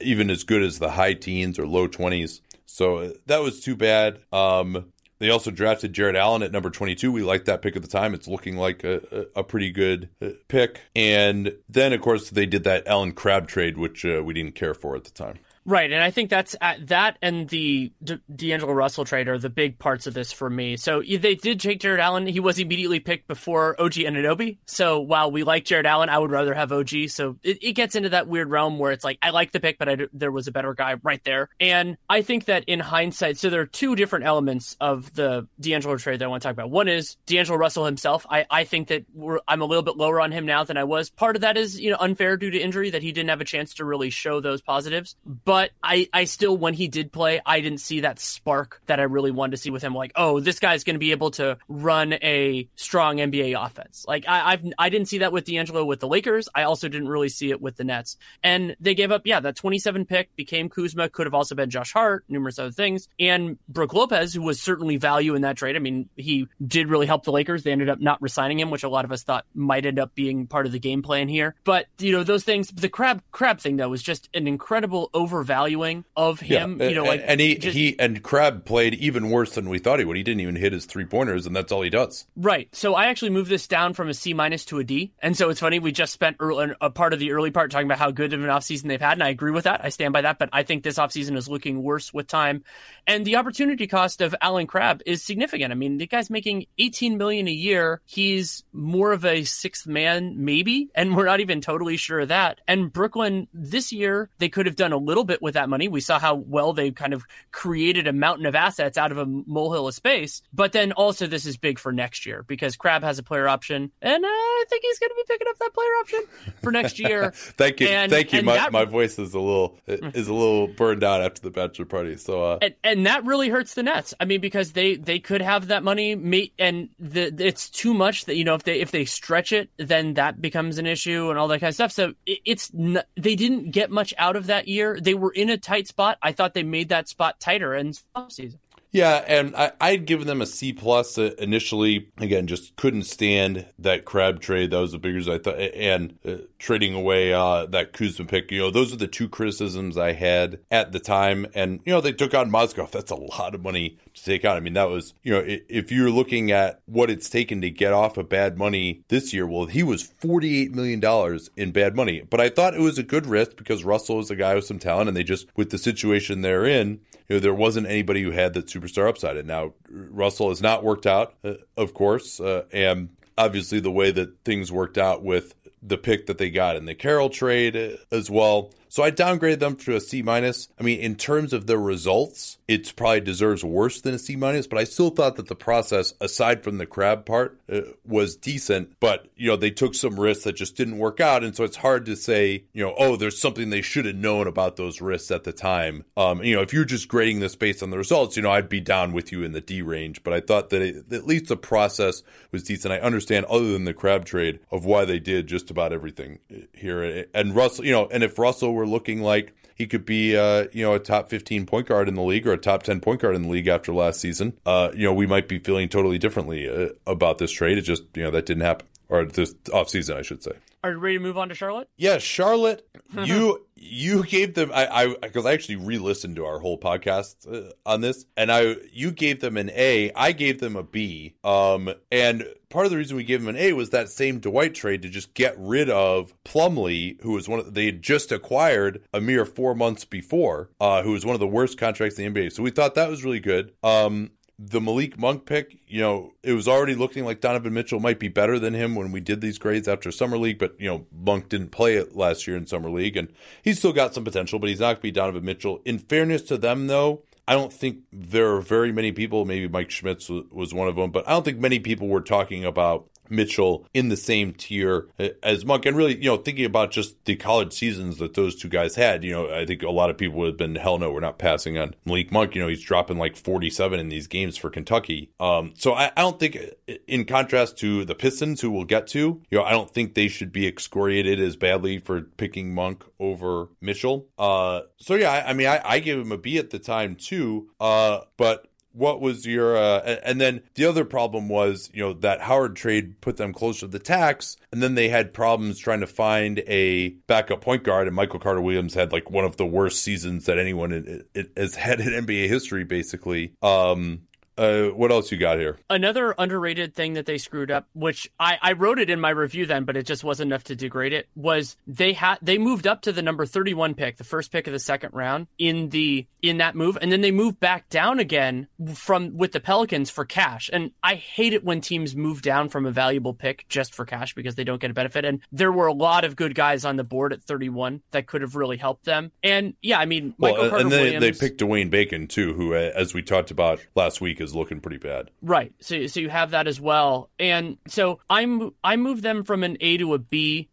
even as good as the high teens or low 20s. So that was too bad. Um, they also drafted Jarrett Allen at number 22. We liked that pick at the time. It's looking like a, a, a pretty good uh, pick. And then, of course, they did that Allen Crabbe trade, which uh, we didn't care for at the time. Right, and I think that's at that and the D- D'Angelo Russell trade are the big parts of this for me. So they did take Jarrett Allen. He was immediately picked before OG Anunoby. So while we like Jarrett Allen, I would rather have OG. So it, it gets into that weird realm where it's like I like the pick, but there was a better guy right there. And I think that in hindsight, so there are two different elements of the D'Angelo trade that I want to talk about. One is D'Angelo Russell himself. I, I think that I'm a little bit lower on him now than I was. Part of that is you know unfair due to injury that he didn't have a chance to really show those positives, but but I, I still, when he did play, I didn't see that spark that I really wanted to see with him. Like, oh, this guy's going to be able to run a strong NBA offense. Like, I, I've, I didn't see that with D'Angelo with the Lakers. I also didn't really see it with the Nets. And they gave up, yeah, that 27 pick became Kuzma, could have also been Josh Hart, numerous other things. And Brook Lopez, who was certainly value in that trade. I mean, he did really help the Lakers. They ended up not resigning him, which a lot of us thought might end up being part of the game plan here. But, you know, those things, the Crabbe, Crabbe thing, though, was just an incredible over overvaluing of him. You know, like and he just- he and Crabbe played even worse than we thought he would. He didn't even hit his three pointers, and that's all he does. Right. So I actually moved this down from a C minus to a D. And so it's funny, we just spent early, a part of the early part talking about how good of an offseason they've had. And I agree with that. I stand by that. But I think this offseason is looking worse with time. And the opportunity cost of Allen Crabbe is significant. I mean, the guy's making 18 million a year. He's more of a sixth man, maybe. And we're not even totally sure of that. And Brooklyn this year, they could have done a little bit with that money. We saw how well they kind of created a mountain of assets out of a molehill of space. But then also, this is big for next year because Crabbe has a player option, and I think he's going to be picking up that player option for next year. <laughs> Thank you, And- thank you. My, that- my voice is a little is a little burned out after the bachelor party. So uh, and, and that really hurts the Nets. I mean, because they they could have that money, and the it's too much that you know if they if they stretch it, then that becomes an issue and all that kind of stuff. So it, it's n- they didn't get much out of that year. They were in a tight spot. I thought they made that spot tighter in offseason. Yeah, and I, I'd given them a C plus uh, initially. Again, just couldn't stand that Crabbe trade. That was the biggest I thought, and uh, trading away uh, that Kuzma pick. You know, those are the two criticisms I had at the time. And you know, they took on Mozgov. That's a lot of money to take on. I mean, that was you know, if you're looking at what it's taken to get off of bad money this year, well, he was forty eight million dollars in bad money. But I thought it was a good risk because Russell is a guy with some talent, and they just with the situation they're in you know, there wasn't anybody who had that superstar upside. And now Russell has not worked out, uh, of course, uh, and obviously the way that things worked out with the pick that they got in the Carroll trade uh, as well. So I downgraded them to a C minus. I mean, in terms of the results, it probably deserves worse than a C minus, but I still thought that the process, aside from the Crabbe part, uh, was decent. But you know, they took some risks that just didn't work out, and so it's hard to say, you know, oh, there's something they should have known about those risks at the time. Um, you know, if you're just grading this based on the results, you know, I'd be down with you in the D range. But I thought that it, at least the process was decent. I understand, other than the Crabbe trade, of why they did just about everything here. And Russell, you know, and if Russell were looking like he could be, uh, you know, a top 15 point guard in the league or a top 10 point guard in the league after last season, uh, you know, we might be feeling totally differently uh, about this trade. It just, you know, that didn't happen. Or this offseason, I should say. Are you ready to move on to Charlotte? Yeah, Charlotte, <laughs> you you gave them I I because I actually re-listened to our whole podcast uh, on this, and I you gave them an A, I gave them a B. Um, and part of the reason we gave them an A was that same Dwight trade to just get rid of Plumlee, who was one of they had just acquired a mere four months before, uh, who was one of the worst contracts in the NBA. So we thought that was really good. Um, the Malik Monk pick, you know, it was already looking like Donovan Mitchell might be better than him when we did these grades after Summer League, but, you know, Monk didn't play it last year in Summer League, and he's still got some potential, but he's not going to be Donovan Mitchell. In fairness to them, though, I don't think there are very many people, maybe Mike Schmitz was- was one of them, but I don't think many people were talking about Mitchell in the same tier as Monk. And really, you know, thinking about just the college seasons that those two guys had, you know, I think a lot of people would have been, hell no, we're not passing on Malik Monk. You know, he's dropping like 47 in these games for Kentucky. Um, so I, I don't think, in contrast to the Pistons, who we'll get to, you know, I don't think they should be excoriated as badly for picking Monk over Mitchell. Uh, so yeah, I, I mean, I, I gave him a B at the time too. Uh, but what was your uh, and then the other problem was you know that howard trade put them close to the tax and then they had problems trying to find a backup point guard and michael carter williams had like one of the worst seasons that anyone has had in nba history basically. Um uh, what else you got here? Another underrated thing that they screwed up, which I, I wrote it in my review then, but it just wasn't enough to degrade it, was they had they moved up to the number 31 pick, the first pick of the second round in the in that move, and then they moved back down again from with the Pelicans for cash. And I hate it when teams move down from a valuable pick just for cash because they don't get a benefit. And there were a lot of good guys on the board at 31 that could have really helped them. And yeah, I mean, Michael Well, Carter and then Williams, they picked Dwayne Bacon too, who, uh, as we talked about last week, is looking pretty bad. Right. So so you have that as well. And so I'm I moved them from an A to a B.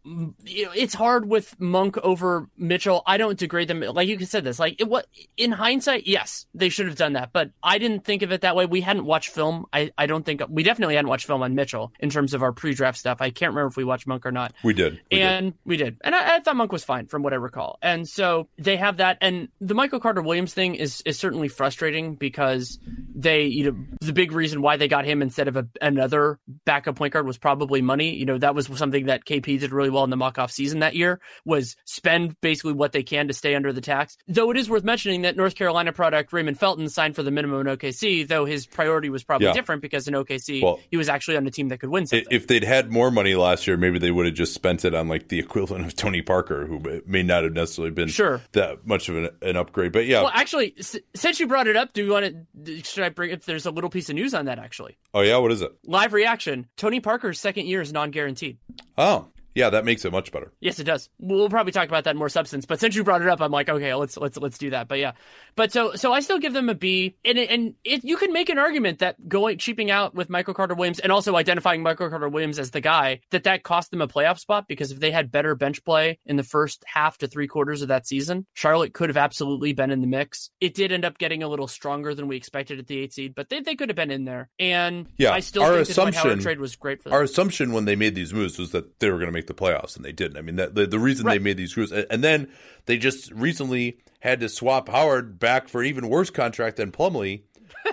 It's hard with Monk over Mitchell. I don't degrade them. Like you said this. Like it what in hindsight, yes, they should have done that. But I didn't think of it that way. We hadn't watched film. I, I don't think we definitely hadn't watched film on Mitchell in terms of our pre-draft stuff. I can't remember if we watched Monk or not. We did. We did. and we did. And I, I thought Monk was fine from what I recall. And so they have that. And the Michael Carter Williams thing is, is certainly frustrating because they, you you know, the big reason why they got him instead of a, another backup point guard was probably money. You know, that was something that KP did really well in the mock off season that year was spend basically what they can to stay under the tax. Though it is worth mentioning that North Carolina product Raymond Felton signed for the minimum in OKC, though his priority was probably Yeah. different because in OKC Well, he was actually on a team that could win something. If they'd had more money last year, maybe they would have just spent it on like the equivalent of Tony Parker, who may not have necessarily been Sure. that much of an, an upgrade. But yeah, well, actually, s- since you brought it up, do you want to? Should I bring? If there's a little piece of news on that, actually, oh yeah, what is it? live reaction. Tony Parker's second year is non-guaranteed. Oh yeah, that makes it much better. Yes, it does. We'll probably talk about that in more substance. But since you brought it up, I'm like, okay, let's let's let's do that. But yeah, but so so I still give them a B, and and it, you can make an argument that going cheaping out with Michael Carter Williams and also identifying Michael Carter Williams as the guy that that cost them a playoff spot because if they had better bench play in the first half to three quarters of that season, Charlotte could have absolutely been in the mix. It did end up getting a little stronger than we expected at the eight seed, but they, they could have been in there. And Yeah, I still our think the Dwight Howard assumption- trade was great for them. Our assumption when they made these moves was that they were going to make the playoffs, and they didn't. I mean, that, the the reason they made these moves, and and then they just recently had to swap Howard back for an even worse contract than Plumlee.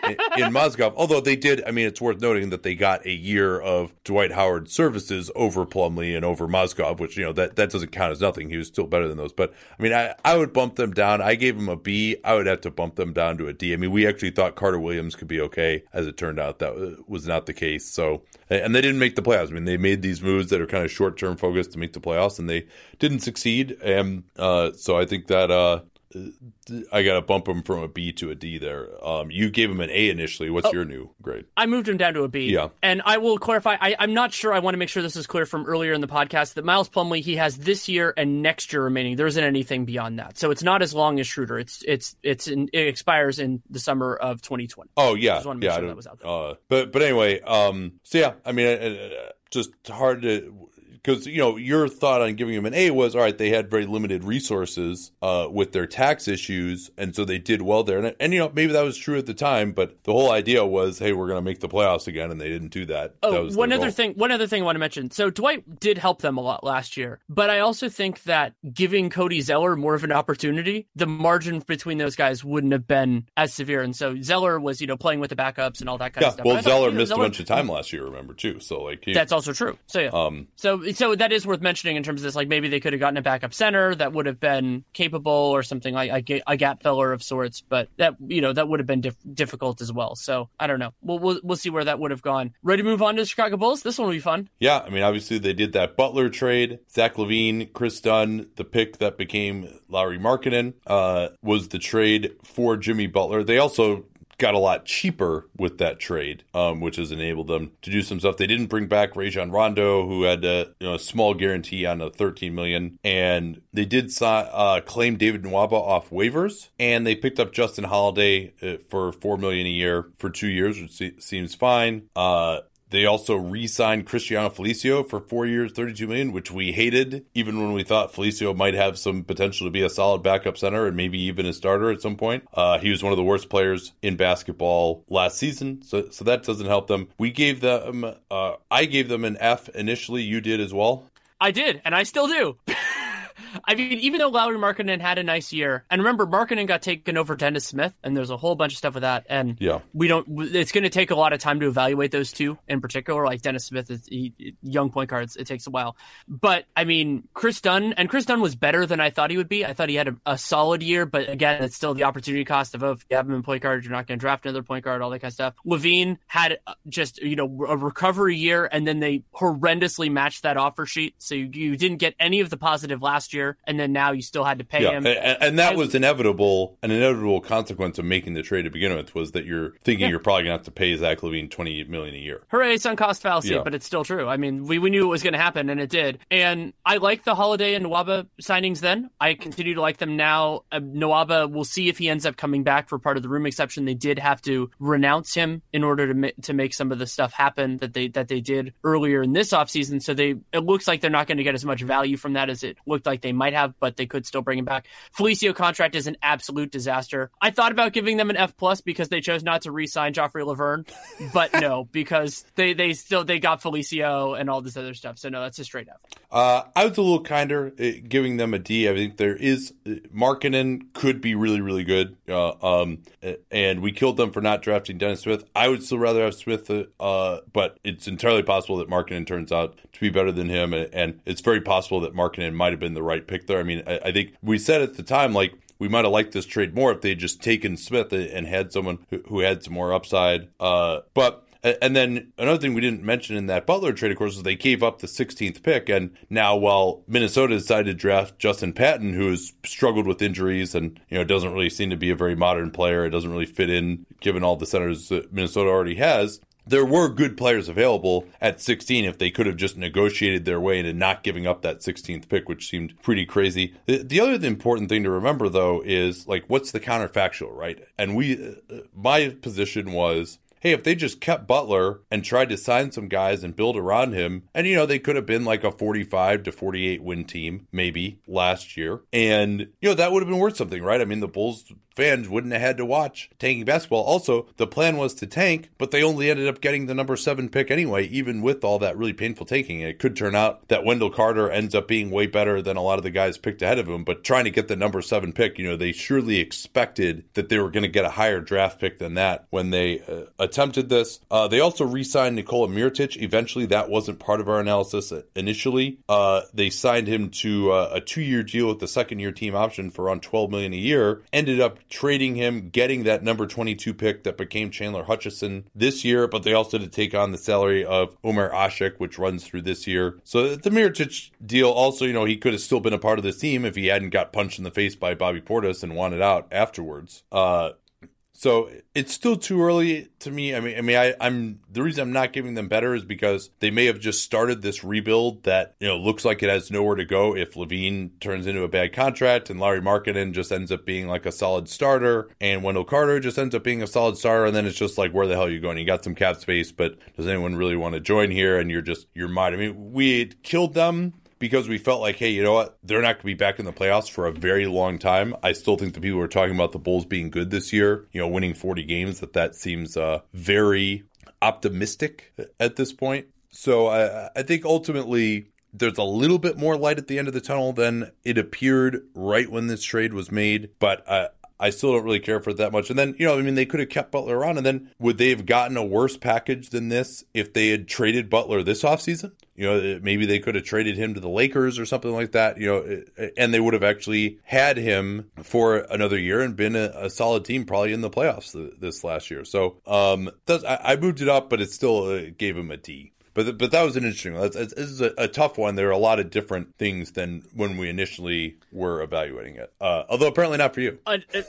In, Mozgov, although they did, I mean, it's worth noting that they got a year of Dwight Howard services over Plumlee and over Mozgov, which you know that that doesn't count as nothing. He was still better than those, but I mean, I I would bump them down. I gave him a B. I would have to bump them down to a D. I mean, we actually thought Carter Williams could be okay. As it turned out, that was not the case. So, and they didn't make the playoffs. I mean, they made these moves that are kind of short term focused to make the playoffs, and they didn't succeed. And uh, so I think that uh, I got to bump him from a B to a D there. Um, you gave him an A initially. What's your new grade? I moved him down to a B. Yeah. And I will clarify, I, I'm not sure. I want to make sure this is clear from earlier in the podcast that Miles Plumlee, he has this year and next year remaining. There isn't anything beyond that. So it's not as long as Schroeder. It's, it's, it's, in, it expires in the summer of 2020. Oh yeah, make yeah. I sure that was out there. Uh, but but anyway, um, so yeah, I mean, uh, uh, just hard to because you know your thought on giving them an A was all right. They had very limited resources uh, with their tax issues, and so they did well there. And, and you know maybe that was true at the time, but the whole idea was, hey, we're going to make the playoffs again, and they didn't do that. that Oh, was one other goal. thing. One other thing I want to mention. So Dwight did help them a lot last year, but I also think that giving Cody Zeller more of an opportunity, the margin between those guys wouldn't have been as severe. And so Zeller was, you know, playing with the backups and all that kind Yeah, of stuff. well, thought, Zeller you know, missed Zeller- a bunch of time last year, remember too. So like, he, That's also true. So yeah. um, So so that is worth mentioning in terms of this. Like maybe they could have gotten a backup center that would have been capable or something like a, gap filler of sorts. But that you know that would have been dif- difficult as well. So I don't know. We'll, we'll we'll see where that would have gone. Ready to move on to the Chicago Bulls? This one will be fun. Yeah, I mean, obviously they did that Butler trade. Zach LaVine, Kris Dunn, the pick that became Lauri Markkanen, uh, was the trade for Jimmy Butler. They also got a lot cheaper with that trade, um, which has enabled them to do some stuff. They didn't bring back Rajon Rondo, who had a, you know, a small guarantee on a 13 million, and they did uh, claim David Nwaba off waivers, and they picked up Justin Holiday uh, for four million a year for two years, which seems fine. Uh, they also re-signed Cristiano Felicio for four years, thirty-two million, which we hated, even when we thought Felicio might have some potential to be a solid backup center and maybe even a starter at some point. Uh, he was one of the worst players in basketball last season, so so that doesn't help them. We gave them, uh, I gave them an F initially. You did as well. I did, and I still do. <laughs> I mean, even though Lauri Markkanen had a nice year, and remember, Markkanen got taken over Dennis Smith, and there's a whole bunch of stuff with that. And Yeah. we don't. It's going to take a lot of time to evaluate those two in particular. Like Dennis Smith is he, young point guards. It takes a while, but I mean, Kris Dunn and Kris Dunn was better than I thought he would be. I thought he had a, a solid year, but again, it's still the opportunity cost of oh, if you have him in point guard, you're not going to draft another point guard, all that kind of stuff. LaVine had uh, just you know a recovery year, and then they horrendously matched that offer sheet, so you, you didn't get any of the positive last year, and then now you still had to pay Yeah, him. and, and that I- was inevitable. An inevitable consequence of making the trade to begin with was that you're thinking Yeah. you're probably gonna have to pay Zach LaVine twenty eight million a year. Hooray, sunk cost fallacy, Yeah. but it's still true. I mean, we, we knew it was going to happen, and it did. And I like the Holiday and Nwaba signings then. I continue to like them now. Uh, Nwaba, we'll see if he ends up coming back for part of the room exception. They did have to renounce him in order to ma- to make some of the stuff happen that they that they did earlier in this offseason. So they it looks like they're not going to get as much value from that as it looked like like they might have, but they could still bring him back. Felicio contract is an absolute disaster. I thought about giving them an F plus because they chose not to re-sign Joffrey Lauvergne, but no, <laughs> because they they still they got Felicio and all this other stuff. So no, that's a straight F. Uh, I was a little kinder uh, giving them a D. I think there is uh, Markkanen could be really really good. Uh, um, and we killed them for not drafting Dennis Smith. I would still rather have Smith, uh, but it's entirely possible that Markkanen turns out to be better than him, and, and it's very possible that Markkanen might have been the right pick there. I mean, I, I think we said at the time like we might have liked this trade more if they had just taken Smith and had someone who, who had some more upside. Uh, but and then another thing we didn't mention in that Butler trade, of course, is they gave up the 16th pick. And now, while Minnesota decided to draft Justin Patton, who has struggled with injuries and you know doesn't really seem to be a very modern player, it doesn't really fit in given all the centers that Minnesota already has there were good players available at 16 if they could have just negotiated their way into not giving up that 16th pick, which seemed pretty crazy. The, the other important thing to remember, though, is like, what's the counterfactual, right? And we, uh, my position was hey, if they just kept Butler and tried to sign some guys and build around him, and you know, they could have been like a 45 to 48 win team, maybe last year. And, you know, that would have been worth something, right? I mean, the Bulls fans wouldn't have had to watch tanking basketball. Also, the plan was to tank, but they only ended up getting the number seven pick anyway, even with all that really painful tanking. It could turn out that Wendell Carter ends up being way better than a lot of the guys picked ahead of him, but trying to get the number seven pick, you know, they surely expected that they were going to get a higher draft pick than that when they uh, attempted this. Uh, they also re signed Nikola Mirotic. Eventually, that wasn't part of our analysis initially. Uh, they signed him to uh, a two year deal with the second year team option for around 12 million a year. Ended up trading him, getting that number 22 pick that became Chandler Hutchison this year, but they also to take on the salary of Omer Asik, which runs through this year. So the Mirotic deal also, you know, he could have still been a part of this team if he hadn't got punched in the face by Bobby Portis and wanted out afterwards. Uh, so it's still too early to me. I mean, I mean, I, am the reason I'm not giving them better is because they may have just started this rebuild that you know looks like it has nowhere to go if LaVine turns into a bad contract and Lauri Markkanen just ends up being like a solid starter and Wendell Carter just ends up being a solid starter and then it's just like where the hell are you going? You got some cap space, but does anyone really want to join here? And you're just you're might. I mean, we killed them because we felt like, hey, you know what? They're not going to be back in the playoffs for a very long time. I still think the people who are talking about the Bulls being good this year, you know, winning 40 games, that that seems uh, very optimistic at this point. So I, I think ultimately there's a little bit more light at the end of the tunnel than it appeared right when this trade was made. But uh, I still don't really care for it that much. And then, you know, I mean, they could have kept Butler around, and then would they have gotten a worse package than this if they had traded Butler this offseason? You know, maybe they could have traded him to the Lakers or something like that, you know, and they would have actually had him for another year and been a, a solid team probably in the playoffs this last year. So um, I, I moved it up, but it still uh, gave him a D. But but that was an interesting one. This is a, a, tough one. There are a lot of different things than when we initially were evaluating it. Uh, although apparently not for you. Uh, uh,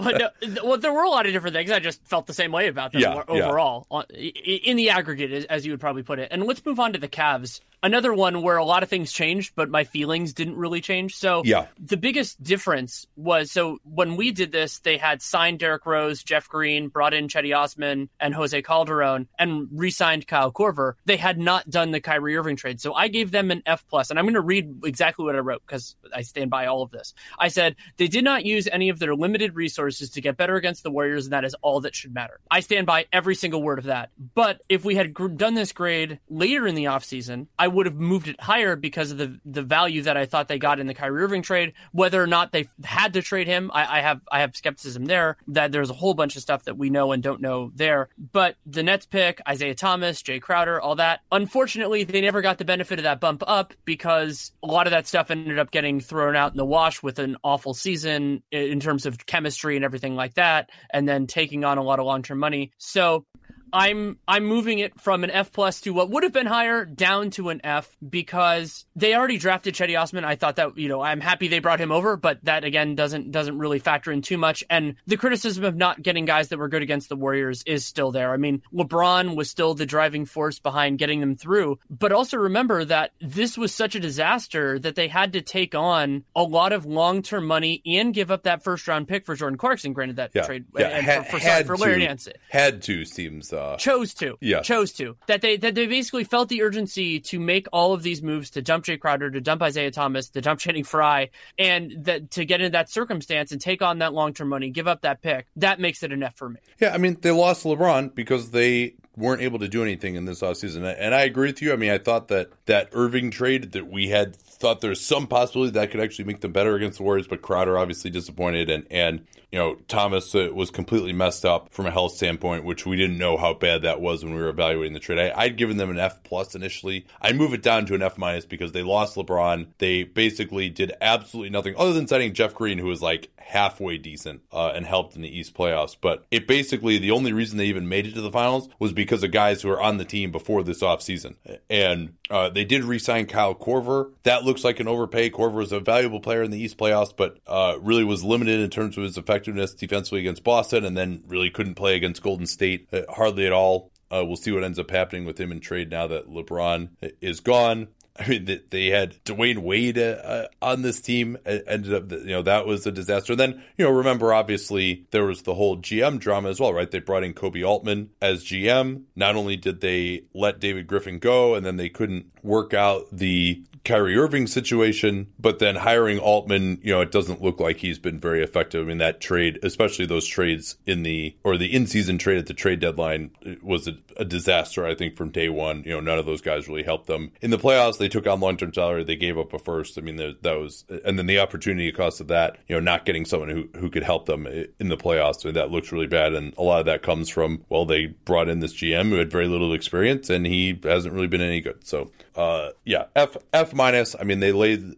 well, no, well, there were a lot of different things. I just felt the same way about them yeah, overall, yeah. in the aggregate, as you would probably put it. And let's move on to the Cavs another one where a lot of things changed, but my feelings didn't really change. So yeah. the biggest difference was so when we did this, they had signed Derrick Rose, Jeff Green, brought in Cedi Osman and Jose Calderon, and re-signed Kyle Korver. They had not done the Kyrie Irving trade, so I gave them an F plus, and I'm going to read exactly what I wrote because I stand by all of this. I said they did not use any of their limited resources to get better against the Warriors, and that is all that should matter. I stand by every single word of that. But if we had done this grade later in the offseason, I would have moved it higher because of the the value that I thought they got in the Kyrie Irving trade. Whether or not they had to trade him, I, I have I have skepticism there. That there's a whole bunch of stuff that we know and don't know there. But the Nets pick, Isaiah Thomas, Jay Crowder, all that. Unfortunately, they never got the benefit of that bump up because a lot of that stuff ended up getting thrown out in the wash with an awful season in terms of chemistry and everything like that, and then taking on a lot of long term money. So I'm I'm moving it from an F plus to what would have been higher down to an F because they already drafted Cedi Osman. I thought that you know I'm happy they brought him over, but that again doesn't doesn't really factor in too much. And the criticism of not getting guys that were good against the Warriors is still there. I mean, LeBron was still the driving force behind getting them through, but also remember that this was such a disaster that they had to take on a lot of long term money and give up that first round pick for Jordan Clarkson. Granted, that yeah, trade yeah, and had, for, for, for Larry to, Nance had to seems. Uh uh, chose to. Yes. chose to. That they that they basically felt the urgency to make all of these moves to dump Jae Crowder, to dump Isaiah Thomas, to dump <laughs> Channing Frye, and that to get into that circumstance and take on that long term money, give up that pick. That makes it an F for me. Yeah, I mean, they lost LeBron because they weren't able to do anything in this offseason. And I agree with you. I mean, I thought that that Irving trade that we had thought there's some possibility that could actually make them better against the Warriors, but Crowder obviously disappointed, and and you know Thomas uh, was completely messed up from a health standpoint, which we didn't know how bad that was when we were evaluating the trade. I, I'd given them an F plus initially. I move it down to an F minus because they lost LeBron. They basically did absolutely nothing other than signing Jeff Green, who was like halfway decent uh, and helped in the East playoffs. But it basically the only reason they even made it to the finals was because of guys who were on the team before this offseason. And uh, they did re-sign Kyle Korver. That looks like an overpay. Korver was a valuable player in the East playoffs, but uh, really was limited in terms of his effectiveness defensively against Boston, and then really couldn't play against Golden State uh, hardly at all. Uh, we'll see what ends up happening with him in trade now that LeBron is gone. <laughs> I mean, they had Dwyane Wade uh, on this team. It ended up, you know, that was a disaster. And then, you know, remember, obviously, there was the whole GM drama as well, right? They brought in Koby Altman as GM. Not only did they let David Griffin go, and then they couldn't work out the Kyrie Irving situation, but then hiring Altman, you know, it doesn't look like he's been very effective. I mean, that trade, especially those trades in the or the in-season trade at the trade deadline, was a, a, disaster. I think from day one, you know, none of those guys really helped them in the playoffs. They took on long-term salary. They gave up a first. I mean, that was, and then the opportunity cost of that, you know, not getting someone who who could help them in the playoffs. I mean, that looks really bad, and a lot of that comes from well, they brought in this GM who had very little experience, and he hasn't really been any good. So, uh, yeah, F F minus. I mean, they laid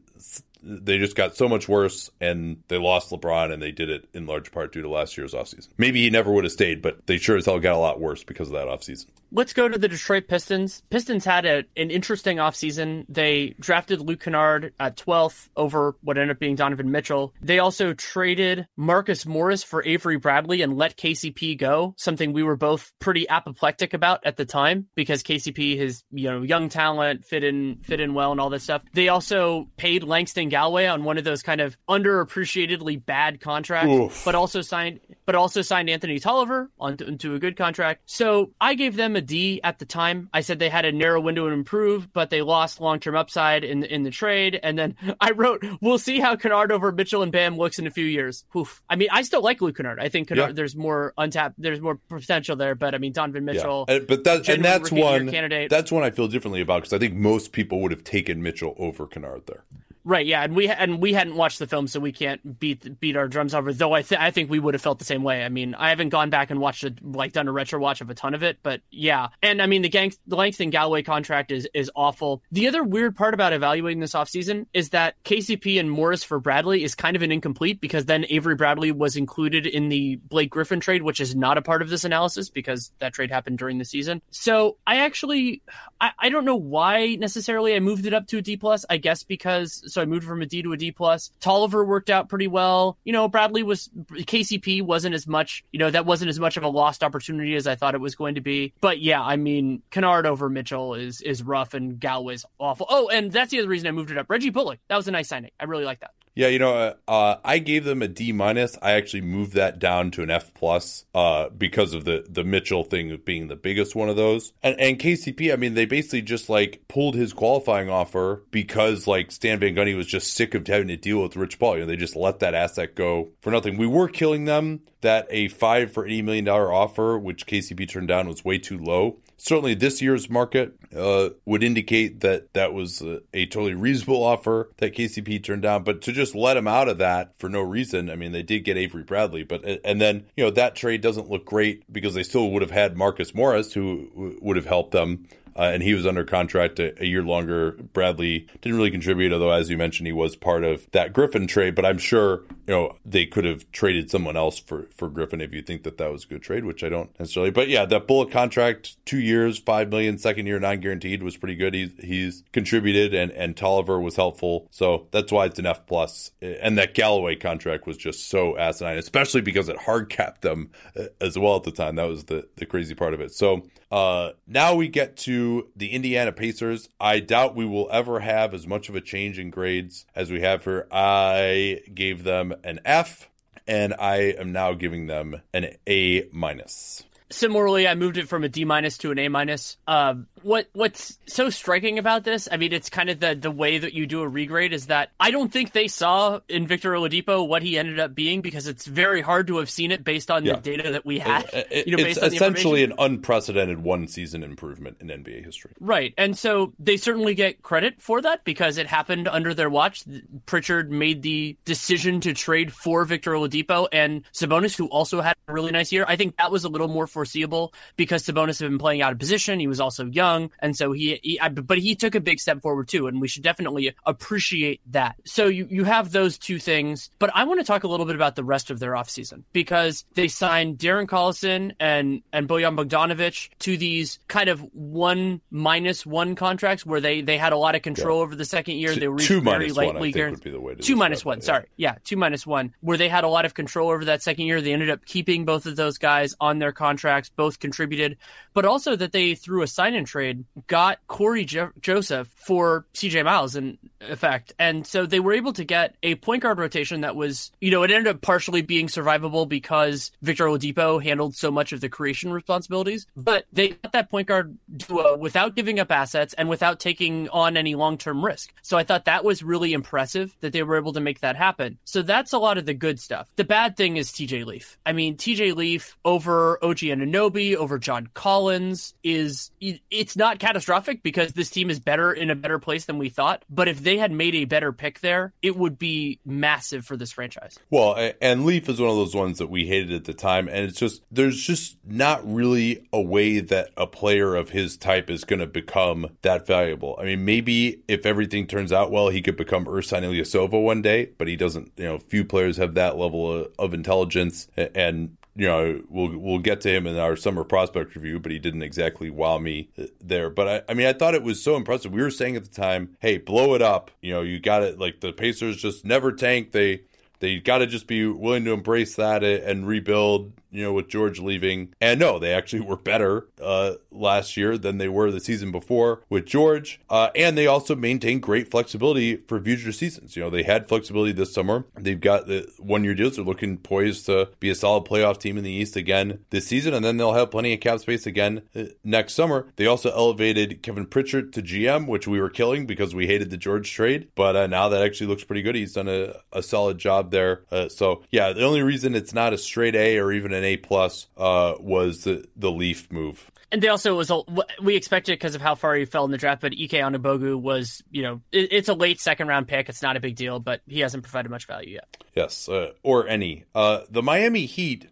they just got so much worse and they lost LeBron and they did it in large part due to last year's offseason. Maybe he never would have stayed, but they sure as hell got a lot worse because of that offseason. Let's go to the Detroit Pistons. Pistons had a, an interesting offseason. They drafted Luke Kennard at 12th over what ended up being Donovan Mitchell. They also traded Marcus Morris for Avery Bradley and let KCP go, something we were both pretty apoplectic about at the time because KCP, his you know young talent, fit in fit in well and all this stuff. They also paid Langston Galloway on one of those kind of underappreciatedly bad contracts, Oof. but also signed but also signed Anthony Tolliver onto, into a good contract. So I gave them a D at the time. I said they had a narrow window to improve, but they lost long term upside in in the trade. And then <laughs> I wrote, "We'll see how Kennard over Mitchell and Bam looks in a few years." Oof. I mean, I still like Luke Kennard. I think Kennard, yeah. there's more untapped, there's more potential there. But I mean, Donovan Mitchell, yeah. but that and that's one candidate. That's one I feel differently about because I think most people would have taken Mitchell over Kennard there. Right, yeah, and we and we hadn't watched the film, so we can't beat beat our drums over. Though I th- I think we would have felt the same way. I mean, I haven't gone back and watched it, like done a retro watch of a ton of it, but yeah. And I mean, the gang the Langston Galloway contract is is awful. The other weird part about evaluating this offseason is that KCP and Morris for Bradley is kind of an incomplete because then Avery Bradley was included in the Blake Griffin trade, which is not a part of this analysis because that trade happened during the season. So I actually I, I don't know why necessarily I moved it up to a D plus. I guess because so I moved from a D to a D plus. Tolliver worked out pretty well. You know, Bradley was KCP wasn't as much. You know, that wasn't as much of a lost opportunity as I thought it was going to be. But yeah, I mean, Kennard over Mitchell is is rough, and Galloway's awful. Oh, and that's the other reason I moved it up. Reggie Bullock, that was a nice signing. I really like that. Yeah, you know, uh, uh, I gave them a D minus. I actually moved that down to an F plus uh, because of the the Mitchell thing being the biggest one of those. And and KCP, I mean, they basically just like pulled his qualifying offer because like Stan Van Gundy was just sick of having to deal with Rich Paul. You know, they just let that asset go for nothing. We were killing them that a five for eighty million dollar offer, which KCP turned down, was way too low certainly this year's market uh, would indicate that that was a, a, totally reasonable offer that KCP turned down. But to just let him out of that for no reason, I mean, they did get Avery Bradley, but and then you know that trade doesn't look great because they still would have had Marcus Morris, who would have helped them uh, and he was under contract a, a, year longer. Bradley didn't really contribute, although as you mentioned, he was part of that Griffin trade. But I'm sure you know they could have traded someone else for for Griffin if you think that that was a good trade, which I don't necessarily. But yeah, that Bullock contract, two years, five million, second year, non guaranteed, was pretty good. He's he's contributed, and and Tolliver was helpful, so that's why it's an F plus. And that Galloway contract was just so asinine, especially because it hard capped them uh, as well at the time. That was the the crazy part of it. So uh, now we get to the Indiana Pacers. I doubt we will ever have as much of a change in grades as we have here. I gave them an F, and I am now giving them an A minus. Similarly, I moved it from a D minus to an A minus. Uh, what what's so striking about this? I mean, it's kind of the the way that you do a regrade is that I don't think they saw in Victor Oladipo what he ended up being because it's very hard to have seen it based on Yeah. the data that we had. It- it- you know, it's essentially an unprecedented one season improvement in NBA history. Right. And so they certainly get credit for that because it happened under their watch. Pritchard made the decision to trade for Victor Oladipo and Sabonis, who also had a really nice year. I think that was a little more foreseeable because Sabonis had been playing out of position. He was also young. And so he, he I- but he took a big step forward too. And we should definitely appreciate that. So you, you have those two things. But I want to talk a little bit about the rest of their offseason because they signed Darren Collison and, and Bojan Bogdanovic to these kind of one minus one contracts where they, they had a lot of control over the second year. They were Two very minus one, I lightly think, would be the way to two it, one. yeah. Sorry, yeah, two minus one, where they had a lot of control over that second year. They ended up keeping both of those guys on their contracts, both contributed, but also that they through a sign and trade got Cory jo- Joseph for CJ Miles in effect, and so they were able to get a point guard rotation that was, you know, it ended up partially being survivable because Victor Oladipo handled so much of the creation responsibilities, but they got that point guard duo without giving up assets and without taking on any long term risk. So I thought that was really impressive that they were able to make that happen. So that's a lot of the good stuff. The bad thing is TJ Leaf. I mean, TJ Leaf over OG Anunoby, over John Collins is it's not catastrophic because this team is better in a better place than we thought. But if they had made a better pick there, it would be massive for this franchise. Well, and Leaf is one of those ones that we hated at the time, and it's just there's just not really a way that a player of his type is going to become that valuable. I mean, maybe if everything turns out well, he could become Ersan Ilyasova one day, but he doesn't. You know, few players have that level of, of intelligence, and you know, we'll we'll get to him in our summer prospect review, but he didn't exactly wow me there. But I, I mean, I thought it was so impressive. We were saying at the time, hey, blow it up. You know, you got it. Like the Pacers just never tank. They they got to just be willing to embrace that and rebuild. You know, with George leaving, and no, they actually were better uh, last year than they were the season before with George, uh, and they also maintained great flexibility for future seasons. You know, they had flexibility this summer. They've got the one-year deals. They're looking poised to be a solid playoff team in the East again this season, and then they'll have plenty of cap space again uh, next summer. They also elevated Kevin Pritchard to GM, which we were killing because we hated the George trade, but uh, now that actually looks pretty good. He's done a, a solid job there. Uh, so yeah, the only reason it's not a straight A or even an A plus uh, was the the Leaf move. And they also was a, we expected because of how far he fell in the draft, but Ike Anigbogu was you know it, it's a late second round pick. It's not a big deal, but he hasn't provided much value yet. Yes, uh, or any. Uh, the Miami Heat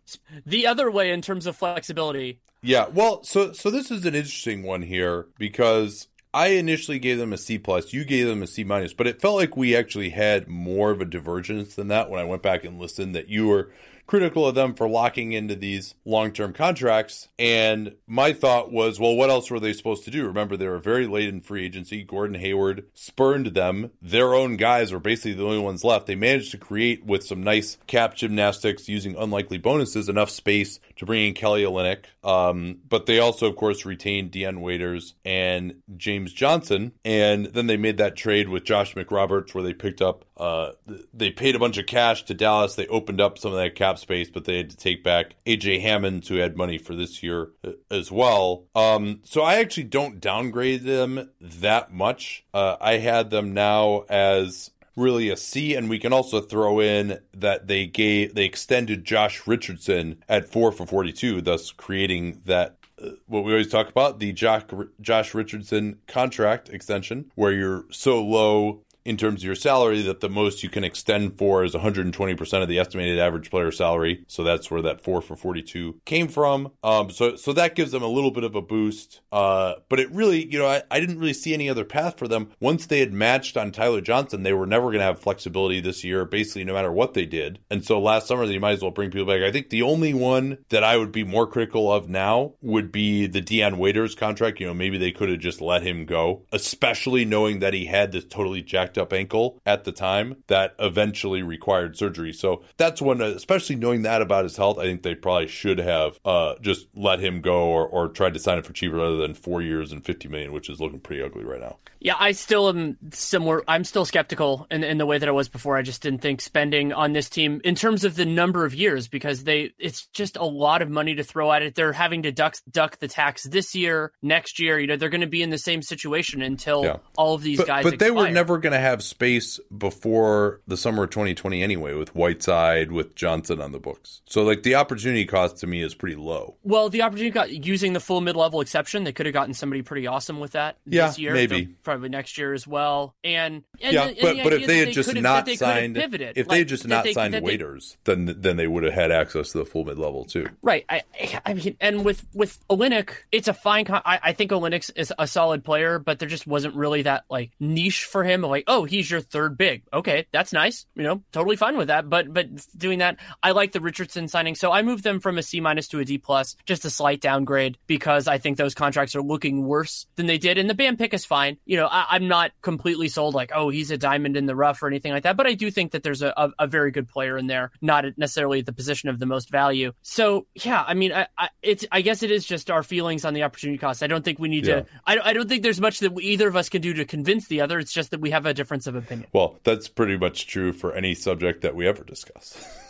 The other way in terms of flexibility, Yeah, well, so so this is an interesting one here because I initially gave them a C plus, you gave them a C minus, but it felt like we actually had more of a divergence than that when I went back and listened. That you were critical of them for locking into these long term contracts, and my thought was, well, what else were they supposed to do? Remember, they were very late in free agency. Gordon Hayward spurned them. Their own guys were basically the only ones left. They managed to create with some nice cap gymnastics using unlikely bonuses enough space to bring in Kelly Olynyk. Um, but they also, of course, retained Dion Waiters and James Johnson. And then they made that trade with Josh McRoberts where they picked up, uh, they paid a bunch of cash to Dallas. They opened up some of that cap space, but they had to take back AJ Hammons, who had money for this year uh, as well. Um, so I actually don't downgrade them that much. Uh, I had them now as really a C, and we can also throw in that they gave they extended Josh Richardson at four for forty two, thus creating that uh, what we always talk about the Josh Josh Richardson contract extension, where you're so low in terms of your salary that the most you can extend for is 120% of the estimated average player salary. So that's where that 4 for 42 came from. Um, so so that gives them a little bit of a boost. Uh, but it really, you know, I, I didn't really see any other path for them. Once they had matched on Tyler Johnson, they were never going to have flexibility this year, basically no matter what they did. And so last summer, they might as well bring people back. I think the only one that I would be more critical of now would be the Dion Waiters contract. You know, maybe they could have just let him go, especially knowing that he had this totally jacked jacked up ankle at the time that eventually required surgery. So that's one, especially knowing that about his health, I think they probably should have uh, just let him go or, or tried to sign him for cheaper rather than four years and 50 million, which is looking pretty ugly right now. Yeah, I still am similar. I'm still skeptical in, in the way that I was before. I just didn't think spending on this team in terms of the number of years because they it's just a lot of money to throw at it. They're having to duck duck the tax this year, next year. You know, they're going to be in the same situation until yeah. all of these but, guys. But expire. they were never going to have space before the summer of 2020 anyway, with Whiteside, with Johnson on the books. So like the opportunity cost to me is pretty low. Well, the opportunity cost using the full mid level exception, they could have gotten somebody pretty awesome with that yeah, this year. Maybe probably next year as well. And, and yeah, and but, the but if they had they just not signed, pivoted, if like, they had just not signed waiters, then then they would have had access to the full mid level too. Right. I, I mean, and with with Olynyk, it's a fine. Con- I, I think Olynyk is a solid player, but there just wasn't really that like niche for him. Like, oh, he's your third big. Okay, that's nice. You know, totally fine with that. But but doing that, I like the Richardson signing, so I moved them from a C minus to a D plus, just a slight downgrade because I think those contracts are looking worse than they did. And the Bam pick is fine. You know, I, I'm not completely sold like, oh, he's a diamond in the rough or anything like that. But I do think that there's a, a, a very good player in there, not necessarily the position of the most value. So yeah, I mean, I, I, it's I guess it is just our feelings on the opportunity cost. I don't think we need yeah. to. I, I don't think there's much that we, either of us can do to convince the other. It's just that we have a difference of opinion. Well, that's pretty much true for any subject that we ever discuss. <laughs>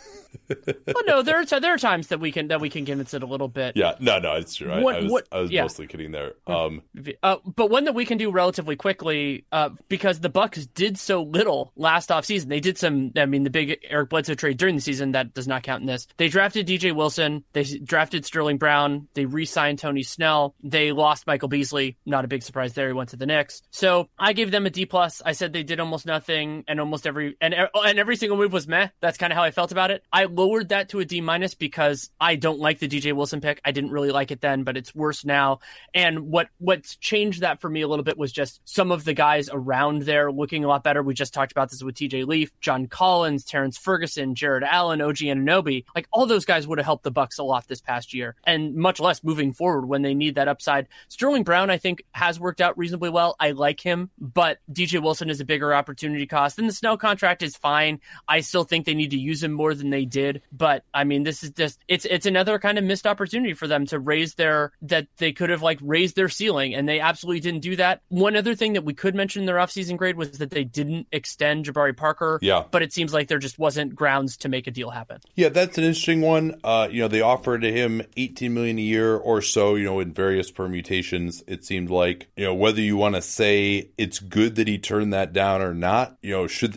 well, no, there are t- there are times that we can that we can convince it a little bit. Yeah, no, no, it's true. I, what, I was, what, I was yeah. mostly kidding there. Um, uh, but one that we can do relatively quickly, uh, because the Bucks did so little last offseason. They did some. I mean, the big Eric Bledsoe trade during the season that does not count in this. They drafted DJ Wilson. They drafted Sterling Brown. They re-signed Tony Snell. They lost Michael Beasley. Not a big surprise there. He went to the Knicks. So I gave them a D plus. I said they did almost nothing, and almost every and and every single move was meh. That's kind of how I felt about it. I lowered that to a D minus because I don't like the DJ Wilson pick. I didn't really like it then, but it's worse now. And what what's changed that for me a little bit was just some of the guys around there looking a lot better. We just talked about this with TJ Leaf, John Collins, Terrance Ferguson, Jarrett Allen, OG Anunoby. Like all those guys would have helped the Bucks a lot this past year, and much less moving forward when they need that upside. Sterling Brown, I think, has worked out reasonably well. I like him, but DJ Wilson is a bigger opportunity cost. And the Snell contract is fine. I still think they need to use him more than they did, but I mean, this is just it's it's another kind of missed opportunity for them to raise their that they could have like raised their ceiling, and they absolutely didn't do that. One other thing that we could mention in their offseason grade was that they didn't extend Jabari Parker. Yeah, but it seems like there just wasn't grounds to make a deal happen. Yeah, that's an interesting one. Uh, you know, they offered him 18 million a year or so. You know, in various permutations. It seemed like you know whether you want to say it's good that he turned that down or not. You know, should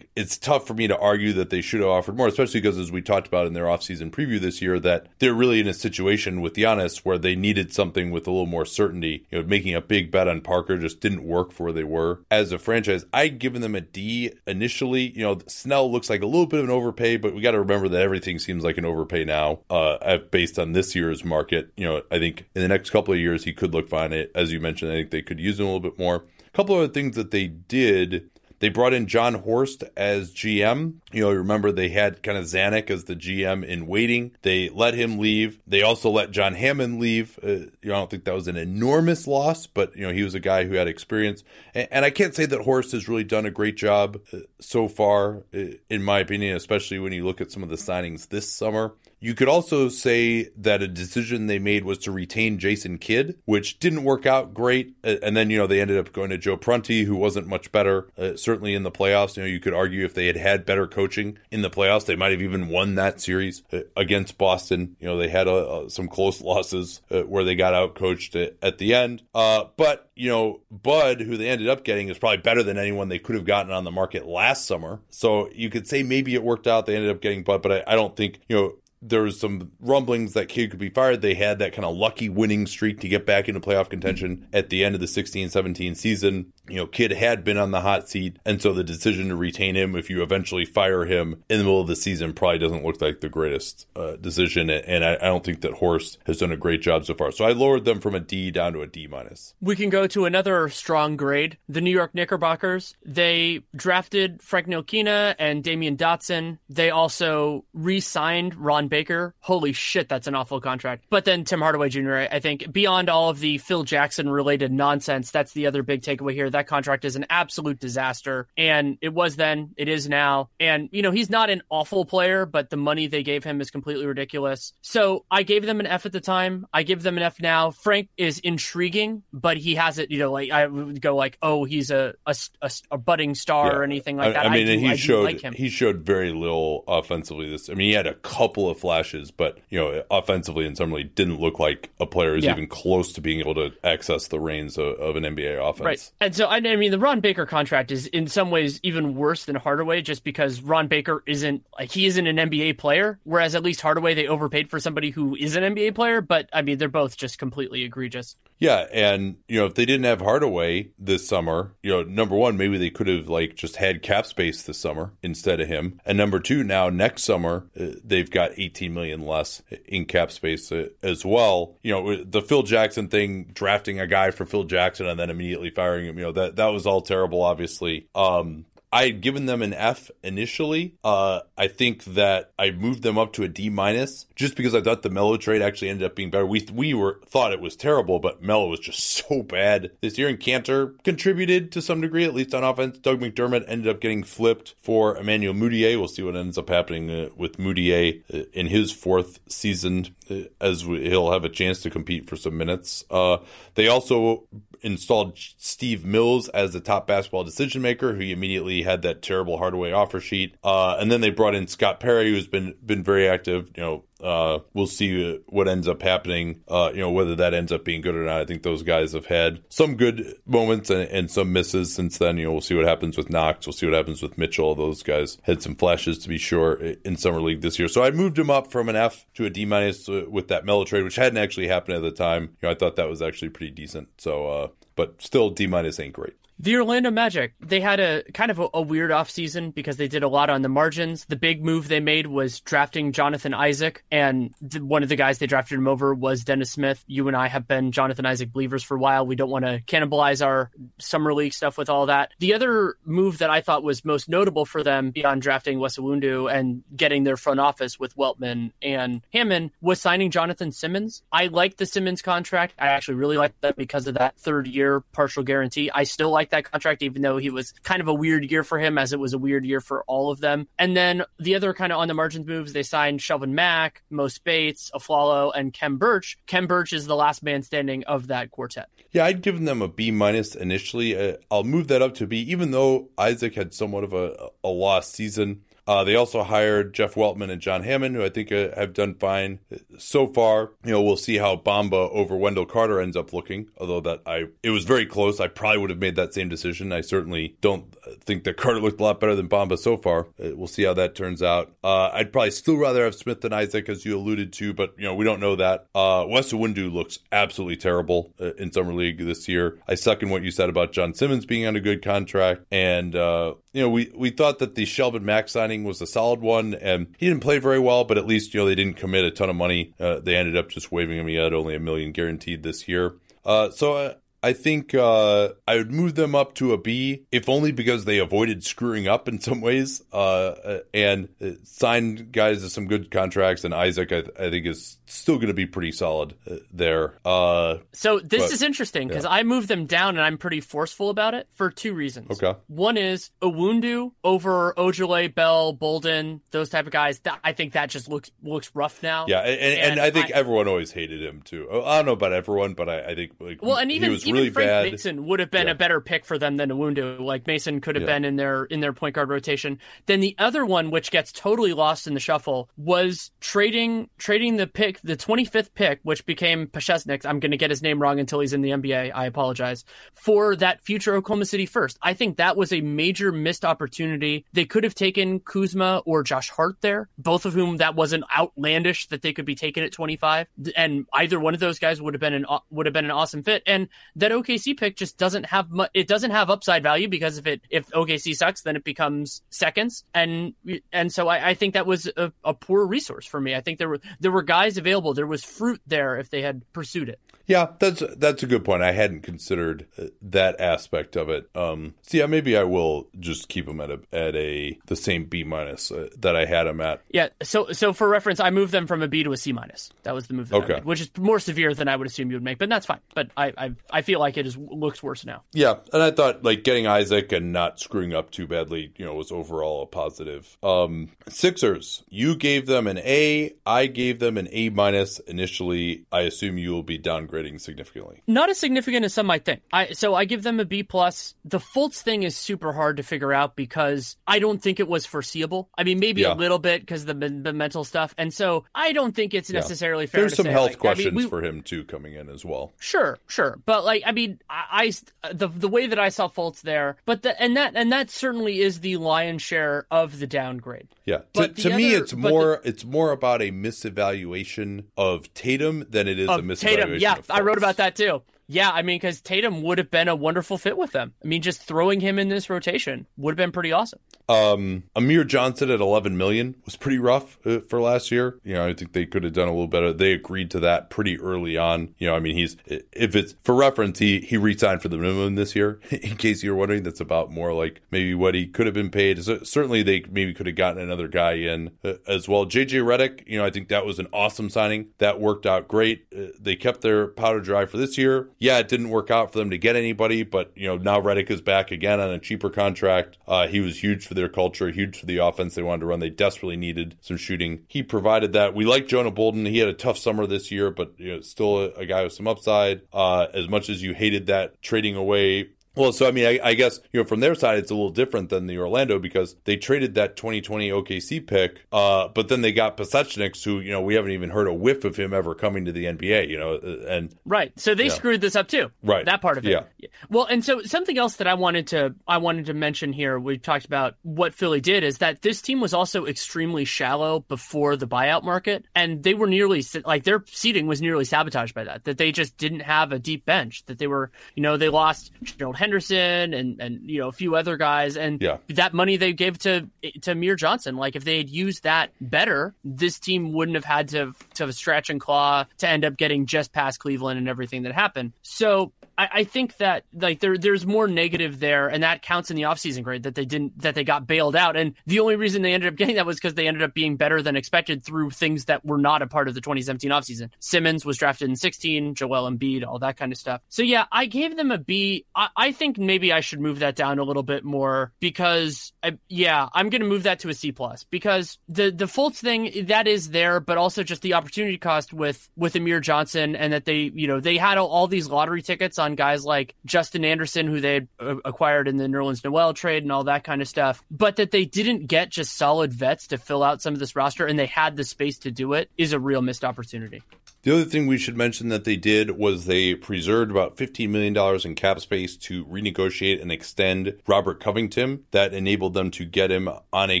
it's tough for me to argue that they should have offered more, especially because, as we talked about in their offseason preview this year, that they're really in a situation with Giannis where they needed something with a little more certainty. You know, making a big bet on Parker just didn't work for where they were. As a franchise, I'd given them a D initially. You know, Snell looks like a little bit of an overpay, but we got to remember that everything seems like an overpay now, uh, based on this year's market. You know, I think in the next couple of years, he could look fine. As you mentioned, I think they could use him a little bit more. A couple of other things that they did they brought in Jon Horst as GM. You know, remember they had kind of Zanik as the GM in waiting. They let him leave. They also let John Hammond leave. Uh, you know, I don't think that was an enormous loss, but you know, he was a guy who had experience. And, and I can't say that Horst has really done a great job uh, so far, uh, in my opinion, especially when you look at some of the signings this summer. You could also say that a decision they made was to retain Jason Kidd, which didn't work out great. And then, you know, they ended up going to Joe Prunty, who wasn't much better, uh, certainly in the playoffs. You know, you could argue if they had had better coaching in the playoffs, they might have even won that series uh, against Boston. You know, they had uh, uh some close losses uh, where they got out coached at, at, the end. Uh, but, you know, Bud, who they ended up getting, is probably better than anyone they could have gotten on the market last summer. So you could say maybe it worked out. They ended up getting Bud, but I, I don't think, you know, there was some rumblings that Kidd could be fired. They had that kind of lucky winning streak to get back into playoff contention at the end of the 16 17 season. You know, Kidd had been on the hot seat. And so the decision to retain him, if you eventually fire him in the middle of the season, probably doesn't look like the greatest uh, decision. And I, I, don't think that Horst has done a great job so far. So I lowered them from a D down to a D minus. We can go to another strong grade. The New York Knickerbockers, they drafted Frank Ntilikina and Damyean Dotson. They also re signed Ron Baker, holy shit, that's an awful contract. But then Tim Hardaway Jr., I think beyond all of the Phil Jackson related nonsense, that's the other big takeaway here. That contract is an absolute disaster. And it was then, it is now. And, you know, he's not an awful player, but the money they gave him is completely ridiculous. So I gave them an F at the time. I give them an F now. Frank is intriguing, but he hasn't, you know, like I would go like, oh, he's a a, a, a budding star yeah. or anything like that. I, I mean, I do, he showed like he showed very little offensively. This, I mean, he had a couple of flashes, but you know, offensively and suddenly didn't look like a player is yeah. even close to being able to access the reins of, of, an NBA offense. Right, and so I mean, the Ron Baker contract is in some ways even worse than Hardaway, just because Ron Baker isn't like he isn't an NBA player, whereas at least Hardaway they overpaid for somebody who is an NBA player. But I mean, they're both just completely egregious. Yeah, and you know, if they didn't have Hardaway this summer, you know, number one, maybe they could have like just had cap space this summer instead of him. And number two, now next summer uh, they've got 18 million less in cap space uh, as well. You know, the Phil Jackson thing, drafting a guy for Phil Jackson and then immediately firing him, you know, that that was all terrible obviously. Um I had given them an F initially. Uh, I think that I moved them up to a D minus just because I thought the Melo trade actually ended up being better. We we were thought it was terrible, but Melo was just <laughs> so bad this year. And Kanter contributed to some degree, at least on offense. Doug McDermott ended up getting flipped for Emmanuel Mudiay. We'll see what ends up happening uh, with Mudiay uh, in his fourth season, uh, as we, he'll have a chance to compete for some minutes. Uh, they also installed Steve Mills as the top basketball decision maker, who immediately had that terrible Hardaway offer sheet. Uh, and then they brought in Scott Perry, who's been been very active. You know, uh, we'll see what ends up happening. Uh, you know, whether that ends up being good or not. I think those guys have had some good moments and, and, some misses since then. You know, we'll see what happens with Knox. We'll see what happens with Mitchell. Those guys had some flashes to be sure in summer league this year. So I moved him up from an F to a D minus uh, with that Melo trade, which hadn't actually happened at the time. You know, I thought that was actually pretty decent. So, uh, but still D minus ain't great. The Orlando Magic, they had a kind of a, a weird offseason because they did a lot on the margins. The big move they made was drafting Jonathan Isaac, and th- one of the guys they drafted him over was Dennis Smith. You and I have been Jonathan Isaac believers for a while. We don't want to cannibalize our summer league stuff with all that. The other move that I thought was most notable for them beyond drafting Wes Iwundu and getting their front office with Weltman and Hammond was signing Jonathan Simmons. I like the Simmons contract. I actually really like that because of that third year partial guarantee. I still like like that contract, even though he was kind of a weird year for him, as it was a weird year for all of them. And then the other kind of on the margins moves, they signed Shelvin Mack, Mo Speights, Afflalo, and Khem Birch. Khem Birch is the last man standing of that quartet. Yeah, I'd given them a B minus initially. Uh, I'll move that up to B, even though Isaac had somewhat of a, a lost season. Uh, they also hired Jeff Weltman and John Hammond, who I think uh, have done fine so far. You know, we'll see how Bamba over Wendell Carter ends up looking. Although that I, it was very close. I probably would have made that same decision. I certainly don't think that Carter looked a lot better than Bamba so far. Uh, we'll see how that turns out. Uh, I'd probably still rather have Smith than Isaac, as you alluded to, but you know we don't know that. Uh, Wes Iwundu looks absolutely terrible uh, in summer league this year. I suck in what you said about John Simmons being on a good contract, and uh, you know we we thought that the Shelvin Mack signing was a solid one, and he didn't play very well, but at least you know they didn't commit a ton of money. Uh, they ended up just waiving him. He had only a million guaranteed this year. Uh, so uh, I think uh, I would move them up to a B, if only because they avoided screwing up in some ways uh, uh and uh, signed guys to some good contracts. And Isaac, I, I think, is still going to be pretty solid uh, there. Uh, so this but, is interesting because yeah. I moved them down and I'm pretty forceful about it for two reasons. Okay. One is Iwundu over Ojeleye, Bell, Bolden, those type of guys. That, I think that just looks looks rough now. Yeah, and, and, and I think I, everyone always hated him too. I don't know about everyone, but I, I think like well, and even, even really Frank bad. Mason would have been yeah. a better pick for them than Iwundu. Like Mason could have yeah. been in their in their point guard rotation. Then the other one, which gets totally lost in the shuffle, was trading trading the pick, the 25th pick, which became Pashesnik. I'm going to get his name wrong until he's in the NBA. I apologize for that future Oklahoma City first. I think that was a major missed opportunity. They could have taken Kuzma or Josh Hart there, both of whom that wasn't outlandish that they could be taken at 25, and either one of those guys would have been an would have been an awesome fit. And that OKC pick just doesn't have much. It doesn't have upside value because if it if OKC sucks, then it becomes seconds, and and so I, I think that was a, a, poor resource for me. I think there were there were guys available. There was fruit there if they had pursued it. Yeah, that's that's a good point. I hadn't considered uh, that aspect of it. Um, so yeah, maybe I will just keep them at a at a the same B minus uh, that I had them at. Yeah. So so for reference, I moved them from a B to a C minus. That was the move. That I Okay. made, which is more severe than I would assume you would make, but that's fine. But I I, I feel like it is looks worse now. Yeah, and I thought like getting Isaac and not screwing up too badly, you know, was overall a positive. Um, Sixers, you gave them an A. I gave them an A minus initially. I assume you will be downgrading significantly. Not as significant as some might think. I so I give them a B plus. The Fultz thing is super hard to figure out because I don't think it was foreseeable. I mean, maybe Yeah. a little bit because the the mental stuff, and so I don't think it's necessarily fair. There's some say, health like, I mean, questions we- for him too coming in as well. Sure, sure, but like I mean, I, I the the way that I saw Fultz there, but the, and that and that certainly is the lion's share of the downgrade. Yeah, to, But the to me, it's more it's more about a misevaluation of Tatum than it is a misevaluation. Tatum, yeah, of I wrote about that too. Yeah, I mean, because Tatum would have been a wonderful fit with them. I mean, just throwing him in this rotation would have been pretty awesome. Um, Amir Johnson at 11 million was pretty rough uh, for last year. You know, I think they could have done a little better. They agreed to that pretty early on. You know, I mean, he's if it's for reference, he he re-signed for the minimum this year. <laughs> In case you're wondering, that's about more like maybe what he could have been paid. So, certainly, they maybe could have gotten another guy in uh, as well. JJ Redick, you know, I think that was an awesome signing. That worked out great. Uh, they kept their powder dry for this year. Yeah, it didn't work out for them to get anybody, but you know, now Redick is back again on a cheaper contract. Uh, he was huge for their culture, huge for the offense they wanted to run. They desperately needed some shooting. He provided that. We like Jonah Bolden. He had a tough summer this year, but you know, still a, a guy with some upside. Uh, as much as you hated that trading away well, so I mean, I, I guess you know from their side it's a little different than the Orlando because they traded that 2020 OKC pick, uh, but then they got Pasechniks, who you know we haven't even heard a whiff of him ever coming to the NBA, you know, uh, and Right. So they Yeah. screwed this up too. Right. That part of it. Yeah. Well, and so something else that I wanted to I wanted to mention here, we talked about what Philly did is that this team was also extremely shallow before the buyout market and they were nearly like their seating was nearly sabotaged by that. That they just didn't have a deep bench. That they were, you know, they lost Gerald Henderson and and you know a few other guys and Yeah. that money they gave to to Mir Johnson. Like if they had used that better, this team wouldn't have had to to stretch and claw to end up getting just past Cleveland and everything that happened. So I, I think that like there there's more negative there, and that counts in the offseason grade that they didn't that they got bailed out. And the only reason they ended up getting that was because they ended up being better than expected through things that were not a part of the 2017 offseason. Simmons was drafted in 16, Joel Embiid, all that kind of stuff. So yeah, I gave them a B. I, I think maybe I should move that down a little bit more because I, yeah, I'm to move that to a C plus because the the Fultz thing that is there, but also just the opportunity cost with with Amir Johnson and that they you know they had all, all these lottery tickets on guys like Justin Anderson who they uh, acquired in the Nerlens Noel trade and all that kind of stuff, but that they didn't get just solid vets to fill out some of this roster and they had the space to do it is a real missed opportunity. The other thing we should mention that they did was they preserved about $15 million in cap space to renegotiate and extend Robert Covington. That enabled them to get him on a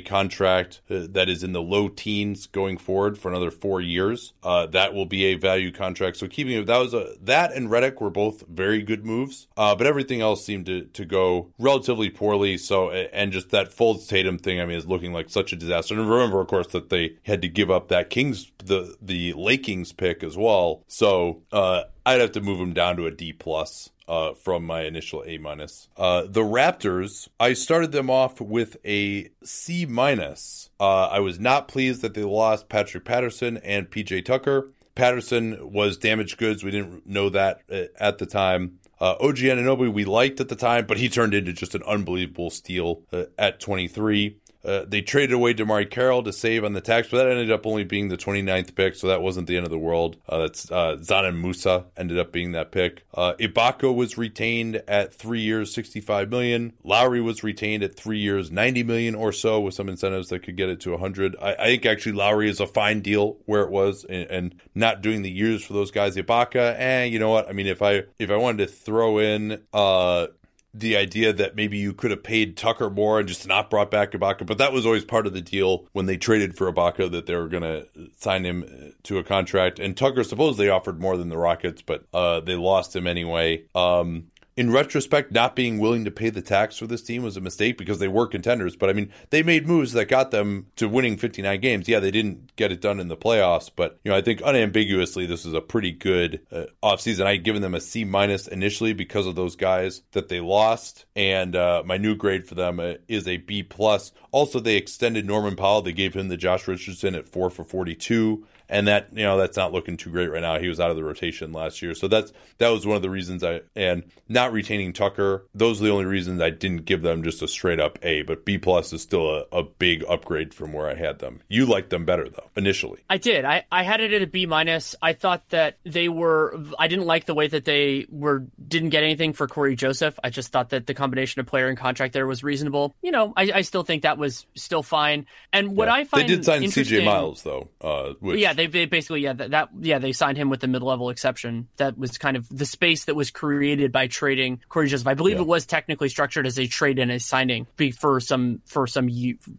contract uh, that is in the low teens going forward for another four years. Uh, that will be a value contract. So keeping it, that was a, that and Redick were both very good moves, uh, but everything else seemed to, to go relatively poorly. So, and just that Fultz Tatum thing, I mean, is looking like such a disaster. And remember, of course, that they had to give up that Kings, the, the Lakings pick as well. So, uh, I'd have to move them down to a D plus. Uh, from my initial A minus, uh, the Raptors. I started them off with a C minus. Uh, I was not pleased that they lost Patrick Patterson and PJ Tucker. Patterson was damaged goods. We didn't know that uh, at the time. Uh, OG Anunoby we liked at the time, but he turned into just an unbelievable steal uh, at 23. Uh, they traded away DeMarre Carroll to save on the tax, but that ended up only being the 29th pick, so that wasn't the end of the world. Uh, that's uh, Dzanan Musa ended up being that pick. Uh, Ibaka was retained at three years, 65 million. Lowry was retained at three years, 90 million or so, with some incentives that could get it to 100. I, I think actually Lowry is a fine deal where it was, and, and not doing the years for those guys. Ibaka, eh, you know what? I mean, if I if I wanted to throw in uh the idea that maybe you could have paid Tucker more and just not brought back Ibaka, but that was always part of the deal when they traded for Ibaka that they were going to sign him to a contract. And Tucker supposedly offered more than the Rockets, but uh, they lost him anyway. Um, in retrospect, not being willing to pay the tax for this team was a mistake because they were contenders. But I mean, they made moves that got them to winning 59 games. Yeah, they didn't get it done in the playoffs, but you know, I think unambiguously this is a pretty good uh, offseason. I had given them a C minus initially because of those guys that they lost, and uh, my new grade for them uh, is a B plus. Also, they extended Norman Powell. They gave him the Josh Richardson at four for 42 and that you know that's not looking too great right now. He was out of the rotation last year, so that's that was one of the reasons I and not retaining Tucker. Those are the only reasons I didn't give them just a straight up A. But B plus is still a, a big upgrade from where I had them. You liked them better though initially. I did. I I had it at a B minus. I thought that they were. I didn't like the way that they were didn't get anything for Cory Joseph. I just thought that the combination of player and contract there was reasonable. You know, I, I still think that was still fine. And what Yeah. I find they did sign CJ Miles though, uh, which yeah, they, they basically yeah that, that yeah they signed him with the mid level exception. That was kind of the space that was created by trading Cory Joseph. I believe Yeah. it was technically structured as a trade and a signing for some for some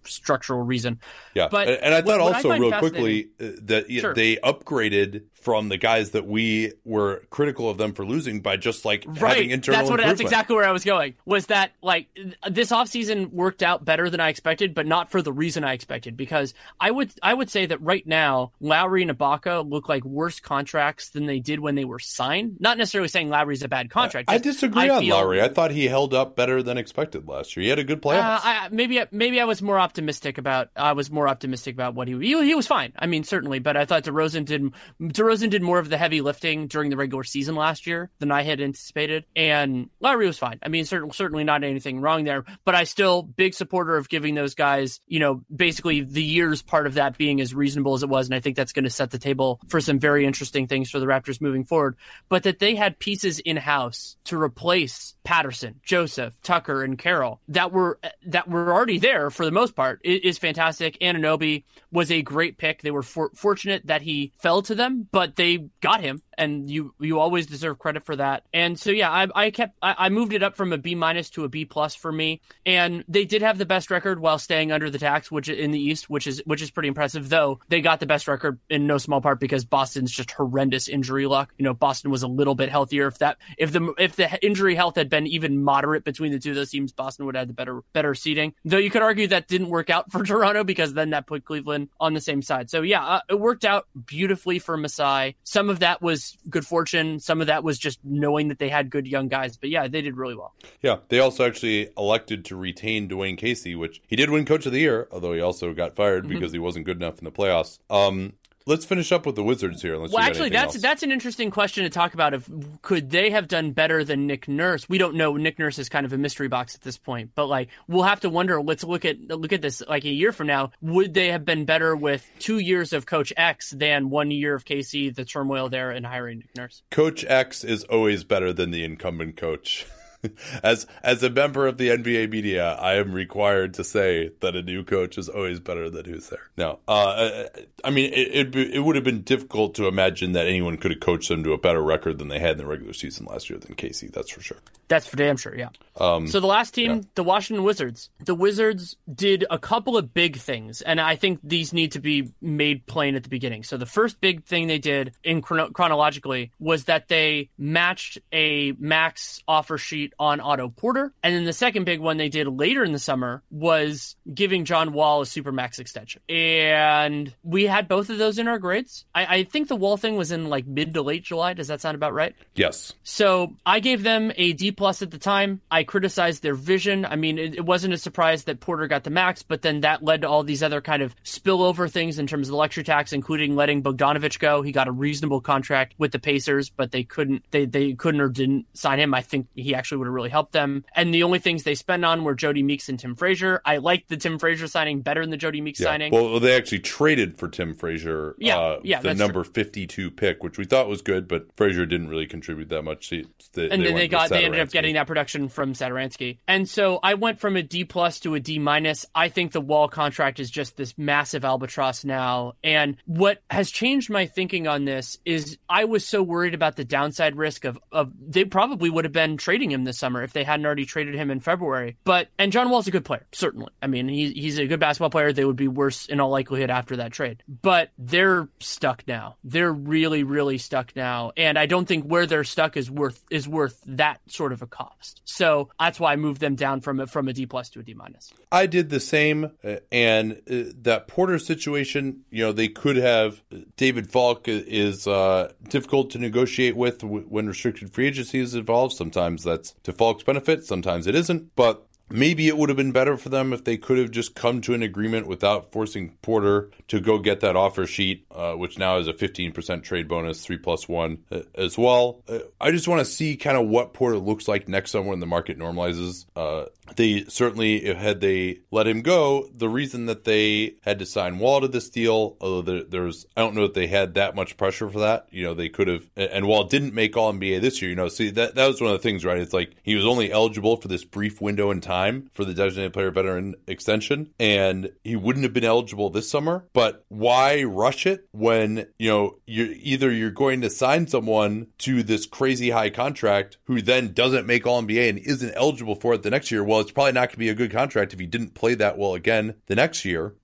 structural reason. Yeah, But and, and I thought what I also find real quickly uh, that Sure. they upgraded from the guys that we were critical of them for losing by just like having internal that's what that's exactly where I was going. Was that like this offseason worked out better than I expected, but not for the reason I expected. Because I would I would say that right now Lowry and Ibaka look like worse contracts than they did when they were signed. Not necessarily saying Lowry's a bad contract. I just disagree I on feel- Lowry. I thought he held up better than expected last year. He had a good Uh, playoffs. I, maybe maybe I was more optimistic about I was more optimistic about what he he, he was fine. I mean certainly, but I thought DeRozan did DeRozan did more of the heavy lifting during the regular season last year than I had anticipated, and Lowry was fine. I mean certainly certainly not anything wrong there, but I still big supporter of giving those guys you know basically the years part of that being as reasonable as it was, and I think that's going to set the table for some very interesting things for the Raptors moving forward. But that they had pieces in house to replace Patterson, Joseph, Tucker, and Carroll that were that were already there for the most part i- is fantastic. Anunoby was a great pick. They were for- fortunate that he fell to them, but they got him, and you you always deserve credit for that. And so yeah, I, I kept I, I moved it up from a B minus to a B plus for me. And they did have the best record while staying under the tax, which in the East, which is which is pretty impressive. Though they got the best record in no small part because Boston's just horrendous injury luck. You know, Boston was a little bit healthier. If that if the if the injury health had been even moderate between the two of those teams, Boston would have had the better better seeding. Though you could argue that didn't work out for <laughs> Toronto because then that put Cleveland on the same side. So yeah, uh, it worked out beautifully for Masai. Some of that was good fortune. Some of that was just knowing that they had good young guys. But yeah, they did really well. yeah, they also actually elected to retain Dwane Casey, which he did win Coach of the Year, although he also got fired Mm-hmm. because he wasn't good enough in the playoffs. Um, let's finish up with the Wizards here. Well, actually, that's else. that's an interesting question to talk about. If could they have done better than Nick Nurse? We don't know. Nick Nurse is kind of a mystery box at this point, but like we'll have to wonder. Let's look at look at this like a year from now. Would they have been better with two years of Coach X than one year of Casey? The turmoil there and hiring Nick Nurse. Coach X is always better than the incumbent coach. <laughs> <laughs> as as a member of the NBA media, I am required to say that a new coach is always better than who's there. Now, uh, I mean it it would have been difficult to imagine that anyone could have coached them to a better record than they had in the regular season last year than Casey. That's for sure. That's for damn sure, yeah. Um, so the last team, yeah. the Washington Wizards. The Wizards did a couple of big things, and I think these need to be made plain at the beginning. So the first big thing they did in chrono- chronologically was that they matched a max offer sheet on Otto Porter, and then the second big one they did later in the summer was giving John Wall a super max extension. And we had both of those in our grades. I, I think the Wall thing was in like mid to late July. Does that sound about right? yes, So I gave them a D plus at the time. I criticized their vision. I mean, it, it wasn't a surprise that Porter got the max, but then that led to all these other kind of spillover things in terms of the luxury tax, including letting Bogdanovic go. He got a reasonable contract with the Pacers, but they couldn't they they couldn't or didn't sign him. I think he actually would have really helped them. And the only things they spent on were Jody Meeks and Tim Frazier. I liked the Tim Frazier signing better than the Jody Meeks yeah. signing. Well, they actually traded for Tim Frazier. Yeah, uh, yeah, the number fifty-two pick, which we thought was good, but Frazier didn't really contribute that much. They, they, and then they got they ended up getting that production from Satoransky. And so I went from a D plus to a D minus. I think the Wall contract is just this massive albatross now. And what has changed my thinking on this is I was so worried about the downside risk of of they probably would have been trading him this summer if they hadn't already traded him in February. But and John Wall's a good player, certainly. I mean, he, he's a good basketball player. They would be worse in all likelihood after that trade. But they're stuck now. They're really, really stuck now. And I don't think where they're stuck is worth is worth that sort of a cost. So that's why I moved them down from a, from a D plus to a D minus. I did the same, uh, and uh, that Porter situation, you know, they could have. David Falk is uh, difficult to negotiate with when restricted free agency is involved. Sometimes that's to Falk's benefit, sometimes it isn't. But Maybe it would have been better for them if they could have just come to an agreement without forcing Porter to go get that offer sheet, uh, which now is a 15% trade bonus, three plus one uh, as well. Uh, I just want to see kind of what Porter looks like next summer when the market normalizes. Uh, they certainly, if, had they let him go, the reason that they had to sign Wall to this deal, although there, there's, I don't know that they had that much pressure for that. You know, they could have, and Wall didn't make All NBA this year. You know, see that that was one of the things, right? It's like he was only eligible for this brief window in time time for the designated player veteran extension, and he wouldn't have been eligible this summer. But why rush it when you know you're either you're going to sign someone to this crazy high contract who then doesn't make All NBA and isn't eligible for it the next year? Well, it's probably not going to be a good contract if he didn't play that well again the next year.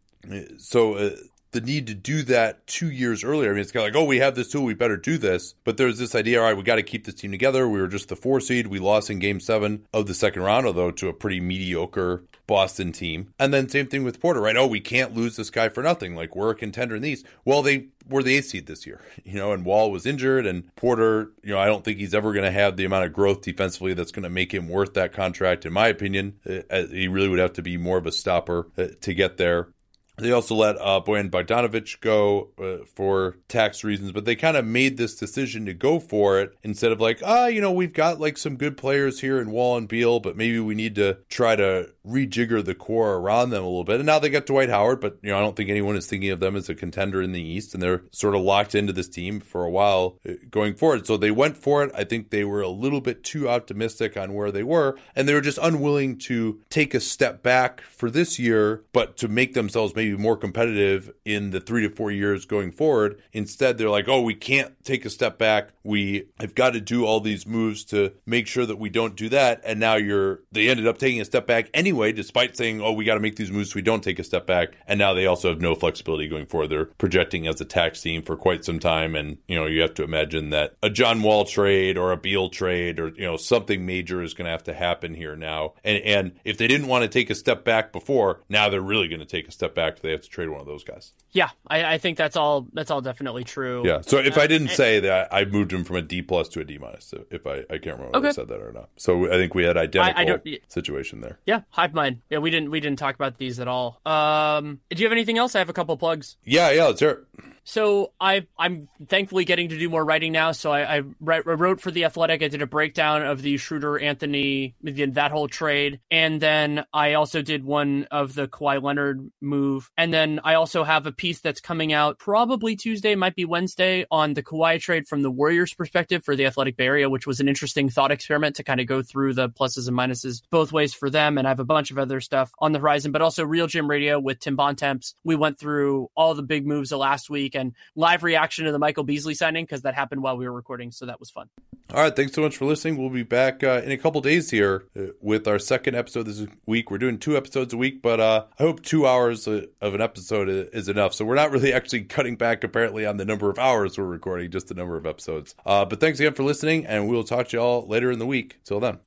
So uh, the need to do that two years earlier. I mean, it's kind of like, oh, we have this tool, we better do this. But there's this idea, all right, we got to keep this team together. We were just the four seed. We lost in game seven of the second round, although to a pretty mediocre Boston team. And then same thing with Porter, right? Oh, we can't lose this guy for nothing. Like we're a contender in these. Well, they were the eighth seed this year, <laughs> you know, and Wall was injured and Porter, you know, I don't think he's ever going to have the amount of growth defensively that's going to make him worth that contract. In my opinion, uh, he really would have to be more of a stopper uh, to get there. They also let uh, Bojan Bogdanovic go uh, for tax reasons, but they kind of made this decision to go for it instead of like, ah, you know, we've got like some good players here in Wall and Beal, but maybe we need to try to rejigger the core around them a little bit. And now they got Dwight Howard, but you know, I don't think anyone is thinking of them as a contender in the East, and they're sort of locked into this team for a while uh, going forward. So they went for it. I think they were a little bit too optimistic on where they were, and they were just unwilling to take a step back for this year, but to make themselves maybe more competitive in the three to four years going forward. Instead, they're like, oh, we can't take a step back. We have got to do all these moves to make sure that we don't do that. And now you're, they ended up taking a step back anyway, despite saying, oh, we got to make these moves so we don't take a step back. And now they also have no flexibility going forward. They're projecting as a tax team for quite some time. And, you know, you have to imagine that a John Wall trade or a Beal trade or, you know, something major is going to have to happen here now. And, and if they didn't want to take a step back before, now they're really going to take a step back. They have to trade one of those guys. Yeah, I, I think that's all. That's all definitely true. Yeah. So if uh, I didn't and, say that, I moved him from a D plus to a D minus. If I, I can't remember okay. if I said that or not. So I think we had identical I, I situation there. Yeah, hive mind. Yeah, we didn't we didn't talk about these at all. Um, do you have anything else? I have a couple plugs. Yeah, yeah. Let's hear it. So I I'm thankfully getting to do more writing now. So I, I, wrote for the Athletic. I did a breakdown of the Schroeder Anthony that whole trade, and then I also did one of the Kawhi Leonard move, and then I also have a piece that's coming out probably Tuesday, might be Wednesday, on the Kawhi trade from the Warriors' perspective for the Athletic Bay Area, which was an interesting thought experiment to kind of go through the pluses and minuses both ways for them. And I have a bunch of other stuff on the horizon, but also RealGM Radio with Tim Bontemps. We went through all the big moves of last week and live reaction to the Michael Beasley signing because that happened while we were recording, so that was fun. All right, thanks so much for listening. We'll be back uh, in a couple days here uh, with our second episode this week. We're doing two episodes a week, but uh, I hope two hours uh, of an episode is enough. So we're not really actually cutting back apparently on the number of hours we're recording, just the number of episodes. Uh, but thanks again for listening, and we'll talk to you all later in the week. Till then.